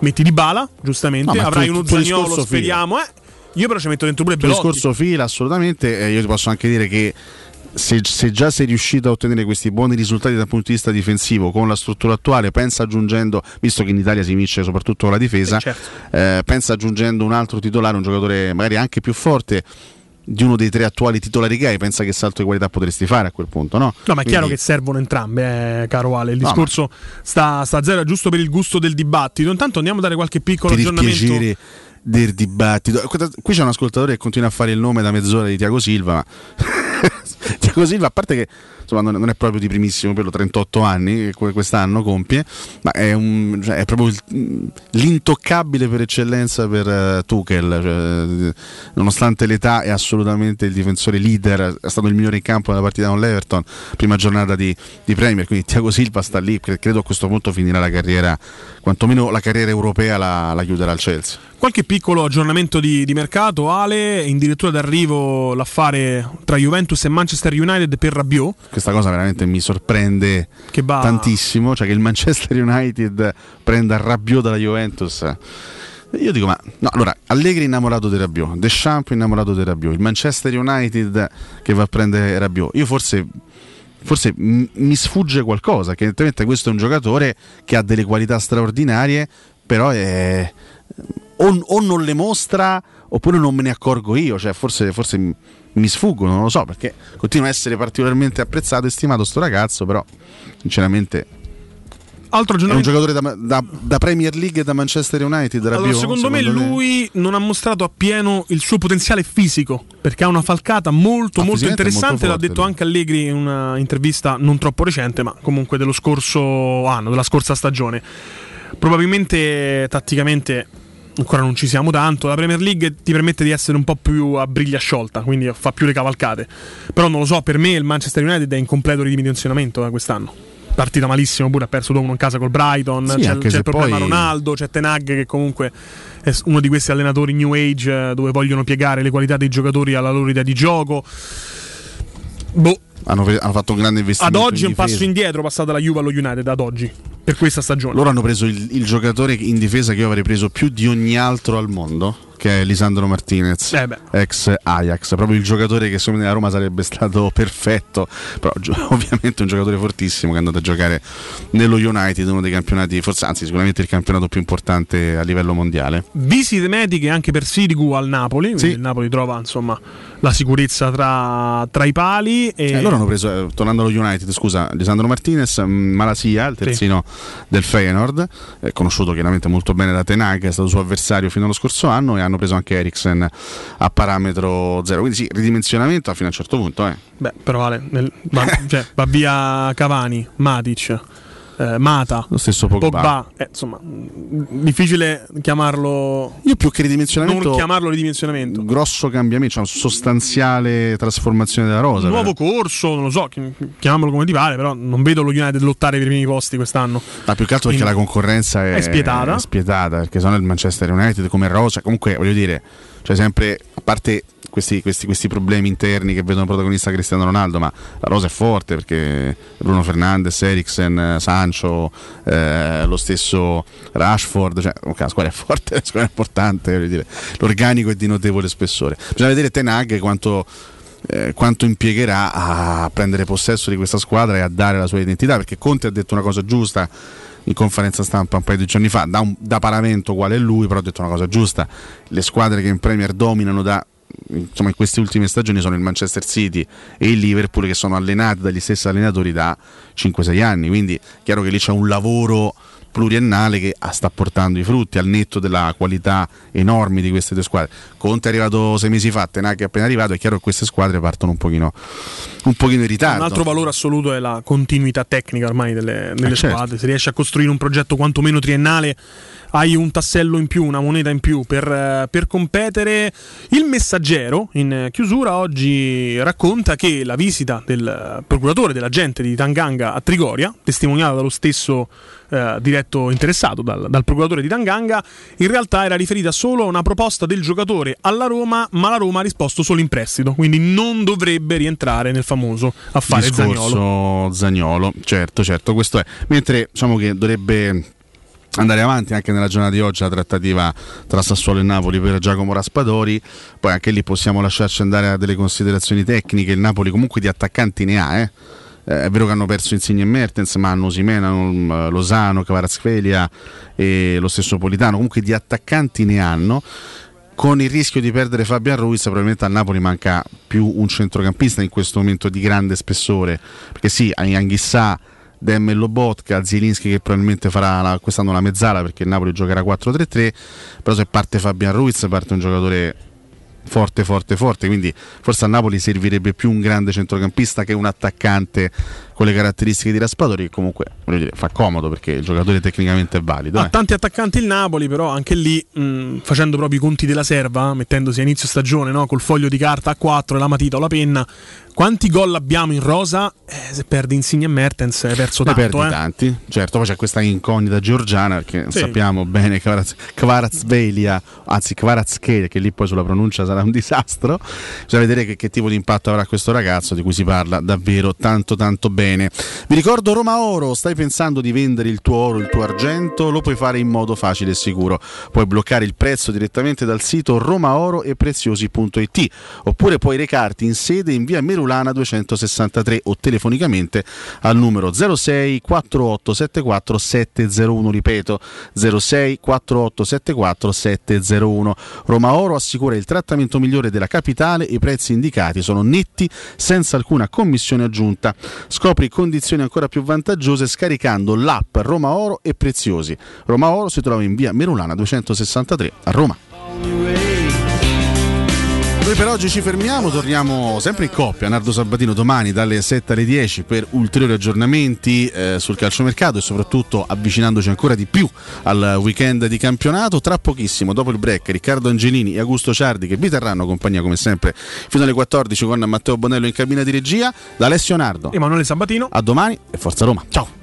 Metti di bala giustamente No, avrai tu- uno il discorso speriamo eh. io però ci metto dentro pure Il Belotti. discorso fila assolutamente, eh, io ti posso anche dire che se, se già sei riuscito a ottenere questi buoni risultati dal punto di vista difensivo con la struttura attuale, pensa aggiungendo, visto che in Italia si vince soprattutto con la difesa, Eh, certo. eh, pensa aggiungendo un altro titolare, un giocatore magari anche più forte di uno dei tre attuali titolari che hai, pensa che salto di qualità potresti fare a quel punto, no? No, ma è chiaro Quindi- che servono entrambe, eh, caro Ale. Il No, discorso sta, sta a zero, è giusto per il gusto del dibattito. Intanto andiamo a dare qualche piccolo per il aggiornamento. piacere del dibattito. Qui c'è un ascoltatore che continua a fare il nome da mezz'ora di Tiago Silva, ma Tiago Silva, a parte che insomma, non non è proprio di primissimo pelo, 38 anni, che que- quest'anno compie, ma è, un- cioè, è proprio il- l'intoccabile per eccellenza per eh, Tuchel. cioè, nonostante l'età, è assolutamente il difensore leader, è stato il migliore in campo nella partita con l'Everton, prima giornata di, di Premier. Quindi Tiago Silva sta lì, cre- credo a questo punto finirà la carriera, quantomeno la carriera europea la, la chiuderà al Chelsea. Qualche piccolo aggiornamento di, di mercato. Ale, in dirittura d'arrivo l'affare tra Juventus e Manchester United per Rabiot. Questa cosa veramente mi sorprende tantissimo, cioè che il Manchester United prenda Rabiot dalla Juventus. Io dico, ma no, allora Allegri innamorato di Rabiot, Deschamps innamorato di Rabiot, il Manchester United che va a prendere Rabiot. Io forse forse mi sfugge qualcosa, che evidentemente questo è un giocatore che ha delle qualità straordinarie, però è o, o non le mostra oppure non me ne accorgo io, cioè forse, forse mi- sfuggono, non lo so, perché continua a essere particolarmente apprezzato e stimato sto ragazzo, però sinceramente Altro è un giocatore da, da- da Premier League e da Manchester United. Allora, Rabiot, secondo, me lui non ha mostrato appieno il suo potenziale fisico perché ha una falcata molto Ah, molto interessante. molto L'ha forte detto lui. anche Allegri in una intervista non troppo recente, ma comunque dello scorso anno, della scorsa stagione. Probabilmente tatticamente ancora non ci siamo tanto. La Premier League ti permette di essere un po' più a briglia sciolta, quindi fa più le cavalcate. Però non lo so, per me il Manchester United è in completo ridimensionamento da quest'anno. Partita malissimo pure, ha perso 2-1 in casa col Brighton. Sì, c'è c'è il problema poi- Ronaldo, c'è Tenag che comunque è uno di questi allenatori new age eh, dove vogliono piegare le qualità dei giocatori alla loro idea di gioco. Boh, hanno, hanno fatto un grande ad investimento. oggi è un passo indietro passata la Juve allo United, ad oggi, per questa stagione. Loro hanno preso il, il giocatore in difesa che io avrei preso più di ogni altro al mondo, che è Lisandro Martinez, Eh ex Ajax, proprio il giocatore che secondo me nella Roma sarebbe stato perfetto, però ovviamente un giocatore fortissimo che è andato a giocare nello United, uno dei campionati, forse anzi sicuramente il campionato più importante a livello mondiale. Visite mediche anche per Sirigu al Napoli, Sì. il Napoli trova insomma la sicurezza tra, tra i pali. E Eh, loro hanno preso, eh, tornando allo United, scusa, Lisandro Martinez, mh, Malasia, il terzino del Feyenoord, eh, conosciuto chiaramente molto bene da Tenag, è stato suo avversario fino allo scorso anno e hanno preso anche Eriksen a parametro zero. Quindi sì, ridimensionamento fino a un certo punto. Eh. Beh, però vale, nel- va, cioè, va via Cavani, Matic, eh, Mata, Lo stesso Pogba. Eh, insomma, mh, difficile chiamarlo. Io più che ridimensionamento, Non chiamarlo ridimensionamento. grosso cambiamento, cioè sostanziale trasformazione della rosa. Un nuovo corso, non lo so, chi- chiamiamolo come ti pare, però non vedo lo United lottare per i primi posti quest'anno. Ma più che altro perché In- la concorrenza è, è spietata. è spietata, perché sono il Manchester United come rosa, comunque voglio dire, cioè sempre, a parte questi, questi- questi problemi interni che vedono protagonista Cristiano Ronaldo, ma la rosa è forte perché Bruno Fernandes, Eriksen, eh, Sancho, eh, lo stesso Rashford, cioè ok, la squadra è forte, la squadra è importante, l'organico è di notevole spessore. Bisogna vedere Tenag quanto eh, quanto impiegherà a prendere possesso di questa squadra e a dare la sua identità perché Conte ha detto una cosa giusta in conferenza stampa un paio di giorni fa da, un- da paramento quale è lui però ha detto una cosa giusta le squadre che in Premier dominano da insomma in queste ultime stagioni sono il Manchester City e il Liverpool che sono allenati dagli stessi allenatori da 5-6 anni quindi è chiaro che lì c'è un lavoro pluriennale che ah, sta portando i frutti al netto della qualità enorme di queste due squadre. Conte è arrivato sei mesi fa, Tenag è appena arrivato, è chiaro che queste squadre partono un pochino un pochino in ritardo. Un altro valore assoluto è la continuità tecnica ormai delle, delle Eh, certo. squadre. Se riesci a costruire un progetto quantomeno triennale, hai un tassello in più, una moneta in più per, eh, per competere. Il messaggero, in chiusura, oggi racconta che la visita del eh, procuratore dell'agente di Tanganga a Trigoria, testimoniata dallo stesso eh, diretto interessato, dal, dal procuratore di Tanganga, in realtà era riferita solo a una proposta del giocatore alla Roma, ma la Roma ha risposto solo in prestito, quindi non dovrebbe rientrare nel famoso affare Zaniolo. Zaniolo. Certo, certo, questo è. Mentre diciamo che dovrebbe andare avanti anche nella giornata di oggi la trattativa tra Sassuolo e Napoli per Giacomo Raspadori, poi anche lì possiamo lasciarci andare a delle considerazioni tecniche, il Napoli comunque di attaccanti ne ha, eh. Eh, è vero che hanno perso Insigne e Mertens, ma hanno Osimena, hanno, eh, Losano, Cavarazquelia e lo stesso Politano, comunque di attaccanti ne hanno. Con il rischio di perdere Fabian Ruiz probabilmente al Napoli manca più un centrocampista in questo momento di grande spessore. Perché sì, Anghissà Dem e Lobotka, Zielinski che probabilmente farà la- quest'anno la mezzala perché Napoli giocherà 4-3-3 però se parte Fabian Ruiz parte un giocatore forte forte forte quindi forse a Napoli servirebbe più un grande centrocampista che un attaccante con le caratteristiche di Raspadori che comunque dire, fa comodo perché il giocatore tecnicamente è valido Ha eh. tanti attaccanti il Napoli, però anche lì mh, facendo proprio i conti della serva, mettendosi a inizio stagione no, col foglio di carta a 4 e la matita o la penna. Quanti gol abbiamo in rosa? Eh, se perdi Insigne e Mertens hai perso Ne tanto. perdi eh. tanti, certo, poi c'è questa incognita georgiana che Sì. sappiamo bene Kvaraz- Kvarazvelia, anzi Kvaratskhelia, che lì poi sulla pronuncia sarà un disastro. Bisogna vedere che, che tipo di impatto avrà questo ragazzo di cui si parla davvero tanto tanto bene. Vi ricordo Roma Oro, stai pensando di vendere il tuo oro, il tuo argento? Lo puoi fare in modo facile e sicuro. Puoi bloccare il prezzo direttamente dal sito romaoro e preziosi.it oppure puoi recarti in sede in via Merulana 263 o telefonicamente al numero 06 4874 701 ripeto 06 4874 701 Roma Oro assicura il trattamento migliore della capitale i prezzi indicati sono netti senza alcuna commissione aggiunta scopri condizioni ancora più vantaggiose scaricando l'app Roma Oro e Preziosi. Roma Oro si trova in via Merulana 263 a Roma noi per oggi ci fermiamo, torniamo sempre in coppia, Nardo Sabatino domani dalle 7 alle 10 per ulteriori aggiornamenti eh, sul calciomercato e soprattutto avvicinandoci ancora di più al weekend di campionato. Tra pochissimo, dopo il break, Riccardo Angelini e Augusto Ciardi che vi terranno compagnia come sempre fino alle 14 con Matteo Bonello in cabina di regia. Da Alessio Nardo, Emanuele Sabatino. a domani e forza Roma. Ciao!